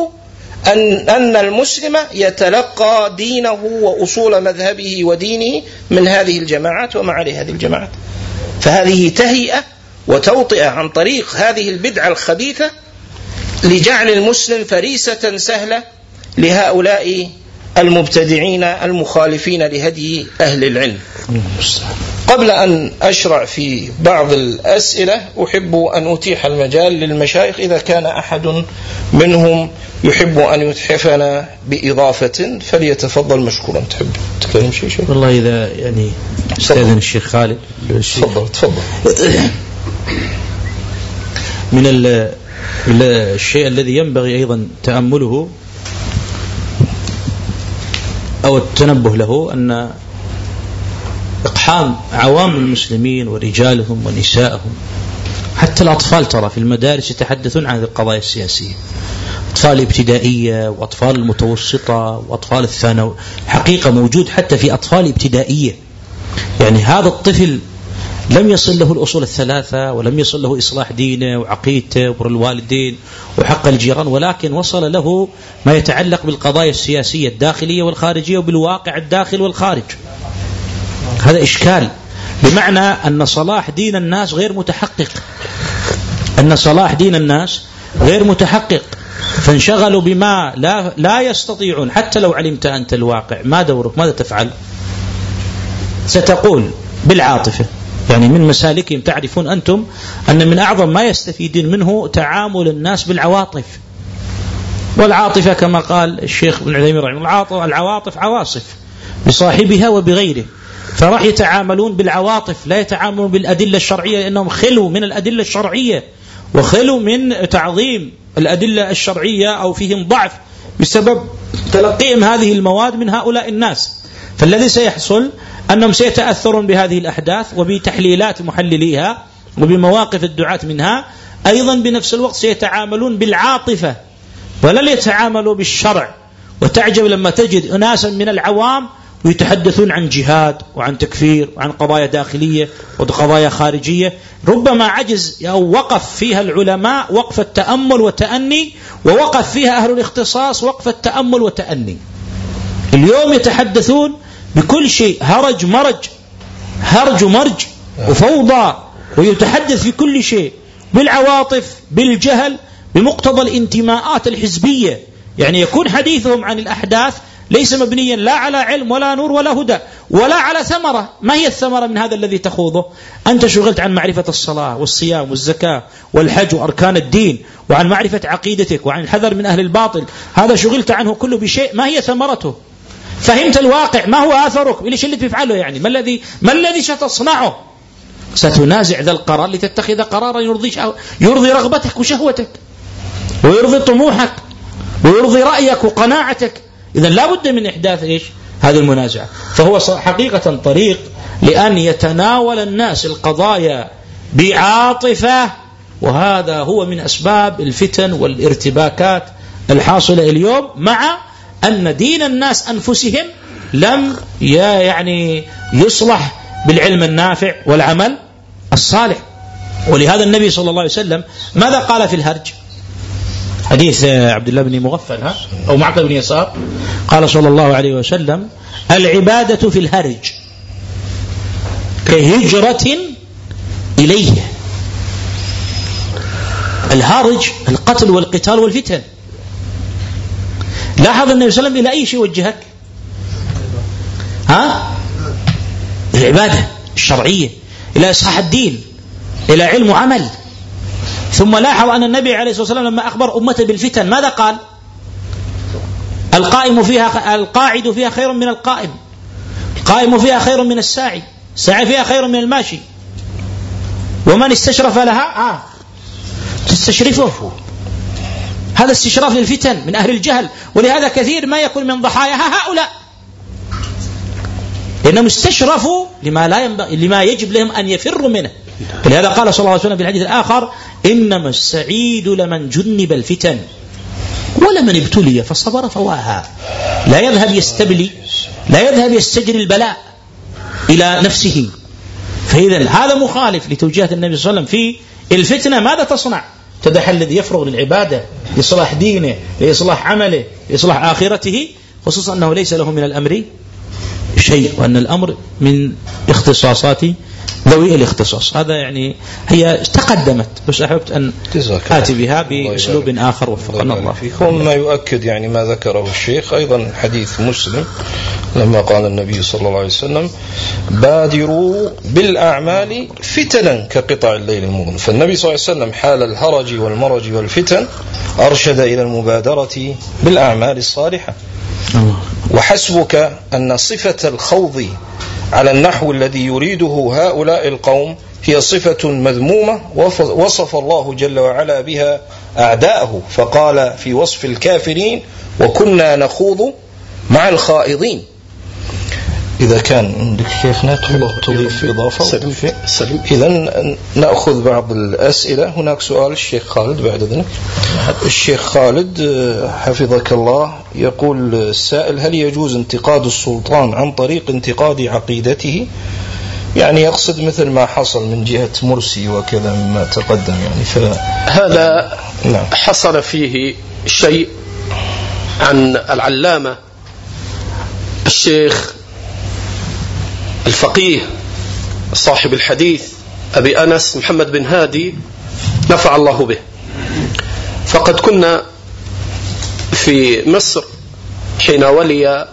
أن أن المسلم يتلقى دينه وأصول مذهبه ودينه من هذه الجماعات ومع هذه الجماعات. فهذه تهيئة وتوطئة عن طريق هذه البدعة الخبيثة لجعل المسلم فريسة سهلة لهؤلاء المبتدعين المخالفين لهدي أهل العلم. قبل أن أشرع في بعض الأسئلة أحب أن أتيح المجال للمشايخ. إذا كان أحد منهم يحب أن يتحفنا بإضافة فليتفضل مشكورا. تحب تكلم شيء شيء والله إذا يعني استاذن الشيخ خالد. تفضل تفضل. من الشيء الذي ينبغي أيضا تأمله أو التنبه له أن إقحام عوام المسلمين ورجالهم ونسائهم. حتى الأطفال ترى في المدارس يتحدثون عن القضايا السياسية. أطفال ابتدائية وأطفال المتوسطة وأطفال الثانوي. حقيقة موجود حتى في أطفال ابتدائية. يعني هذا الطفل لم يصل له الأصول الثلاثة ولم يصل له إصلاح دينه وعقيدته وبر الوالدين وحق الجيران ولكن وصل له ما يتعلق بالقضايا السياسية الداخلية والخارجية وبالواقع الداخل والخارج. هذا إشكال. بمعنى أن صلاح دين الناس غير متحقق. أن صلاح دين الناس غير متحقق. فانشغلوا بما لا, لا يستطيعون. حتى لو علمت أنت الواقع ما دورك؟ ماذا تفعل؟ ستقول بالعاطفة. يعني من مسالكهم تعرفون أنتم أن من أعظم ما يستفيدون منه تعامل الناس بالعواطف. والعاطفة كما قال الشيخ ابن عثيمين رحمه الله العواطف عواصف بصاحبها وبغيره. فراح يتعاملون بالعواطف لا يتعاملون بالأدلة الشرعية لأنهم خلوا من الأدلة الشرعية وخلوا من تعظيم الأدلة الشرعية أو فيهم ضعف بسبب تلقيهم هذه المواد من هؤلاء الناس. فالذي سيحصل أنهم سيتأثرون بهذه الأحداث وبتحليلات محلليها وبمواقف الدعاة منها. أيضا بنفس الوقت سيتعاملون بالعاطفة ولن يتعاملوا بالشرع. وتعجب لما تجد أناسا من العوام ويتحدثون عن جهاد وعن تكفير وعن قضايا داخلية وقضايا خارجية. ربما عجز أو وقف فيها العلماء وقف التأمل والتأني ووقف فيها أهل الاختصاص وقف التأمل والتأني. اليوم يتحدثون بكل شيء هرج مرج هرج ومرج وفوضى ويتحدث في كل شيء بالعواطف بالجهل بمقتضى الانتماءات الحزبية. يعني يكون حديثهم عن الأحداث ليس مبنيا لا على علم ولا نور ولا هدى ولا على ثمرة. ما هي الثمرة من هذا الذي تخوضه؟ أنت شغلت عن معرفة الصلاة والصيام والزكاة والحج وأركان الدين وعن معرفة عقيدتك وعن الحذر من أهل الباطل. هذا شغلت عنه كله بشيء. ما هي ثمرته؟ فهمت الواقع ما هو آثرك؟ ليش اللي تفعله يعني؟ ما الذي ما الذي ستصنعه؟ ستنازع ذا القرار لتتخذ قرارا يرضي يرضي رغبتك وشهوتك ويرضي طموحك ويرضي رأيك وقناعتك. إذا لا بد من إحداث إيش؟ هذه المنازعة. فهو حقيقة طريق لأن يتناول الناس القضايا بعاطفة وهذا هو من أسباب الفتن والارتباكات الحاصلة اليوم مع أن دين الناس أنفسهم لم يعني يصلح بالعلم النافع والعمل الصالح. ولهذا النبي صلى الله عليه وسلم ماذا قال في الهرج؟ حديث عبد الله بن مغفل ها؟ أو معقل بن يسار. قال صلى الله عليه وسلم العبادة في الهرج كهجرة إليه. الهرج القتل والقتال والفتن. لاحظ النبي صلى الله عليه وسلم إلى أي شيء وجهك؟ ها؟ العبادة الشرعية إلى إصحاح الدين إلى علم وعمل. ثم لاحظ أن النبي عليه الصلاة والسلام لما أخبر أمته بالفتن ماذا قال؟ القائم فيها القاعد فيها خير من القائم. القائم فيها خير من الساعي الساعي فيها خير من الماشي. ومن استشرف لها؟ آه. تستشرفه. هذا استشراف للفتن من أهل الجهل ولهذا كثير ما يكون من ضحاياها هؤلاء. لأنهم استشرفوا لما لا ينبغي لما يجب لهم أن يفروا منه. ولهذا قال صلى الله عليه وسلم في الحديث الآخر إنما السعيد لمن جنب الفتن. ولمن ابتلي فصبر فواها. لا يذهب يستبلي لا يذهب يستجري البلاء إلى نفسه. فإذا هذا مخالف لتوجيهات النبي صلى الله عليه وسلم في الفتنة. ماذا تصنع؟ تدح الذي يفرغ للعبادة لإصلاح دينه لإصلاح عمله لإصلاح آخرته خصوصا أنه ليس له من الأمر شيء وأن الأمر من اختصاصات ذوي الاختصاص. هذا يعني هي تقدمت. بس أحببت أن آتي بها بأسلوب آخر وفقنا الله فيكم ما يؤكد يعني ما ذكره الشيخ. أيضا حديث مسلم لما قال النبي صلى الله عليه وسلم بادروا بالأعمال فتنا كقطع الليل المظلم فالنبي صلى الله عليه وسلم حال الهرج والمرج والفتن أرشد إلى المبادرة بالأعمال الصالحة. وحسبك أن صفة الخوض على النحو الذي يريده هؤلاء القوم هي صفة مذمومة وصف الله جل وعلا بها أعداءه. فقال في وصف الكافرين وكنا نخوض مع الخائضين. إذا كان عندك شيخنا تضيف إضافة سلم. سلم. إذا نأخذ بعض الأسئلة هناك سؤال الشيخ خالد بعد ذلك الشيخ خالد حفظك الله يقول السائل هل يجوز انتقاد السلطان عن طريق انتقاد عقيدته يعني يقصد مثل ما حصل من جهة مرسي وكذا مما تقدم يعني ف... هذا نعم. حصل فيه شيء عن العلامة الشيخ الفقيه صاحب الحديث أبي أنس محمد بن هادي نفع الله به. فقد كنا في مصر حين ولي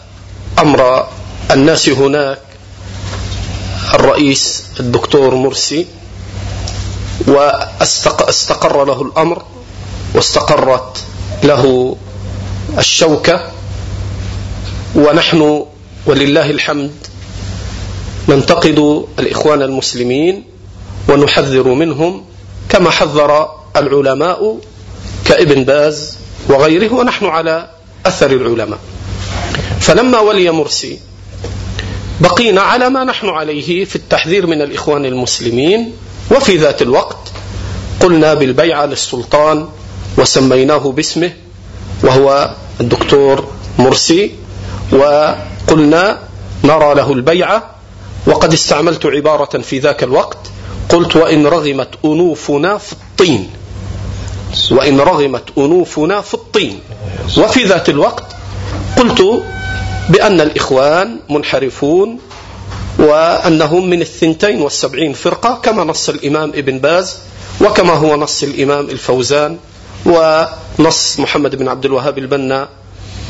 أمر الناس هناك الرئيس الدكتور مرسي واستقر له الأمر واستقرت له الشوكة ونحن ولله الحمد ننتقد الإخوان المسلمين ونحذر منهم كما حذر العلماء كابن باز وغيره ونحن على أثر العلماء. فلما ولي مرسي بقينا على ما نحن عليه في التحذير من الإخوان المسلمين وفي ذات الوقت قلنا بالبيعة للسلطان وسميناه باسمه وهو الدكتور مرسي وقلنا نرى له البيعة وقد استعملت عبارة في ذاك الوقت قلت وإن رغمت أنوفنا في الطين. وإن رغمت أنوفنا في الطين. وفي ذات الوقت قلت بأن الإخوان منحرفون وأنهم من الثنتين والسبعين فرقة كما نص الإمام ابن باز وكما هو نص الإمام الفوزان ونص محمد بن عبد الوهاب البنا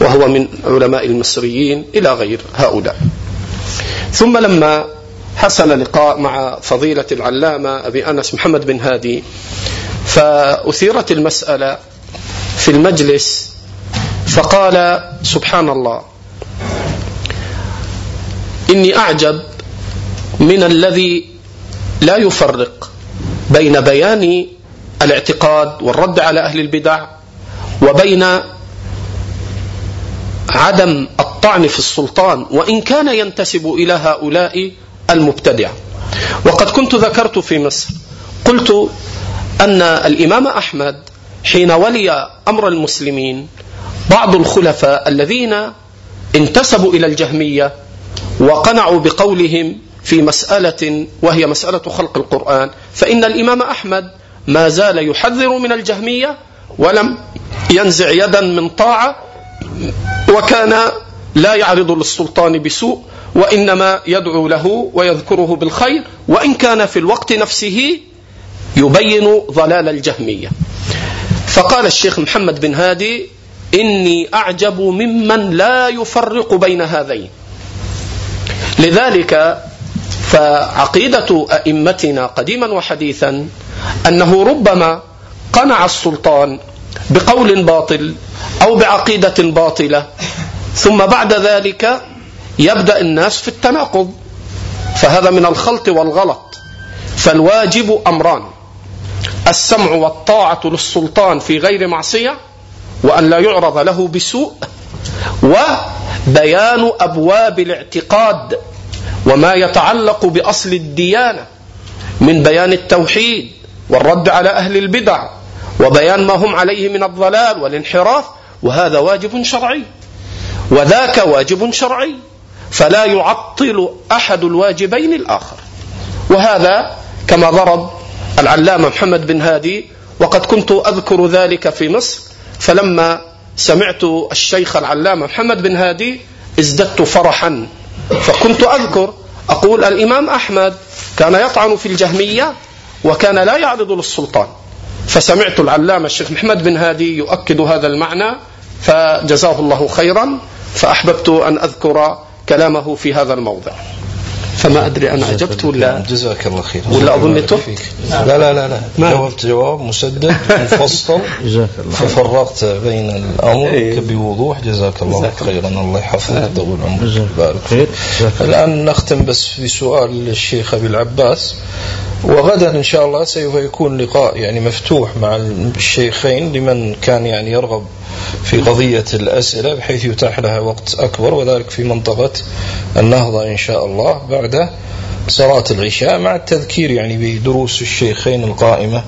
وهو من علماء المصريين إلى غير هؤلاء. ثم لما حصل لقاء مع فضيلة العلامة أبي أنس محمد بن هادي فأثيرت المسألة في المجلس فقال سبحان الله إني أعجب من الذي لا يفرق بين بيان الاعتقاد والرد على أهل البدع وبين عدم الطعن في السلطان وإن كان ينتسب إلى هؤلاء المبتدع. وقد كنت ذكرت في مصر قلت أن الإمام أحمد حين ولي أمر المسلمين بعض الخلفاء الذين انتسبوا إلى الجهمية وقنعوا بقولهم في مسألة وهي مسألة خلق القرآن فإن الإمام أحمد ما زال يحذر من الجهمية ولم ينزع يدا من طاعة وكان لا يعرض للسلطان بسوء وإنما يدعو له ويذكره بالخير وإن كان في الوقت نفسه يبين ضلال الجهمية. فقال الشيخ محمد بن هادي إني أعجب ممن لا يفرق بين هذين. لذلك فعقيدة أئمتنا قديما وحديثا أنه ربما قنع السلطان بقول باطل أو بعقيدة باطلة. ثم بعد ذلك يبدأ الناس في التناقض. فهذا من الخلط والغلط. فالواجب أمران. السمع والطاعة للسلطان في غير معصية وأن لا يعرض له بسوء وبيان أبواب الاعتقاد وما يتعلق بأصل الديانة من بيان التوحيد والرد على أهل البدع. وبيان ما هم عليه من الضلال والانحراف وهذا واجب شرعي. وذاك واجب شرعي. فلا يعطل أحد الواجبين الآخر. وهذا كما ضرب العلامة محمد بن هادي وقد كنت أذكر ذلك في مصر فلما سمعت الشيخ العلامة محمد بن هادي ازددت فرحا. فكنت أذكر أقول الإمام أحمد كان يطعن في الجهمية وكان لا يعرض للسلطان. فسمعت العلامة الشيخ محمد بن هادي يؤكد هذا المعنى فجزاه الله خيرا فأحببت أن أذكر كلامه في هذا الموضع. فما أدري أنا أجبت ولا جزاك الله خير. ولا أظن لا لا لا لا. ما جاوبت جواب مسدد مفصل. جزاك الله ففرقت بين الأمر إيه. بوضوح. جزاك الله خيرا. الله يحفظك. طول عمرك بارك خير. الآن نختم بس في سؤال الشيخ أبي العباس. وغدا إن شاء الله سوف يكون لقاء يعني مفتوح مع الشيخين لمن كان يعني يرغب في قضية الأسئلة بحيث يتاح لها وقت أكبر وذلك في منطقة النهضة إن شاء الله بعد صلاة العشاء مع التذكير يعني بدروس الشيخين القائمة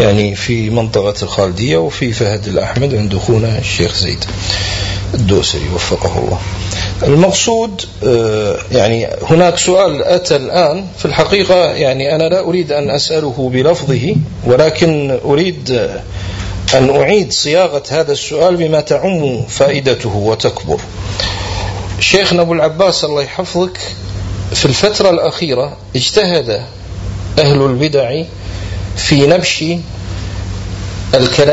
يعني في منطقة الخالدية وفي فهد الأحمد عند أخونا الشيخ زيد الدوسري وفقه الله. المقصود آه، يعني هناك سؤال أتى الآن في الحقيقة يعني أنا لا أريد أن أسأله بلفظه ولكن أريد أن أعيد صياغة هذا السؤال بما تعم فائدته وتكبر. شيخنا أبو العباس الله يحفظك في الفترة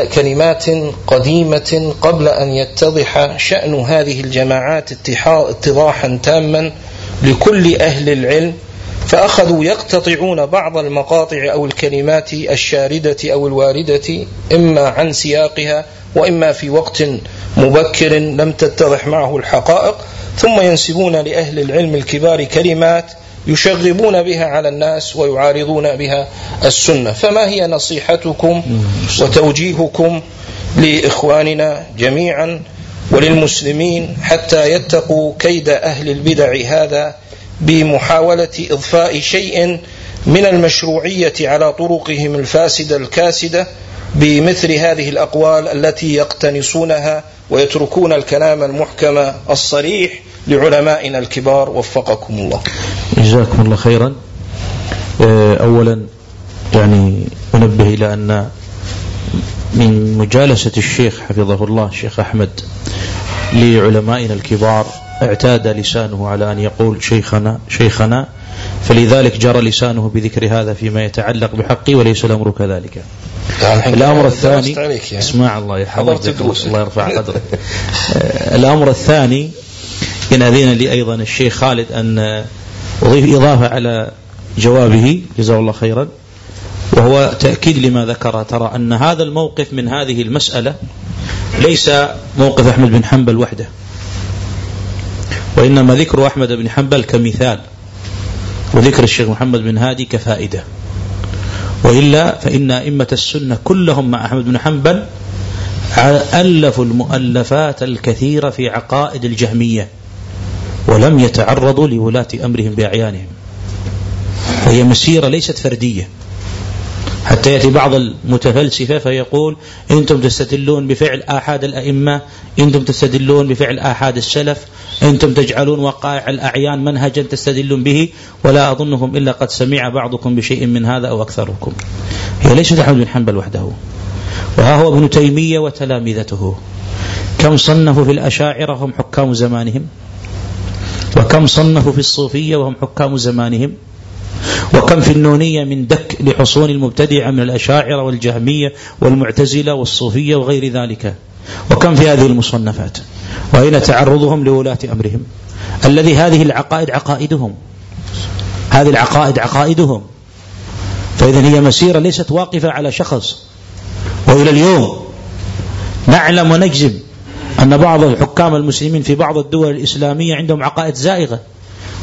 كلمات قديمة قبل أن يتضح شأن هذه الجماعات اتضاحا تاما لكل أهل العلم فأخذوا يقتطعون بعض المقاطع أو الكلمات الشاردة أو الواردة إما عن سياقها وإما في وقت مبكر لم تتضح معه الحقائق. ثم ينسبون لأهل العلم الكبار كلمات يشغبون بها على الناس ويعارضون بها السنة. فما هي نصيحتكم وتوجيهكم لإخواننا جميعا وللمسلمين حتى يتقوا كيد أهل البدع هذا بمحاولة إضفاء شيء من المشروعية على طرقهم الفاسدة الكاسدة بمثل هذه الأقوال التي يقتنصونها ويتركون الكلام المحكم الصريح لعلمائنا الكبار. وفقكم الله. جزاكم الله خيرا. آه، أولا يعني أنبه إلى أن من مجالسة الشيخ حفظه الله الشيخ أحمد لعلمائنا الكبار اعتاد لسانه على أن يقول شيخنا شيخنا فلذلك جرى لسانه بذكر هذا فيما يتعلق بحقي وليس الأمر كذلك. الأمر الثاني يعني. اسمع الله يحفظك الله يرفع قدرك آه، الأمر الثاني إن أذين لي أيضا الشيخ خالد أن أضيف إضافة على جوابه. جزاه الله خيرا. وهو تأكيد لما ذكر. ترى أن هذا الموقف من هذه المسألة ليس موقف أحمد بن حنبل وحده. وإنما ذكر أحمد بن حنبل كمثال. وذكر الشيخ محمد بن هادي كفائدة. وإلا فإن أئمة السنة كلهم مع أحمد بن حنبل ألفوا المؤلفات الكثيرة في عقائد الجهمية ولم يتعرضوا لولاة أمرهم بأعيانهم. وهي مسيرة ليست فردية. حتى يأتي بعض المتفلسفة فيقول أنتم تستدلون بفعل آحاد الأئمة أنتم تستدلون بفعل آحاد السلف أنتم تجعلون وقائع الأعيان منهجا تستدلون به ولا أظنكم إلا قد سمع بعضكم بشيء من هذا أو أكثركم. هي ليست أحمد بن حنبل وحده. وها هو ابن تيمية وتلامذته. كم صنفوا في الأشاعرة هم حكام زمانهم؟ وكم صنفوا في الصوفية وهم حكام زمانهم؟ وكم في النونية من دك لحصون المبتدعة من الأشاعرة والجهمية والمعتزلة والصوفية وغير ذلك. وكم في هذه المصنفات؟ وأين تعرضهم لولاة أمرهم؟ الذي هذه العقائد عقائدهم. هذه العقائد عقائدهم. فإذا هي مسيرة ليست واقفة على شخص. وإلى اليوم نعلم ونجزم أن بعض الحكام المسلمين في بعض الدول الإسلامية عندهم عقائد زائغة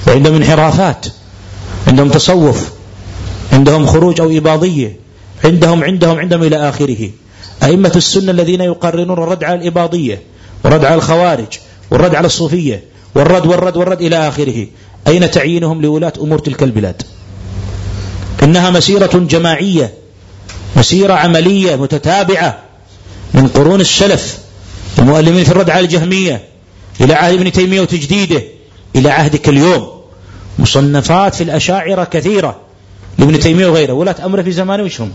وعندهم انحرافات. عندهم تصوف عندهم خروج أو إباضية عندهم عندهم عندهم إلى آخره. أئمة السنة الذين يقررون الرد على الإباضية والرد على الخوارج والرد على الصوفية والرد والرد والرد إلى آخره. أين تعيينهم لولاة أمور تلك البلاد؟ إنها مسيرة جماعية مسيرة عملية متتابعة من قرون السلف المؤلمين في الرد على الجهمية إلى عهد ابن تيمية وتجديده إلى عهدك اليوم. مصنفات في الأشاعرة كثيرة لابن تيمية وغيره ولاة أمره في زمانه وش هم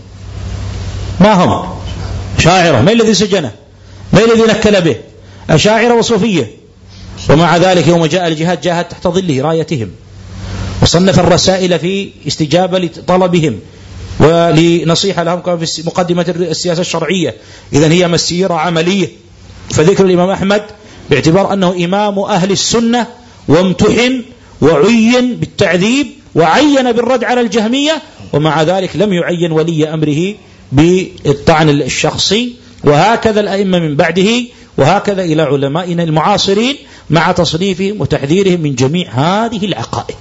ما هم؟ شاعرة. ما الذي سجنه؟ ما الذي نكل به؟ أشاعرة وصوفية. ومع ذلك يوم جاء الجهاد جاهد تحت ظله رايتهم. وصنف الرسائل في استجابة لطلبهم ولنصيحة لهم كما في مقدمة السياسة الشرعية. إذا هي مسيرة عملية. فذكر الإمام أحمد باعتبار أنه إمام أهل السنة وامتحن وعين بالتعذيب وعين بالرد على الجهمية ومع ذلك لم يعين ولي أمره بالطعن الشخصي. وهكذا الأئمة من بعده وهكذا إلى علمائنا المعاصرين مع تصنيفهم وتحذيرهم من جميع هذه العقائد.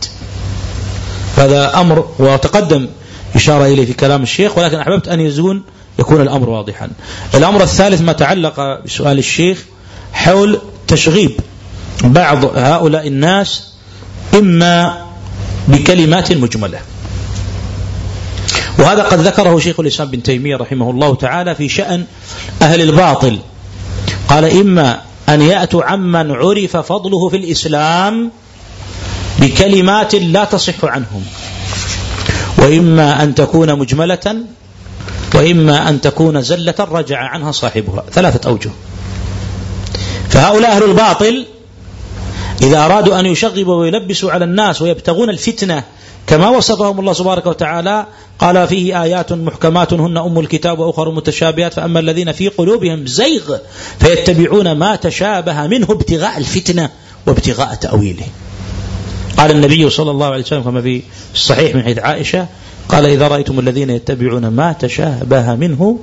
هذا أمر وتقدم إشارة إليه في كلام الشيخ ولكن أحببت أن يزون يكون الأمر واضحا. الأمر الثالث ما تعلق بسؤال الشيخ حول تشغيب بعض هؤلاء الناس إما بكلمات مجملة. وهذا قد ذكره شيخ الإسلام بن تيمية رحمه الله تعالى في شأن أهل الباطل. قال إما أن يأتوا عمن عرف فضله في الإسلام بكلمات لا تصح عنهم. وإما أن تكون مجملة وإما أن تكون زلة رجع عنها صاحبها. ثلاثة أوجه. فهؤلاء أهل الباطل إذا أرادوا أن يشغبوا ويلبسوا على الناس ويبتغون الفتنة كما وصفهم الله سبحانه وتعالى قال فيه آيات محكمات هن أم الكتاب وأخر متشابهات فأما الذين في قلوبهم زيغ فيتبعون ما تشابه منه ابتغاء الفتنة وابتغاء تأويله. قال النبي صلى الله عليه وسلم كما في الصحيح من حيث عائشة قال إذا رأيتم الذين يتبعون ما تشابه منه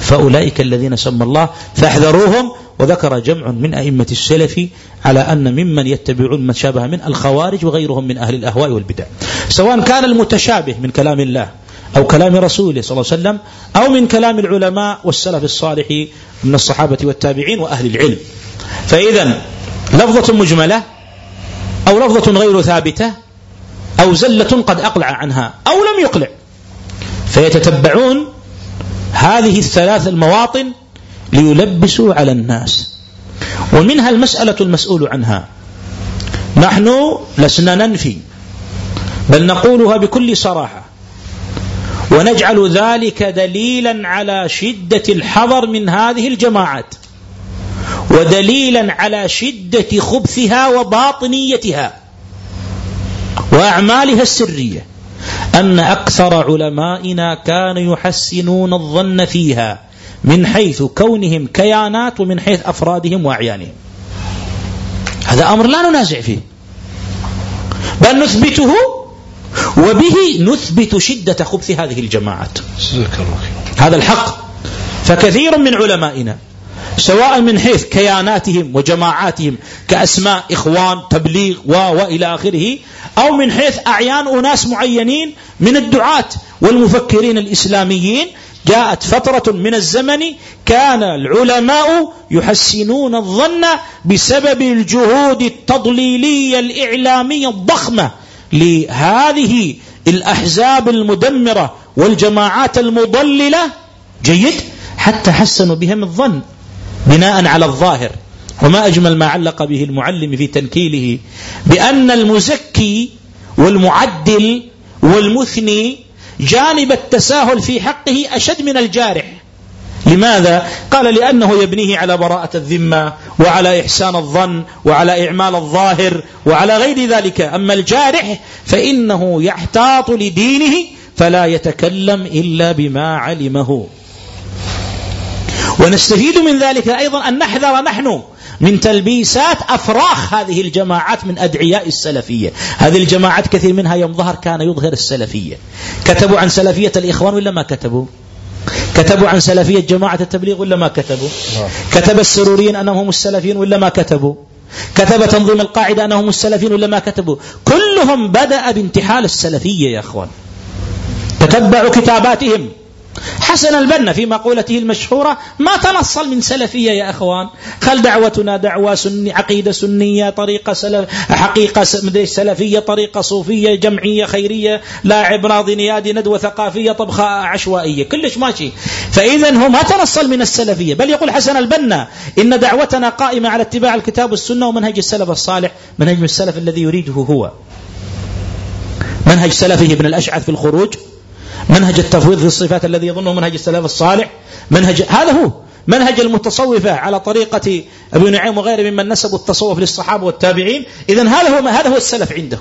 فأولئك الذين سمى الله فاحذروهم وذكر جمع من أئمة السلف على أن ممن يتبعون ما شابه من الخوارج وغيرهم من أهل الأهواء والبدع. سواء كان المتشابه من كلام الله أو كلام رسوله صلى الله عليه وسلم أو من كلام العلماء والسلف الصالح من الصحابة والتابعين وأهل العلم. فإذا لفظة مجملة أو لفظة غير ثابتة أو زلة قد أقلع عنها أو لم يقلع. فيتتبعون هذه الثلاث المواطن ليلبسوا على الناس. ومنها المسألة المسؤول عنها. نحن لسنا ننفي بل نقولها بكل صراحة. ونجعل ذلك دليلا على شدة الحذر من هذه الجماعات. ودليلا على شدة خبثها وباطنيتها وأعمالها السرية. أن أكثر علمائنا كانوا يحسنون الظن فيها. من حيث كونهم كيانات ومن حيث أفرادهم وأعيانهم. هذا أمر لا ننازع فيه. بل نثبته وبه نثبت شدة خبث هذه الجماعات. هذا الحق. فكثير من علمائنا سواء من حيث كياناتهم وجماعاتهم كأسماء إخوان تبليغ و وإلى آخره أو من حيث أعيان أناس معينين من الدعاة والمفكرين الإسلاميين جاءت فترة من الزمن كان العلماء يحسنون الظن بسبب الجهود التضليلية الإعلامية الضخمة لهذه الأحزاب المدمرة والجماعات المضللة. جيد. حتى حسنوا بهم الظن بناء على الظاهر. وما أجمل ما علق به المعلم في تنكيله بأن المزكي والمعدل والمثني جانب التساهل في حقه أشد من الجارح. لماذا؟ قال لأنه يبنيه على براءة الذمة وعلى إحسان الظن وعلى إعمال الظاهر وعلى غير ذلك. أما الجارح فإنه يحتاط لدينه فلا يتكلم إلا بما علمه. ونستفيد من ذلك أيضا أن نحذر نحن من تلبيسات أفراخ هذه الجماعات من أدعياء السلفية. هذه الجماعات كثير منها يوم ظهر كان يظهر السلفية. كتبوا عن سلفية الإخوان ولا ما كتبوا؟ كتبوا عن سلفية جماعة التبليغ ولا ما كتبوا؟ كتب السروريين أنهم هم السلفيين ولا ما كتبوا؟ كتب تنظيم القاعدة أنهم السلفيين ولا ما كتبوا؟ كلهم بدأ بانتحال السلفية يا أخوان. تتبعوا كتاباتهم. حسن البنا في مقولته المشهورة ما تنصل من سلفية يا أخوان؟ خل دعوتنا دعوة سني عقيدة سنية طريقة سلف حقيقة سلفية طريقة صوفية جمعية خيرية لاعب راضي نيادي ندوة ثقافية طبخة عشوائية كلش ماشي. فإذا هو ما تنصل من السلفية بل يقول حسن البنا إن دعوتنا قائمة على اتباع الكتاب والسنة ومنهج السلف الصالح. منهج السلف الذي يريده هو. منهج سلفه ابن الأشعث في الخروج. منهج التفويض في الصفات الذي يظنه منهج السلف الصالح. منهج هذا هو. منهج المتصوفة على طريقة أبي نعيم وغيره ممن نسبوا التصوف للصحابة والتابعين. إذا هذا هو هذا هو السلف عنده.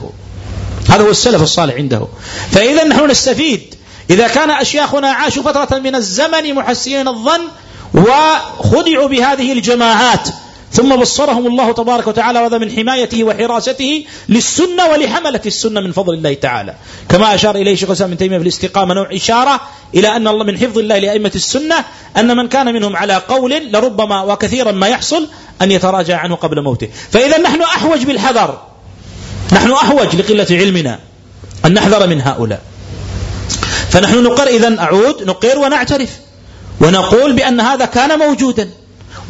هذا هو السلف الصالح عنده. فإذا نحن نستفيد. إذا كان أشياخنا عاشوا فترة من الزمن محسنين الظن وخدعوا بهذه الجماعات ثم بصرهم الله تبارك وتعالى وهذا من حمايته وحراسته للسنة ولحملة السنة من فضل الله تعالى. كما أشار إليه شيخ الإسلام ابن تيمية في الاستقامة نوع إشارة إلى أن الله من حفظ الله لأئمة السنة أن من كان منهم على قول لربما وكثيرا ما يحصل أن يتراجع عنه قبل موته. فإذا نحن أحوج بالحذر. نحن أحوج لقلة علمنا أن نحذر من هؤلاء. فنحن نقر إذا أعود نقر ونعترف ونقول بأن هذا كان موجودا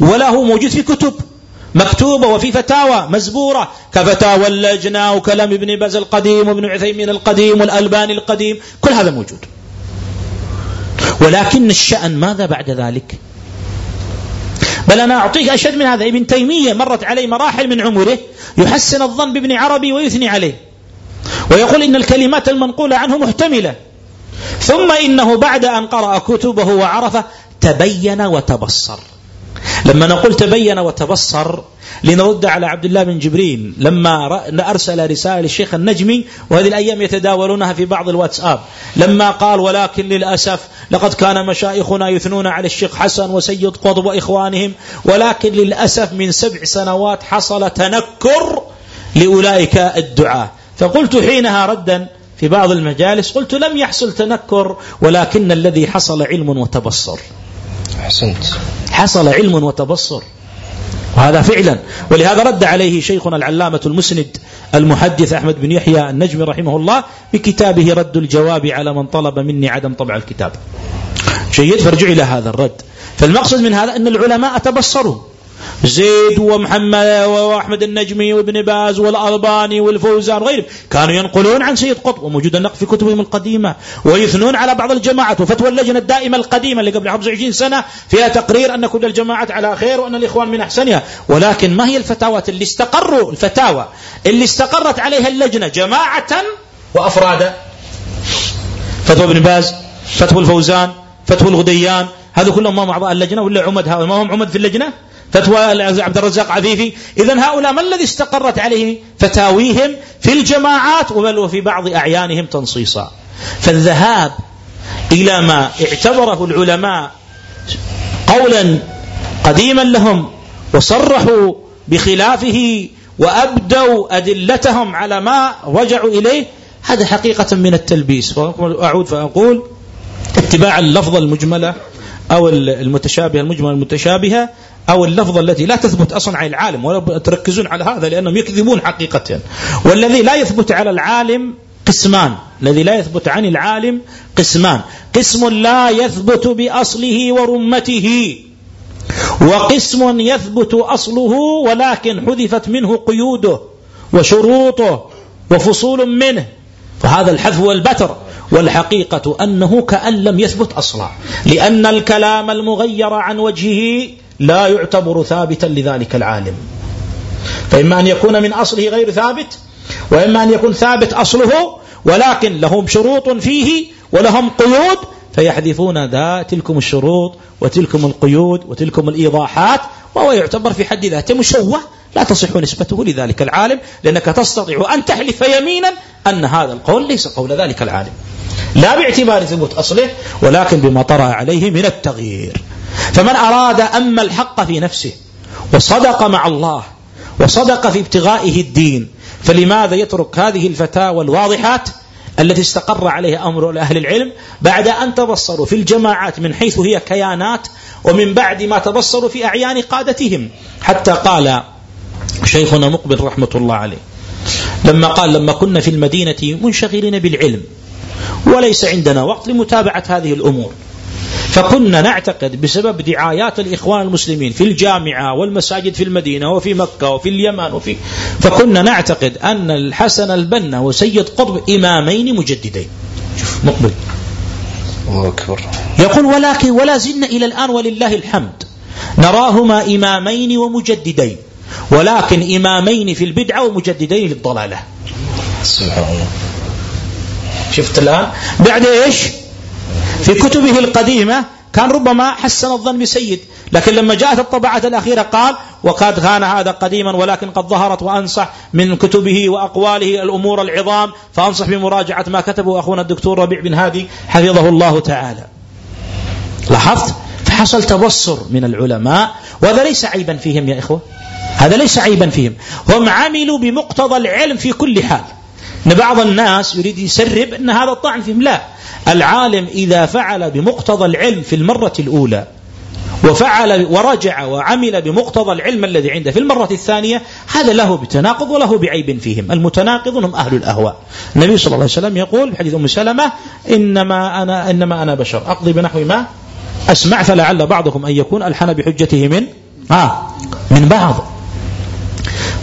وله موجود في كتب. مكتوبة وفي فتاوى مزبورة. كفتاوى اللجنة وكلام ابن باز القديم وابن عثيمين القديم والألباني القديم. كل هذا موجود. ولكن الشأن ماذا بعد ذلك؟ بل أنا أعطيك أشد من هذا. ابن تيمية مرت عليه مراحل من عمره. يحسن الظن بابن عربي ويثني عليه. ويقول إن الكلمات المنقولة عنه محتملة. ثم إنه بعد أن قرأ كتبه وعرفه تبين وتبصر. لما نقول تبين وتبصر لنرد على عبد الله بن جبريل لما أرسل رسالة للشيخ النجمي وهذه الأيام يتداولونها في بعض الواتساب. لما قال ولكن للأسف لقد كان مشايخنا يثنون على الشيخ حسن وسيد قطب وإخوانهم ولكن للأسف من سبع سنوات حصل تنكر لأولئك الدعاة. فقلت حينها ردا في بعض المجالس قلت لم يحصل تنكر ولكن الذي حصل علم وتبصر. أحسنت. حصل علم وتبصر. وهذا فعلا. ولهذا رد عليه شيخنا العلامة المسند المحدث أحمد بن يحيى النجمي رحمه الله بكتابه رد الجواب على من طلب مني عدم طبع الكتاب. جيد؟ فارجع إلى هذا الرد. فالمقصد من هذا أن العلماء تبصروا. زيد ومحمد وأحمد النجمي وابن باز والألباني والفوزان وغيرهم كانوا ينقلون عن سيد قطب وموجود النقل في كتبهم القديمة ويثنون على بعض الجماعات وفتوى اللجنة الدائمة القديمة اللي قبل 25 سنة فيها تقرير أن كل الجماعات على خير وأن الإخوان من أحسنها. ولكن ما هي الفتاوى اللي استقروا؟ الفتاوى اللي استقرت عليها اللجنة جماعة وافرادا فتوى ابن باز فتوى الفوزان فتوى الغديان هذا كلهم ما هم أعضاء اللجنة ولا عمد؟ هذا ما هم عمد في اللجنة؟ فتوى عبد الرزاق عفيفي. إذا هؤلاء ما الذي استقرت عليه فتاويهم في الجماعات بل وفي بعض أعيانهم تنصيصا. فالذهاب إلى ما اعتبره العلماء قولا قديما لهم وصرحوا بخلافه وأبدوا أدلتهم على ما رجعوا إليه هذا حقيقة من التلبيس. وأعود فأقول اتباع اللفظة المجملة أو المتشابهة المجملة المتشابهة أو اللفظة التي لا تثبت أصلا عن العالم ولا تركزون على هذا لأنهم يكذبون حقيقة. والذي لا يثبت على العالم قسمان. الذي لا يثبت عن العالم قسمان. قسم لا يثبت بأصله ورمته. وقسم يثبت أصله ولكن حذفت منه قيوده وشروطه وفصول منه. فهذا الحذف والبتر. والحقيقة أنه كأن لم يثبت أصلا لأن الكلام المغير عن وجهه لا يعتبر ثابتا لذلك العالم. فإما أن يكون من أصله غير ثابت وإما أن يكون ثابت أصله ولكن لهم شروط فيه ولهم قيود فيحذفون ذا تلكم الشروط وتلكم القيود وتلكم الإيضاحات وهو يعتبر في حد ذاته مشوه لا تصح نسبته لذلك العالم لأنك تستطيع أن تحلف يمينا أن هذا القول ليس قول ذلك العالم. لا باعتبار ثبوت أصله ولكن بما طرأ عليه من التغيير. فمن أراد أما الحق في نفسه وصدق مع الله وصدق في ابتغائه الدين فلماذا يترك هذه الفتاوى الواضحات التي استقر عليها أمر أهل العلم بعد أن تبصروا في الجماعات من حيث هي كيانات ومن بعد ما تبصروا في أعيان قادتهم؟ حتى قال شيخنا مقبل رحمة الله عليه لما قال لما كنا في المدينة منشغلين بالعلم وليس عندنا وقت لمتابعة هذه الأمور. فكنا نعتقد بسبب دعايات الإخوان المسلمين في الجامعة والمساجد في المدينة وفي مكة وفي اليمن وفي فكنا نعتقد أن الحسن البنا وسيد قطب إمامين مجددين. شوف مقبل. الله أكبر. يقول ولكن ولا زلنا إلى الآن ولله الحمد. نراهما إمامين ومجددين. ولكن إمامين في البدعة ومجددين للضلالة. سبحان الله. شفت الآن. بعد إيش؟ في كتبه القديمة كان ربما حسن الظن بسيد لكن لما جاءت الطبعة الأخيرة قال وقد كان هذا قديما ولكن قد ظهرت وأنصح من كتبه وأقواله الأمور العظام فأنصح بمراجعة ما كتبه أخونا الدكتور ربيع بن هادي حفظه الله تعالى. لاحظت؟ فحصل تبصر من العلماء وهذا ليس عيبا فيهم يا إخوة. هذا ليس عيبا فيهم. هم عملوا بمقتضى العلم في كل حال. إن بعض الناس يريد يسرب إن هذا الطعن فيهم لا العالم إذا فعل بمقتضى العلم في المرة الأولى وفعل ورجع وعمل بمقتضى العلم الذي عنده في المرة الثانية هذا له بتناقض وله بعيب فيهم. المتناقض هم أهل الأهواء. النبي صلى الله عليه وسلم يقول حديث أم سلمة إنما أنا, إنما أنا بشر. أقضي بنحو ما أسمع فلعل بعضكم أن يكون ألحن بحجته من آه من بعض.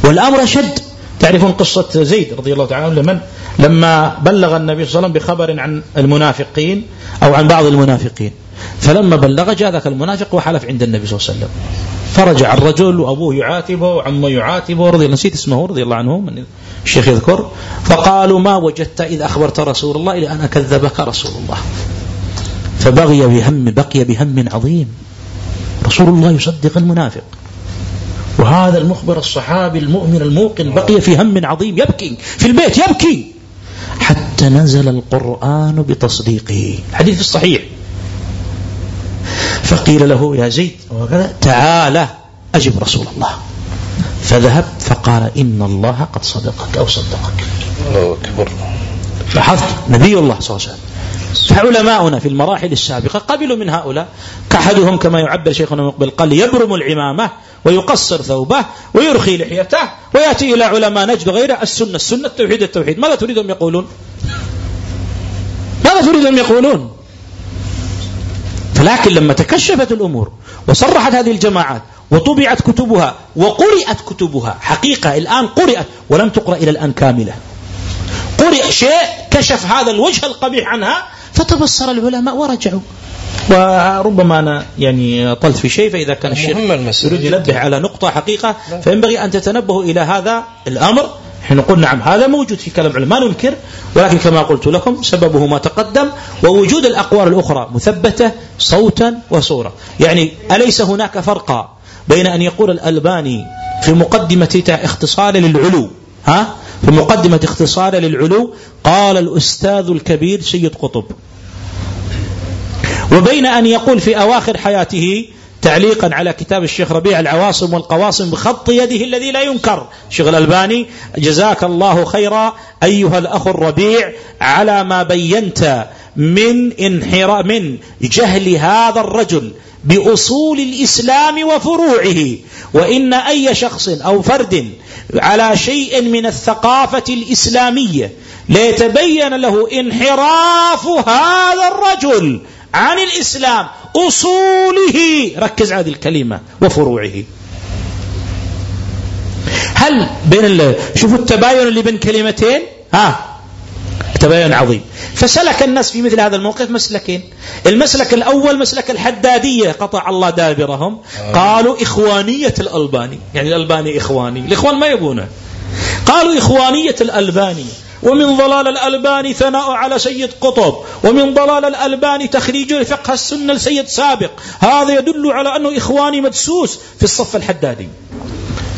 والأمر شد. تعرفون قصة زيد رضي الله تعالى عنه؟ لمن؟ لما بلغ النبي صلى الله عليه وسلم بخبر عن المنافقين أو عن بعض المنافقين. فلما بلغ جاء ذاك المنافق وحلف عند النبي صلى الله عليه وسلم. فرجع الرجل وأبوه يعاتبه وعمه يعاتبه رضي الله نسيت اسمه رضي الله عنه من الشيخ يذكر. فقالوا ما وجدت إذا أخبرت رسول الله إلا أن كذبك رسول الله. فبغي بهم بقي بهم عظيم. رسول الله يصدق المنافق. وهذا المخبر الصحابي المؤمن الموقن بقي في هم عظيم يبكي في البيت يبكي. حتى نزل القرآن بتصديقه. الحديث الصحيح. فقيل له يا زيد. تعال أجب رسول الله. فذهب فقال إن الله قد صدقك أو صدقك. الله أكبر. لاحظت؟ نبي الله صلى الله عليه وسلم. فعلماؤنا في المراحل السابقة قبلوا من هؤلاء. كأحدهم كما يعبر شيخنا مقبل قال يبرم العمامة ويقصر ثوبه ويرخي لحيته ويأتي إلى علماء نجد غيره. السنة السنة التوحيد التوحيد. ماذا تريدهم يقولون؟ ماذا تريدهم يقولون؟ فلكن لما تكشفت الأمور وصرحت هذه الجماعات وطبعت كتبها وقرئت كتبها حقيقة الآن قرئت ولم تقرأ إلى الآن كاملة. قرئ شيء كشف هذا الوجه القبيح عنها فتبصر العلماء ورجعوا. وربما أنا يعني طلت في شيء فإذا كان الشيخ يريد ينبه على نقطة حقيقة فينبغي أن تتنبهوا إلى هذا الأمر. حين نقول نعم هذا موجود في كلام العلماء ما ننكر ولكن كما قلت لكم سببه ما تقدم ووجود الأقوال الأخرى مثبتة صوتا وصورة. يعني أليس هناك فرق بين أن يقول الألباني في مقدمة اختصار للعلو ها؟ في مقدمة اختصار للعلو قال الأستاذ الكبير سيد قطب. وبين أن يقول في أواخر حياته تعليقا على كتاب الشيخ ربيع العواصم والقواصم بخط يده الذي لا ينكر. شيخ الألباني جزاك الله خيرا أيها الأخ الربيع على ما بينت من انحراء من جهل هذا الرجل بأصول الإسلام وفروعه. وإن أي شخص أو فرد على شيء من الثقافة الإسلامية ليتبين له انحراف هذا الرجل عن الإسلام أصوله. ركز على هذه الكلمة وفروعه. هل بين شوفوا التباين اللي بين كلمتين؟ ها؟ تباين عظيم. فسلك الناس في مثل هذا الموقف مسلكين. المسلك الأول مسلك الحدادية قطع الله دابرهم. قالوا إخوانية الألباني. يعني الألباني إخواني. الإخوان ما يبونه. قالوا إخوانية الألباني. ومن ضلال الألباني ثناء على سيد قطب. ومن ضلال الألباني تخريج فقه السنة لسيد سابق. هذا يدل على أنه إخواني مدسوس في الصف الحدادي.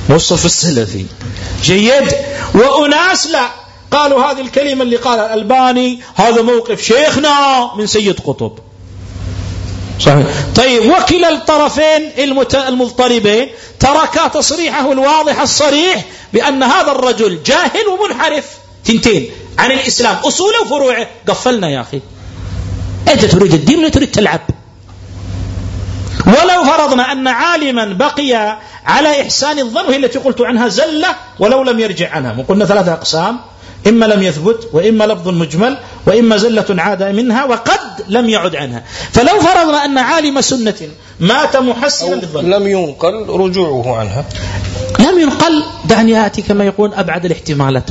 والصف السلفي. جيد. وأناس لا. قالوا هذه الكلمة اللي قالها الألباني هذا موقف شيخنا من سيد قطب. صحيح. طيب وكلا الطرفين المضطربين تركا تصريحه الواضح الصريح بأن هذا الرجل جاهل ومنحرف. تنتين. عن الإسلام. أصوله وفروعه. قفلنا يا أخي. أنت تريد الدين ولا تريد تلعب؟ ولو فرضنا أن عالما بقي على إحسان الظن التي قلت عنها زلة ولو لم يرجع عنها. وقلنا ثلاثة أقسام. إما لم يثبت وإما لفظ مجمل وإما زلة عاد منها وقد لم يعد عنها. فلو فرضنا أن عالم سنة مات محسنا للظن. لم ينقل رجوعه عنها. لم ينقل دعني آتي كما يقول أبعد الاحتمالات.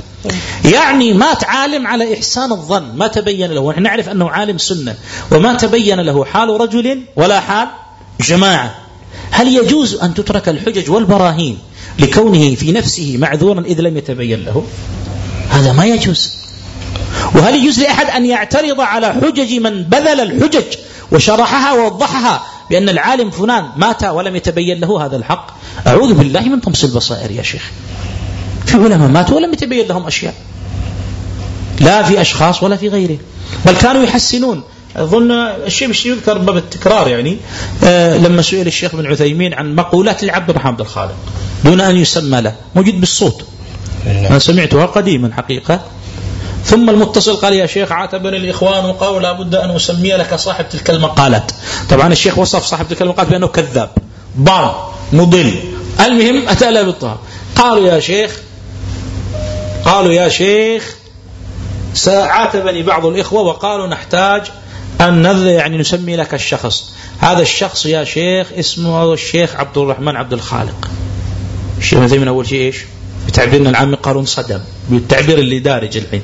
يعني مات عالم على إحسان الظن ما تبين له. ونحن نعرف أنه عالم سنة. وما تبين له حال رجل ولا حال جماعة. هل يجوز أن تترك الحجج والبراهين لكونه في نفسه معذورا إذ لم يتبين له؟ هذا ما يجوز. وهل يجوز لأحد أن يعترض على حجج من بذل الحجج وشرحها ووضحها بأن العالم فلان مات ولم يتبين له هذا الحق؟ أعوذ بالله من طمس البصائر يا شيخ. في علماء ماتوا ولم يتبين لهم أشياء. لا في أشخاص ولا في غيره. بل كانوا يحسنون. أظن الشيء مش يذكر باب التكرار يعني. آه لما سئل الشيخ بن عثيمين عن مقولات لعبد الرحمن بن الخالق دون أن يسمى له. موجود بالصوت. أنا سمعتها قديما حقيقة. ثم المتصل قال يا شيخ عاتبني الإخوان وقالوا لابد أن أسمي لك صاحب تلك المقالات. طبعا الشيخ وصف صاحب تلك المقالات بأنه كذاب ضال مضل. المهم أتى له بالطهر قالوا يا شيخ قالوا يا شيخ عاتبني بعض الإخوة وقالوا نحتاج أن يعني نسمي لك الشخص. هذا الشخص يا شيخ اسمه الشيخ عبد الرحمن عبد الخالق. الشيخ من أول شيء إيش؟ بتعبيرنا العامي قالوا انصدم بالتعبير اللي دارج الحين.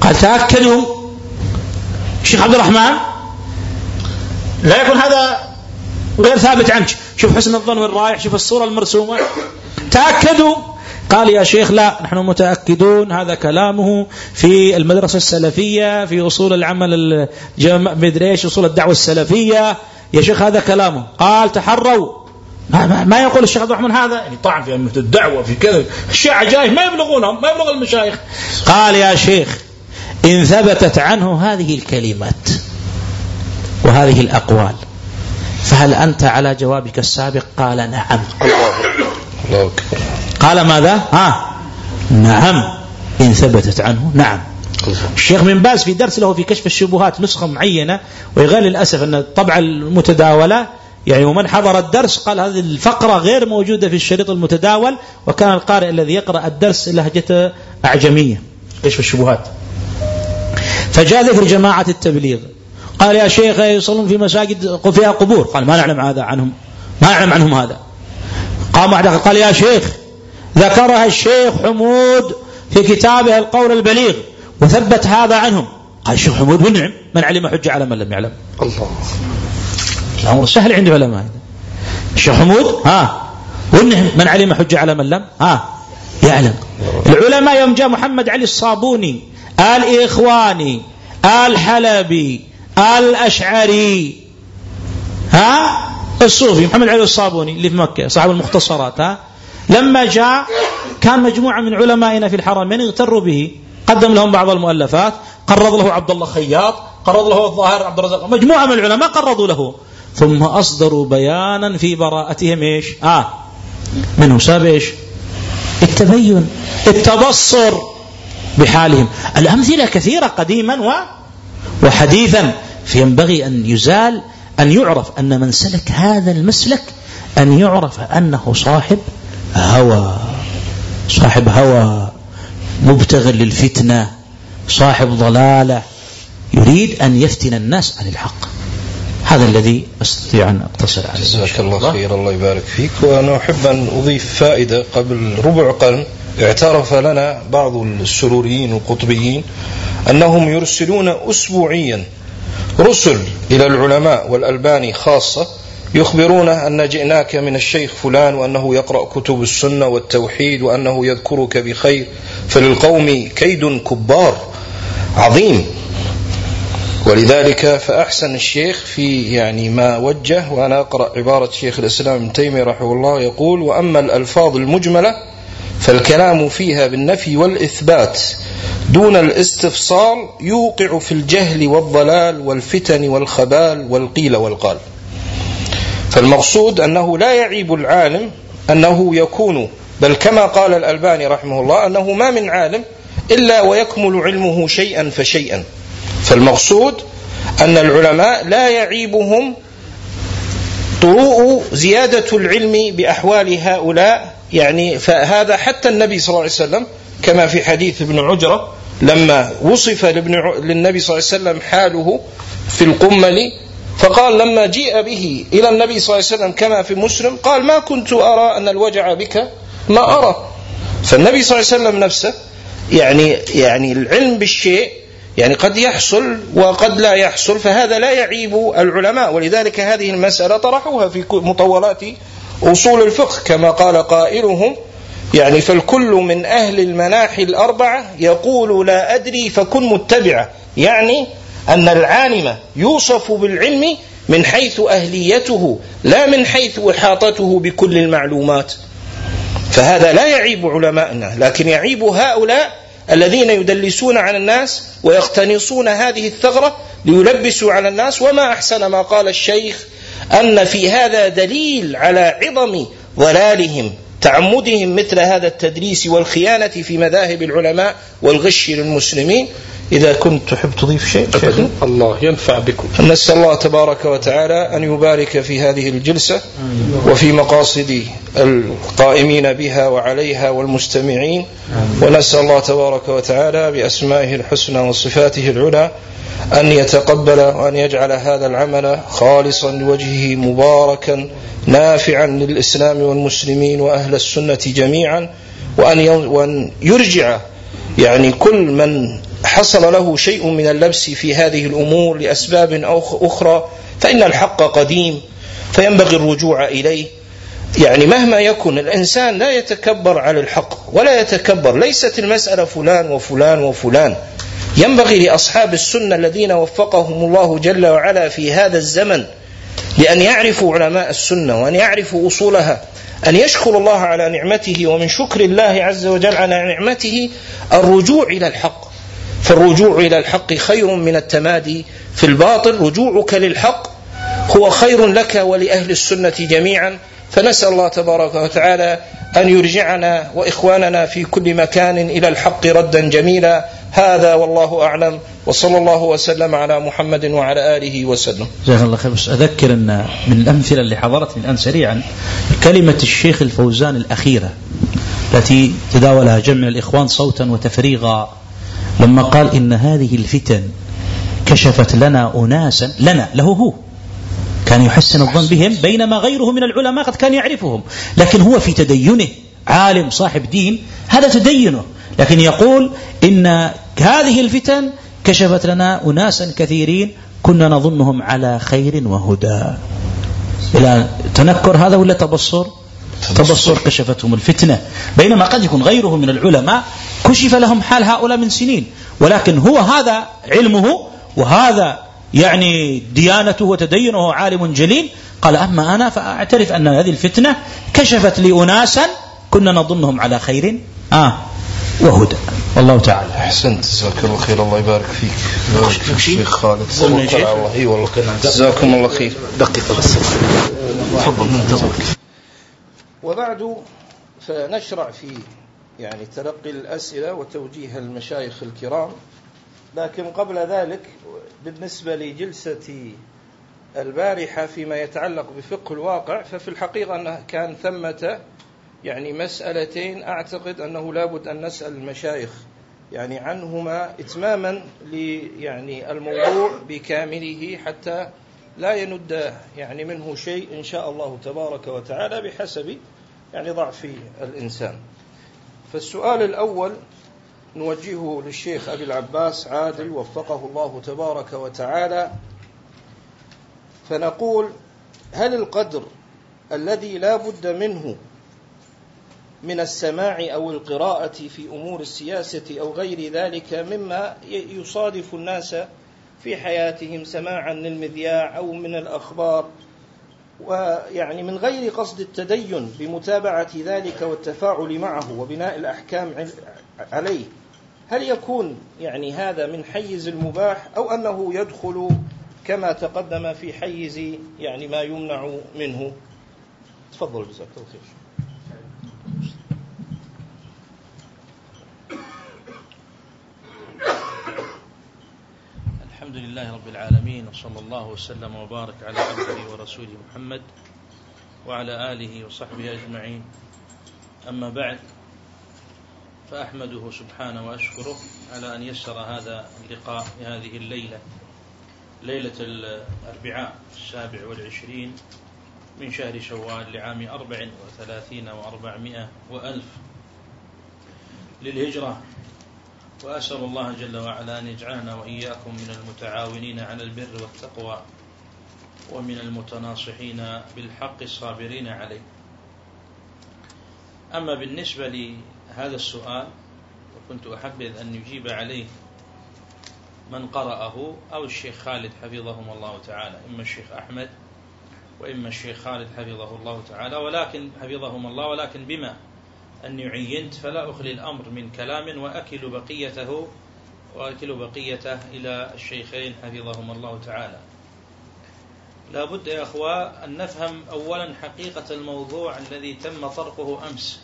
قال تأكدوا. الشيخ عبد الرحمن لا يكون هذا غير ثابت عنك. شوف حسن الظن وين رايح شوف الصورة المرسومة. تأكدوا. قال يا شيخ لا نحن متأكدون هذا كلامه في المدرسة السلفية في أصول العمل مدري إيش أصول الدعوة السلفية. يا شيخ هذا كلامه. قال تحروا. ما, يقول الشيخ عبد الرحمن هذا؟ يعني طعن في أمة الدعوة في كذا. الشيعة عجائب ما يبلغونهم ما يبلغ المشايخ. قال يا شيخ إن ثبتت عنه هذه الكلمات وهذه الأقوال فهل أنت على جوابك السابق؟ قال نعم. قال ماذا؟ ها؟ نعم. إن ثبتت عنه نعم. الشيخ من باز في درس له في كشف الشبهات نسخة معينة ويغال للأسف أن الطبعة المتداولة يعني ومن حضر الدرس قال هذه الفقرة غير موجودة في الشريط المتداول وكان القارئ الذي يقرأ الدرس لهجته أعجمية. كشف الشبهات؟ فجاء ذكر جماعة التبليغ. قال يا شيخ يصلون في مساجد فيها قبور. قال ما نعلم هذا عنهم. ما نعلم عنهم هذا. قام واحد قال يا شيخ ذكرها الشيخ حمود في كتابه القول البليغ وثبت هذا عنهم. قال الشيخ حمود منعم من علم حجة على من لم يعلم. الله. الأمر سهل عند علماء الشيخ حمود؟ ها. والنعم من علم حجة على من لم؟ ها. يعلم. العلماء يوم جاء محمد علي الصابوني الإخواني الحلبي الأشعري ها؟ الصوفي محمد علي الصابوني اللي في مكة صاحب المختصرات ها؟ لما جاء كان مجموعة من علمائنا في الحرمين اغتروا به. قدم لهم بعض المؤلفات. قرض له عبد الله خياط قرض له الظاهر عبد الرزاق. مجموعة من العلماء قرضوا له. ثم أصدروا بيانا في براءتهم إيش؟ آه. منه. ساب إيش؟ التبين. التبصر بحالهم. الأمثلة كثيرة قديما و وحديثا. فينبغي أن يزال أن يعرف أن من سلك هذا المسلك أن يعرف أنه صاحب هوى. صاحب هوى. مبتغ للفتنة. صاحب ضلالة. يريد أن يفتن الناس عن الحق. هذا الذي أستطيع أن أقتصر عليه. جزاك الله خير الله يبارك فيك. وأنا أحب أن أضيف فائدة قبل ربع قرن. اعترف لنا بعض السروريين القطبيين أنهم يرسلون أسبوعيا رسل إلى العلماء والألباني خاصة يخبرون أن جئناك من الشيخ فلان وأنه يقرأ كتب السنة والتوحيد وأنه يذكرك بخير. فللقوم كيد كبار عظيم. ولذلك فأحسن الشيخ في يعني ما وجه وأنا أقرأ عبارة شيخ الإسلام ابن تيمية رحمه الله يقول وأما الألفاظ المجملة فالكلام فيها بالنفي والإثبات دون الاستفصال يوقع في الجهل والضلال والفتن والخبال والقيل والقال. فالمقصود أنه لا يعيب العالم أنه يكون بل كما قال الألباني رحمه الله أنه ما من عالم إلا ويكمل علمه شيئا فشيئا. فالمقصود أن العلماء لا يعيبهم طروء زيادة العلم بأحوال هؤلاء يعني فهذا حتى النبي صلى الله عليه وسلم كما في حديث ابن عجرة لما وصف للنبي صلى الله عليه وسلم حاله في القمل فقال لما جيء به إلى النبي صلى الله عليه وسلم كما في مسلم قال ما كنت أرى أن الوجع بك ما أرى. فالنبي صلى الله عليه وسلم نفسه يعني يعني العلم بالشيء يعني قد يحصل وقد لا يحصل فهذا لا يعيب العلماء. ولذلك هذه المسألة طرحوها في مطولات أصول الفقه كما قال قائلهم يعني فالكل من أهل المناحي الأربعة يقول لا أدري فكن متبعة. يعني أن العالم يوصف بالعلم من حيث أهليته لا من حيث إحاطته بكل المعلومات. فهذا لا يعيب علماءنا لكن يعيب هؤلاء الذين يدلسون على الناس ويقتنصون هذه الثغرة ليلبسوا على الناس. وما أحسن ما قال الشيخ أن في هذا دليل على عظم ضلالهم تعمدهم مثل هذا التدريس والخيانة في مذاهب العلماء والغش للمسلمين. إذا كنت تحب تضيف شيء أبدا. الله ينفع بكم. نسأل الله تبارك وتعالى أن يبارك في هذه الجلسة وفي مقاصد القائمين بها وعليها والمستمعين. ونسأل الله تبارك وتعالى بأسمائه الحسنى وصفاته العلى أن يتقبل وأن يجعل هذا العمل خالصا لوجهه مباركا نافعا للإسلام والمسلمين وأهل السنة جميعا وأن يرجع يعني كل من حصل له شيء من اللبس في هذه الأمور لأسباب أخرى فإن الحق قديم فينبغي الرجوع إليه. يعني مهما يكن الإنسان لا يتكبر على الحق ولا يتكبر ليست المسألة فلان وفلان وفلان. ينبغي لأصحاب السنة الذين وفقهم الله جل وعلا في هذا الزمن لأن يعرفوا علماء السنة وأن يعرفوا أصولها أن يشكر الله على نعمته ومن شكر الله عز وجل على نعمته الرجوع إلى الحق. فالرجوع إلى الحق خير من التمادي في الباطل. رجوعك للحق هو خير لك ولأهل السنة جميعا. فنسأل الله تبارك وتعالى أن يرجعنا وإخواننا في كل مكان إلى الحق ردا جميلا. هذا والله أعلم. وصلى الله وسلم على محمد وعلى آله وسلم. جزاك الله خير. بس أذكر أن من الأمثلة اللي حضرتني الآن سريعا كلمة الشيخ الفوزان الأخيرة التي تداولها جمع الإخوان صوتا وتفريغا لما قال إن هذه الفتن كشفت لنا أناسا لنا له هو. كان يحسن الظن بهم بينما غيره من العلماء قد كان يعرفهم. لكن هو في تدينه عالم صاحب دين هذا تدينه. لكن يقول إن هذه الفتن كشفت لنا أناسا كثيرين كنا نظنهم على خير وهدى. إلى تنكر هذا ولا تبصر. تبصر كشفتهم الفتنة. بينما قد يكون غيره من العلماء كشف لهم حال هؤلاء من سنين. ولكن هو هذا علمه وهذا يعني ديانته وتدينه عالم جليل. قال أما أنا فأعترف أن هذه الفتنة كشفت لي أناسا كنا نظنهم على خير. آه وهدى. والله تعالى. أحسنت. جزاك الله خير. الله يبارك فيك. الشيخ خالد. الله. إي والله. جزاكم الله خير. دقيقة بس. تفضل. وبعد فنشرع في يعني تلقي الأسئلة وتوجيه المشايخ الكرام. لكن قبل ذلك بالنسبة لجلسة البارحة فيما يتعلق بفقه الواقع ففي الحقيقة أنه كان ثمة يعني مسألتين. أعتقد أنه لابد أن نسأل المشايخ يعني عنهما إتماما يعني الموضوع بكامله حتى لا يند يعني منه شيء إن شاء الله تبارك وتعالى بحسب يعني ضعف الإنسان. فالسؤال الأول نوجهه للشيخ أبي العباس عادل وفقه الله تبارك وتعالى فنقول هل القدر الذي لا بد منه من السماع أو القراءة في أمور السياسة أو غير ذلك مما يصادف الناس في حياتهم سماعا للمذياع أو من الأخبار؟ ويعني من غير قصد التدين بمتابعة ذلك والتفاعل معه وبناء الأحكام عليه هل يكون يعني هذا من حيز المباح أو أنه يدخل كما تقدم في حيز يعني ما يمنع منه؟ تفضل جزاك الله خير. الحمد لله رب العالمين وصلى الله وسلم وبارك على عبده ورسوله محمد وعلى آله وصحبه أجمعين. أما بعد فأحمده سبحانه وأشكره على أن يسر هذا اللقاء في هذه الليلة ليلة الأربعاء السابع والعشرين من شهر شوال لعام أربع وثلاثين وأربعمائة وألف للهجرة وأسأل الله جل وعلا أن يجعلنا وإياكم من المتعاونين على البر والتقوى ومن المتناصحين بالحق الصابرين عليه. أما بالنسبة هذا السؤال وكنت أحبذ أن يجيب عليه من قرأه أو الشيخ خالد حفظهم الله تعالى إما الشيخ أحمد وإما الشيخ خالد حفظه الله تعالى ولكن حفظهم الله ولكن بما؟ أني عينت فلا أخلي الأمر من كلام وأكل بقيته وأكل بقيته إلى الشيخين حفظهم الله تعالى. لا بد يا أخوة أن نفهم أولا حقيقة الموضوع الذي تم طرحه أمس.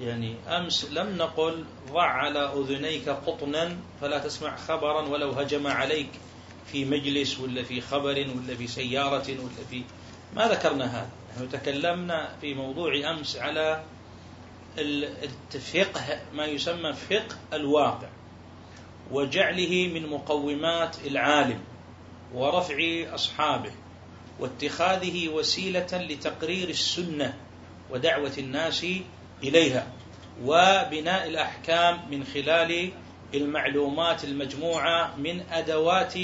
يعني أمس لم نقل ضع على أذنيك قطنا فلا تسمع خبرا ولو هجم عليك في مجلس ولا في خبر ولا في سيارة ولا في ما ذكرنا هذا. نحن تكلمنا في موضوع أمس على الفقه ما يسمى فقه الواقع وجعله من مقومات العالم ورفع أصحابه واتخاذه وسيلة لتقرير السنة ودعوة الناس إليها وبناء الأحكام من خلال المعلومات المجموعة من أدوات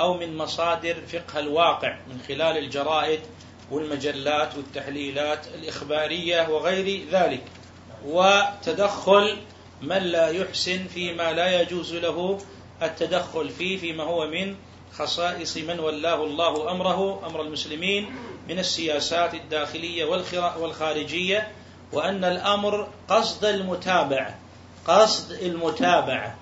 أو من مصادر فقه الواقع من خلال الجرائد والمجلات والتحليلات الإخبارية وغير ذلك وتدخل من لا يحسن فيما لا يجوز له التدخل فيه فيما هو من خصائص من ولاه الله أمره أمر المسلمين من السياسات الداخلية والخارجية وأن الأمر قصد المتابعة قصد المتابعة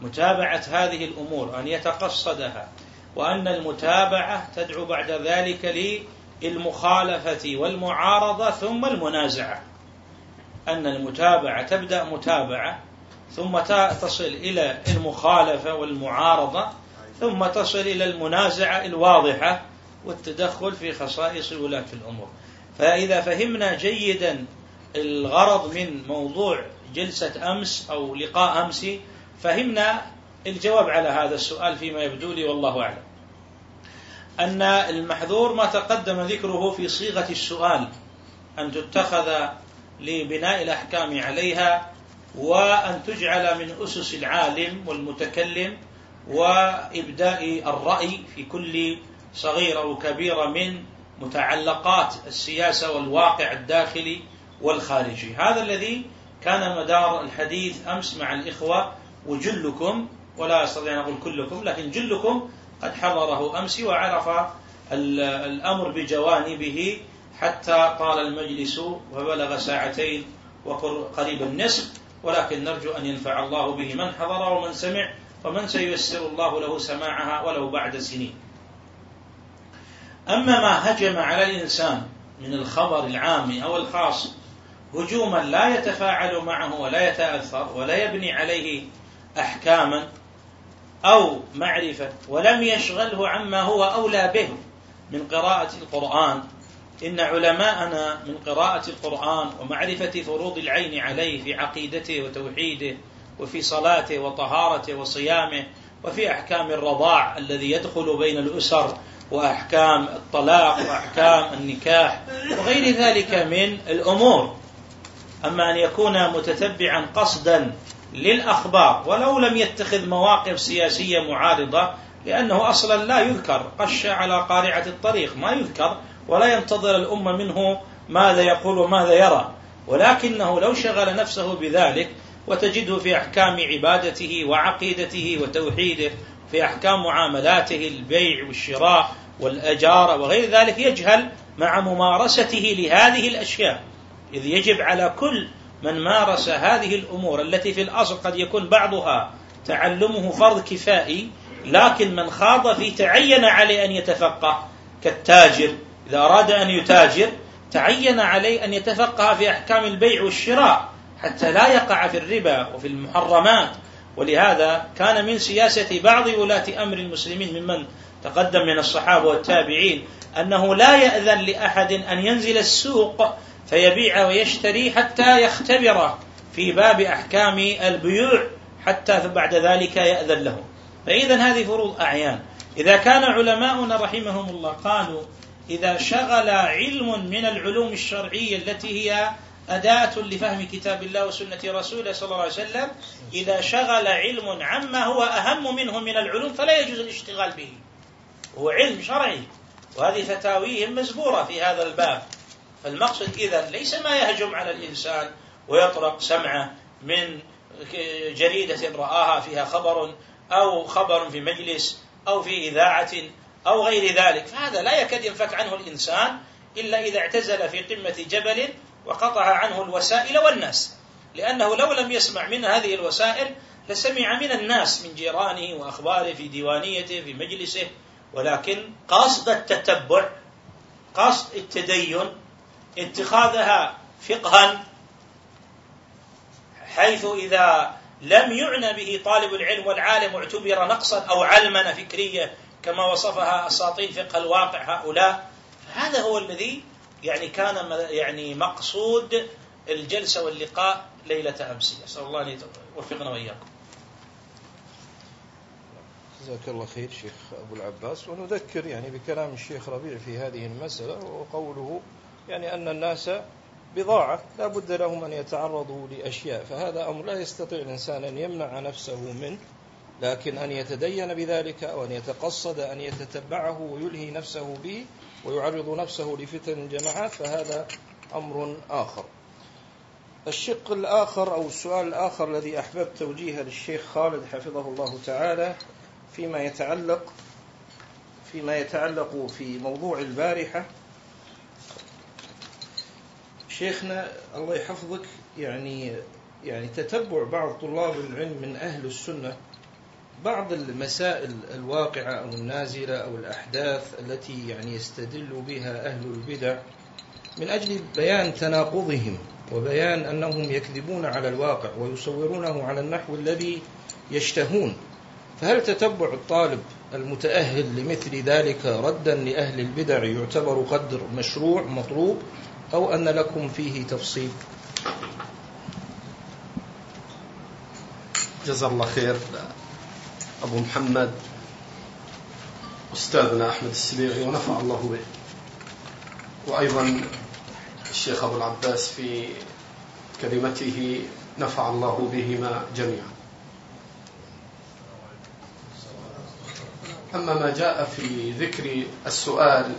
متابعة هذه الأمور أن يتقصدها وأن المتابعة تدعو بعد ذلك للمخالفة والمعارضة ثم المنازعة. أن المتابعة تبدأ متابعة ثم تصل إلى المخالفة والمعارضة ثم تصل إلى المنازعة الواضحة والتدخل في خصائص ولاة الأمور. فإذا فهمنا جيدا الغرض من موضوع جلسة أمس أو لقاء أمس فهمنا الجواب على هذا السؤال فيما يبدو لي والله أعلم. أن المحذور ما تقدم ذكره في صيغة السؤال أن تتخذ لبناء الأحكام عليها وأن تجعل من أسس العالم والمتكلم وإبداء الرأي في كل صغيرة أو كبيرة من متعلقات السياسة والواقع الداخلي والخارجي. هذا الذي كان مدار الحديث أمس مع الإخوة وجلكم ولا أستطيع أن أقول كلكم لكن جلكم قد حضره أمس وعرف الأمر بجوانبه حتى طال المجلس وبلغ ساعتين وقريب النصف ولكن نرجو أن ينفع الله به من حضر ومن سمع ومن سييسر الله له سماعها ولو بعد سنين. أما ما هجم على الإنسان من الخبر العام أو الخاص هجوما لا يتفاعل معه ولا يتأثر ولا يبني عليه أحكاما أو معرفة ولم يشغله عما هو أولى به من قراءة القرآن. إن علماءنا من قراءة القرآن ومعرفة فروض العين عليه في عقيدته وتوحيده وفي صلاته وطهارته وصيامه وفي أحكام الرضاع الذي يدخل بين الأسر وأحكام الطلاق وأحكام النكاح وغير ذلك من الأمور. أما أن يكون متتبعا قصدا للأخبار ولو لم يتخذ مواقف سياسية معارضة لأنه أصلا لا يذكر. قش على قارعة الطريق ما يذكر ولا ينتظر الأمة منه ماذا يقول وماذا يرى. ولكنه لو شغل نفسه بذلك وتجده في أحكام عبادته وعقيدته وتوحيده في أحكام معاملاته البيع والشراء والأجارة وغير ذلك يجهل مع ممارسته لهذه الأشياء. إذ يجب على كل من مارس هذه الأمور التي في الأصل قد يكون بعضها تعلمه فرض كفائي لكن من خاض في تعين عليه أن يتفقه كالتاجر. إذا أراد أن يتاجر تعين عليه أن يتفقه في أحكام البيع والشراء حتى لا يقع في الربا وفي المحرمات. ولهذا كان من سياسة بعض ولاة أمر المسلمين ممن تقدم من الصحابة والتابعين أنه لا يأذن لأحد أن ينزل السوق فيبيع ويشتري حتى يختبر في باب أحكام البيوع حتى بعد ذلك يأذن له. فإذا هذه فروض أعيان. إذا كان علماؤنا رحمهم الله قالوا إذا شغل علم من العلوم الشرعية التي هي أداة لفهم كتاب الله وسنة رسوله صلى الله عليه وسلم إذا شغل علم عما هو أهم منه من العلوم فلا يجوز الاشتغال به. هو علم شرعي. وهذه فتاويهم مزبورة في هذا الباب. فالمقصد إذا ليس ما يهجم على الإنسان ويطرق سمعه من جريدة رآها فيها خبر أو خبر في مجلس أو في إذاعة أو غير ذلك فهذا لا يكاد ينفك عنه الإنسان إلا إذا اعتزل في قمة جبل وقطع عنه الوسائل والناس لأنه لو لم يسمع من هذه الوسائل لسمع من الناس من جيرانه وأخباره في ديوانيته في مجلسه ولكن قصد التتبع قصد التدين اتخاذها فقها حيث إذا لم يعنى به طالب العلم والعالم اعتبر نقصا أو علمنة فكرية كما وصفها أساطين فقه الواقع هؤلاء هذا هو الذي يعني كان يعني مقصود الجلسة واللقاء ليلة أمس. أسأل الله أن يوفقنا وإياكم. جزاك الله خير شيخ أبو العباس. ونذكر يعني بكلام الشيخ ربيع في هذه المسألة وقوله يعني أن الناس بضاعة لا بد لهم أن يتعرضوا لأشياء فهذا أمر لا يستطيع الإنسان أن يمنع نفسه منه لكن أن يتدين بذلك أو أن يتقصد أن يتتبعه ويلهي نفسه به ويعرض نفسه لفتن الجماعات فهذا أمر آخر. الشق الآخر أو السؤال الآخر الذي أحببت توجيهه للشيخ خالد حفظه الله تعالى فيما يتعلق فيما يتعلق في موضوع البارحة شيخنا الله يحفظك يعني يعني تتبع بعض طلاب العلم من أهل السنة بعض المسائل الواقعة أو النازلة أو الأحداث التي يعني يستدل بها أهل البدع من أجل بيان تناقضهم وبيان أنهم يكذبون على الواقع ويصورونه على النحو الذي يشتهون. فهل تتبع الطالب المتأهل لمثل ذلك ردا لأهل البدع يعتبر قدر مشروع مطلوب أو أن لكم فيه تفصيل. جزا الله خير. أبو محمد أستاذنا أحمد السبيعي ونفع الله به. وأيضا الشيخ أبو العباس في كلمته نفع الله بهما جميعا. أما ما جاء في ذكر السؤال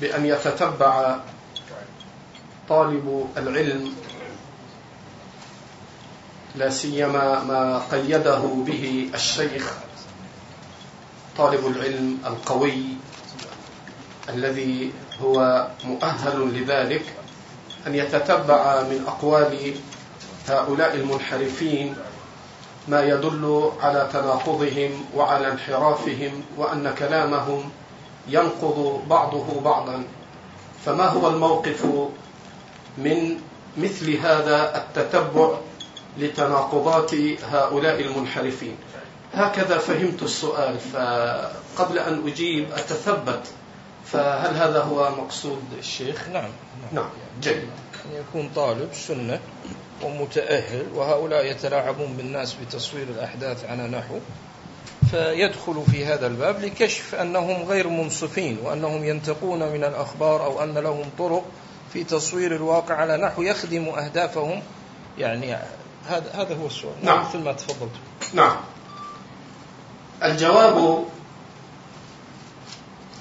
بأن يتتبع طالب العلم لا سيما ما قيده به الشيخ طالب العلم القوي الذي هو مؤهل لذلك أن يتتبع من أقوال هؤلاء المنحرفين ما يدل على تناقضهم وعلى انحرافهم وأن كلامهم ينقض بعضه بعضا. فما هو الموقف من مثل هذا التتبع لتناقضات هؤلاء المنحرفين؟ هكذا فهمت السؤال فقبل أن أجيب أتثبت. فهل هذا هو مقصود الشيخ؟ نعم نعم. جيد. أن يكون طالب سنة ومتأهل وهؤلاء يتلاعبون بالناس بتصوير الأحداث على نحو. فيدخل في هذا الباب لكشف أنهم غير منصفين وأنهم ينتقون من الأخبار أو أن لهم طرق في تصوير الواقع على نحو يخدم أهدافهم. يعني هذا هذا هو السؤال. نعم. مثل ما تفضلت. نعم. الجواب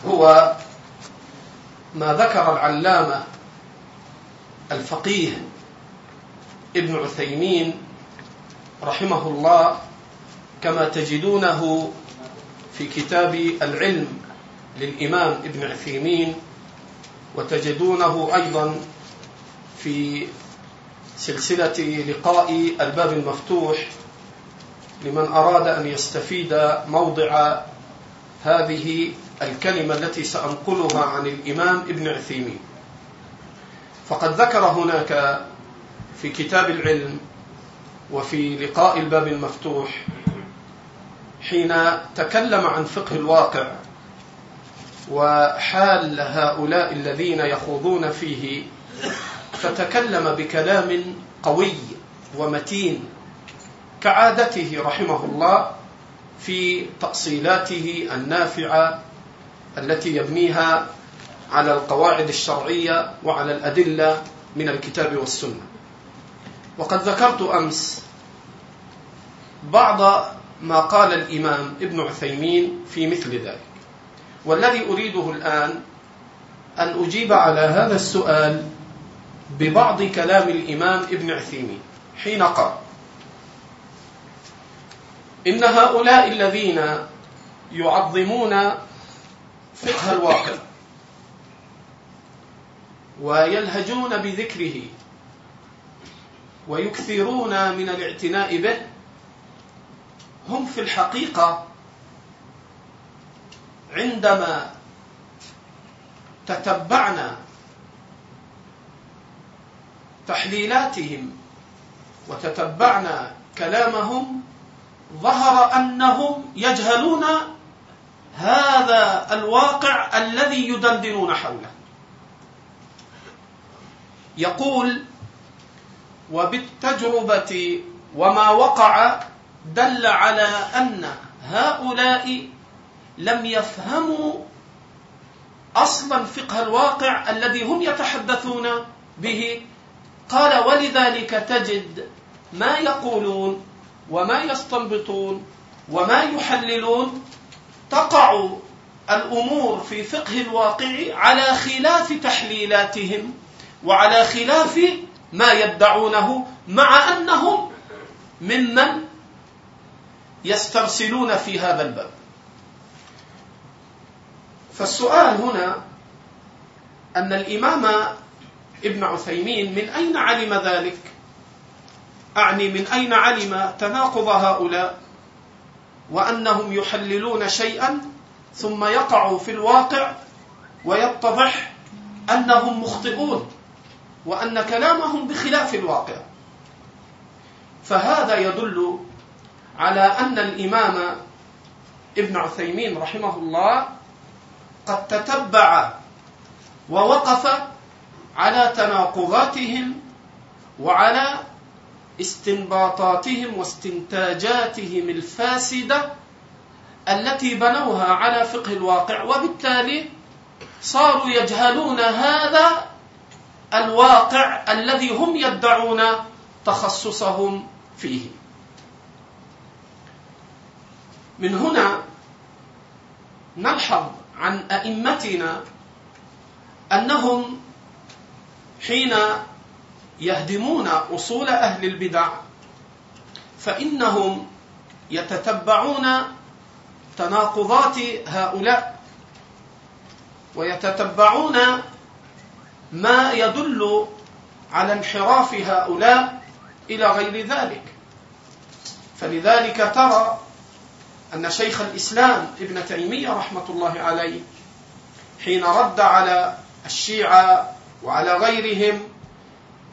هو ما ذكر العلامة الفقيه ابن عثيمين رحمه الله كما تجدونه في كتاب العلم للإمام ابن عثيمين وتجدونه أيضا في سلسلة لقاء الباب المفتوح لمن أراد أن يستفيد موضع هذه الكلمة التي سأنقلها عن الإمام ابن عثيمين. فقد ذكر هناك في كتاب العلم وفي لقاء الباب المفتوح حين تكلم عن فقه الواقع وحال هؤلاء الذين يخوضون فيه فتكلم بكلام قوي ومتين كعادته رحمه الله في تأصيلاته النافعة التي يبنيها على القواعد الشرعية وعلى الأدلة من الكتاب والسنة. وقد ذكرت أمس بعض ما قال الإمام ابن عثيمين في مثل ذلك. والذي أريده الآن أن أجيب على هذا السؤال ببعض كلام الإمام ابن عثيمين. حين قال إن هؤلاء الذين يعظمون فقه الواقع ويلهجون بذكره ويكثرون من الاعتناء به هم في الحقيقة عندما تتبعنا تحليلاتهم وتتبعنا كلامهم ظهر أنهم يجهلون هذا الواقع الذي يدندنون حوله. يقول وبالتجربة وما وقع دل على أن هؤلاء لم يفهموا أصلا فقه الواقع الذي هم يتحدثون به. قال ولذلك تجد ما يقولون وما يستنبطون وما يحللون تقع الأمور في فقه الواقع على خلاف تحليلاتهم وعلى خلاف ما يدعونه مع أنهم ممن يسترسلون في هذا الباب. فالسؤال هنا أن الإمام ابن عثيمين من أين علم ذلك؟ أعني من أين علم تناقض هؤلاء؟ وأنهم يحللون شيئا ثم يقع في الواقع ويتضح أنهم مخطئون وأن كلامهم بخلاف الواقع. فهذا يدل على أن الإمام ابن عثيمين رحمه الله قد تتبع ووقف على تناقضاتهم وعلى استنباطاتهم واستنتاجاتهم الفاسدة التي بنوها على فقه الواقع وبالتالي صاروا يجهلون هذا الواقع الذي هم يدعون تخصصهم فيه. من هنا نلحظ عن أئمتنا أنهم حين يهدمون أصول أهل البدع فإنهم يتتبعون تناقضات هؤلاء ويتتبعون ما يدل على انحراف هؤلاء إلى غير ذلك. فلذلك ترى أن شيخ الإسلام ابن تيمية رحمة الله عليه حين رد على الشيعة وعلى غيرهم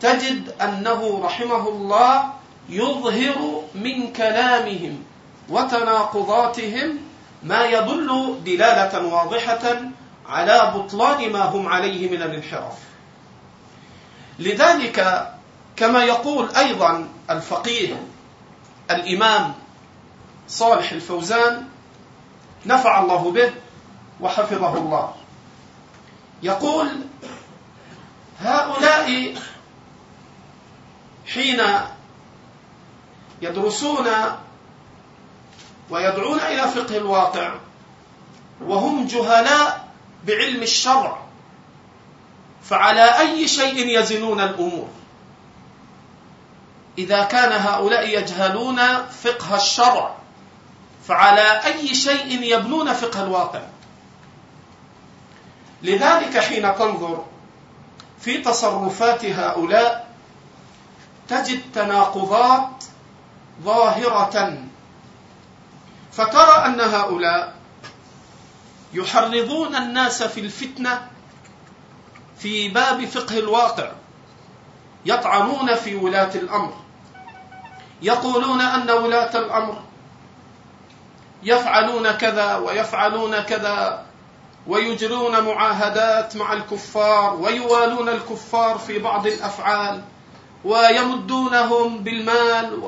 تجد أنه رحمه الله يظهر من كلامهم وتناقضاتهم ما يدل دلالة واضحة على بطلان ما هم عليه من الانحراف. لذلك كما يقول أيضا الفقيه الإمام صالح الفوزان نفع الله به وحفظه الله. يقول هؤلاء حين يدرسون ويدعون إلى فقه الواقع وهم جهلاء بعلم الشرع فعلى أي شيء يزنون الأمور؟ إذا كان هؤلاء يجهلون فقه الشرع فعلى أي شيء يبنون فقه الواقع. لذلك حين تنظر في تصرفات هؤلاء تجد تناقضات ظاهرة. فترى أن هؤلاء يحرضون الناس في الفتنة في باب فقه الواقع. يطعنون في ولاة الأمر. يقولون أن ولاة الأمر يفعلون كذا ويفعلون كذا ويجرون معاهدات مع الكفار ويوالون الكفار في بعض الأفعال ويمدونهم بالمال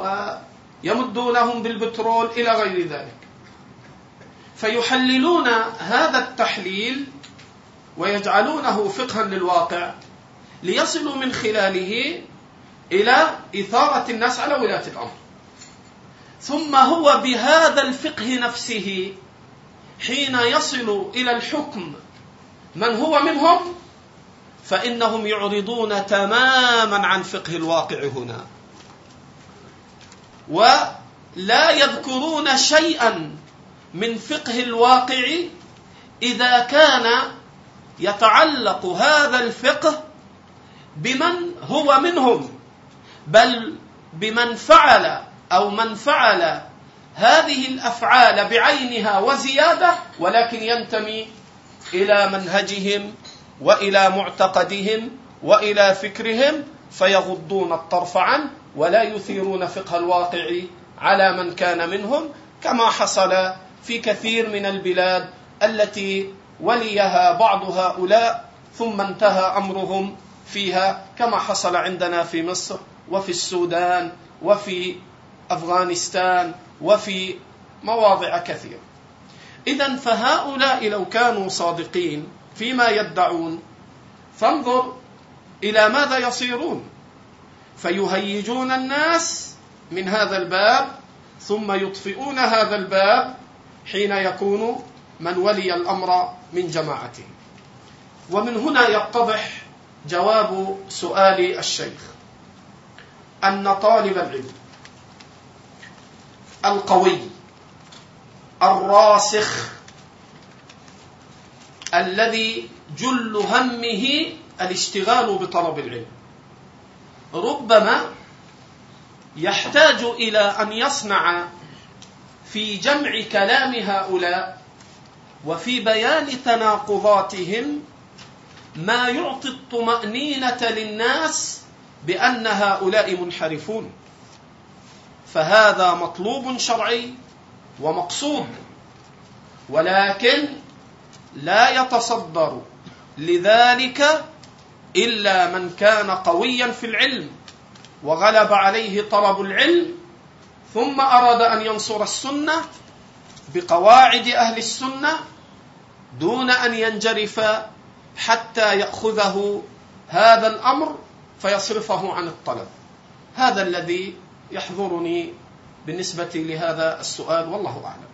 ويمدونهم بالبترول إلى غير ذلك. فيحللون هذا التحليل ويجعلونه فقها للواقع ليصلوا من خلاله إلى إثارة الناس على ولايه الأمر. ثم هو بهذا الفقه نفسه حين يصل إلى الحكم. من هو منهم؟ فإنهم يعرضون تماما عن فقه الواقع هنا. ولا يذكرون شيئا من فقه الواقع إذا كان يتعلق هذا الفقه بمن هو منهم بل بمن فعل أو من فعل هذه الأفعال بعينها وزيادة ولكن ينتمي إلى منهجهم وإلى معتقدهم وإلى فكرهم فيغضون الطرف عنه ولا يثيرون فقه الواقع على من كان منهم كما حصل في كثير من البلاد التي وليها بعض هؤلاء ثم انتهى أمرهم فيها كما حصل عندنا في مصر وفي السودان وفي أفغانستان وفي مواضع كثيرة. اذا فهؤلاء لو كانوا صادقين فيما يدعون فانظر إلى ماذا يصيرون. فيهيجون الناس من هذا الباب ثم يطفئون هذا الباب حين يكون من ولي الأمر من جماعته ومن هنا يتضح جواب سؤال الشيخ أن طالب العلم القوي الراسخ الذي جل همه الاشتغال بطلب العلم. ربما يحتاج إلى أن يصنع في جمع كلام هؤلاء وفي بيان تناقضاتهم ما يعطي الطمأنينة للناس بأن هؤلاء منحرفون. فهذا مطلوب شرعي ومقصود ولكن لا يتصدر لذلك إلا من كان قويا في العلم وغلب عليه طلب العلم ثم أراد أن ينصر السنة بقواعد أهل السنة دون أن ينجرف حتى يأخذه هذا الأمر فيصرفه عن الطلب. هذا الذي يحضرني بالنسبة لهذا السؤال والله أعلم.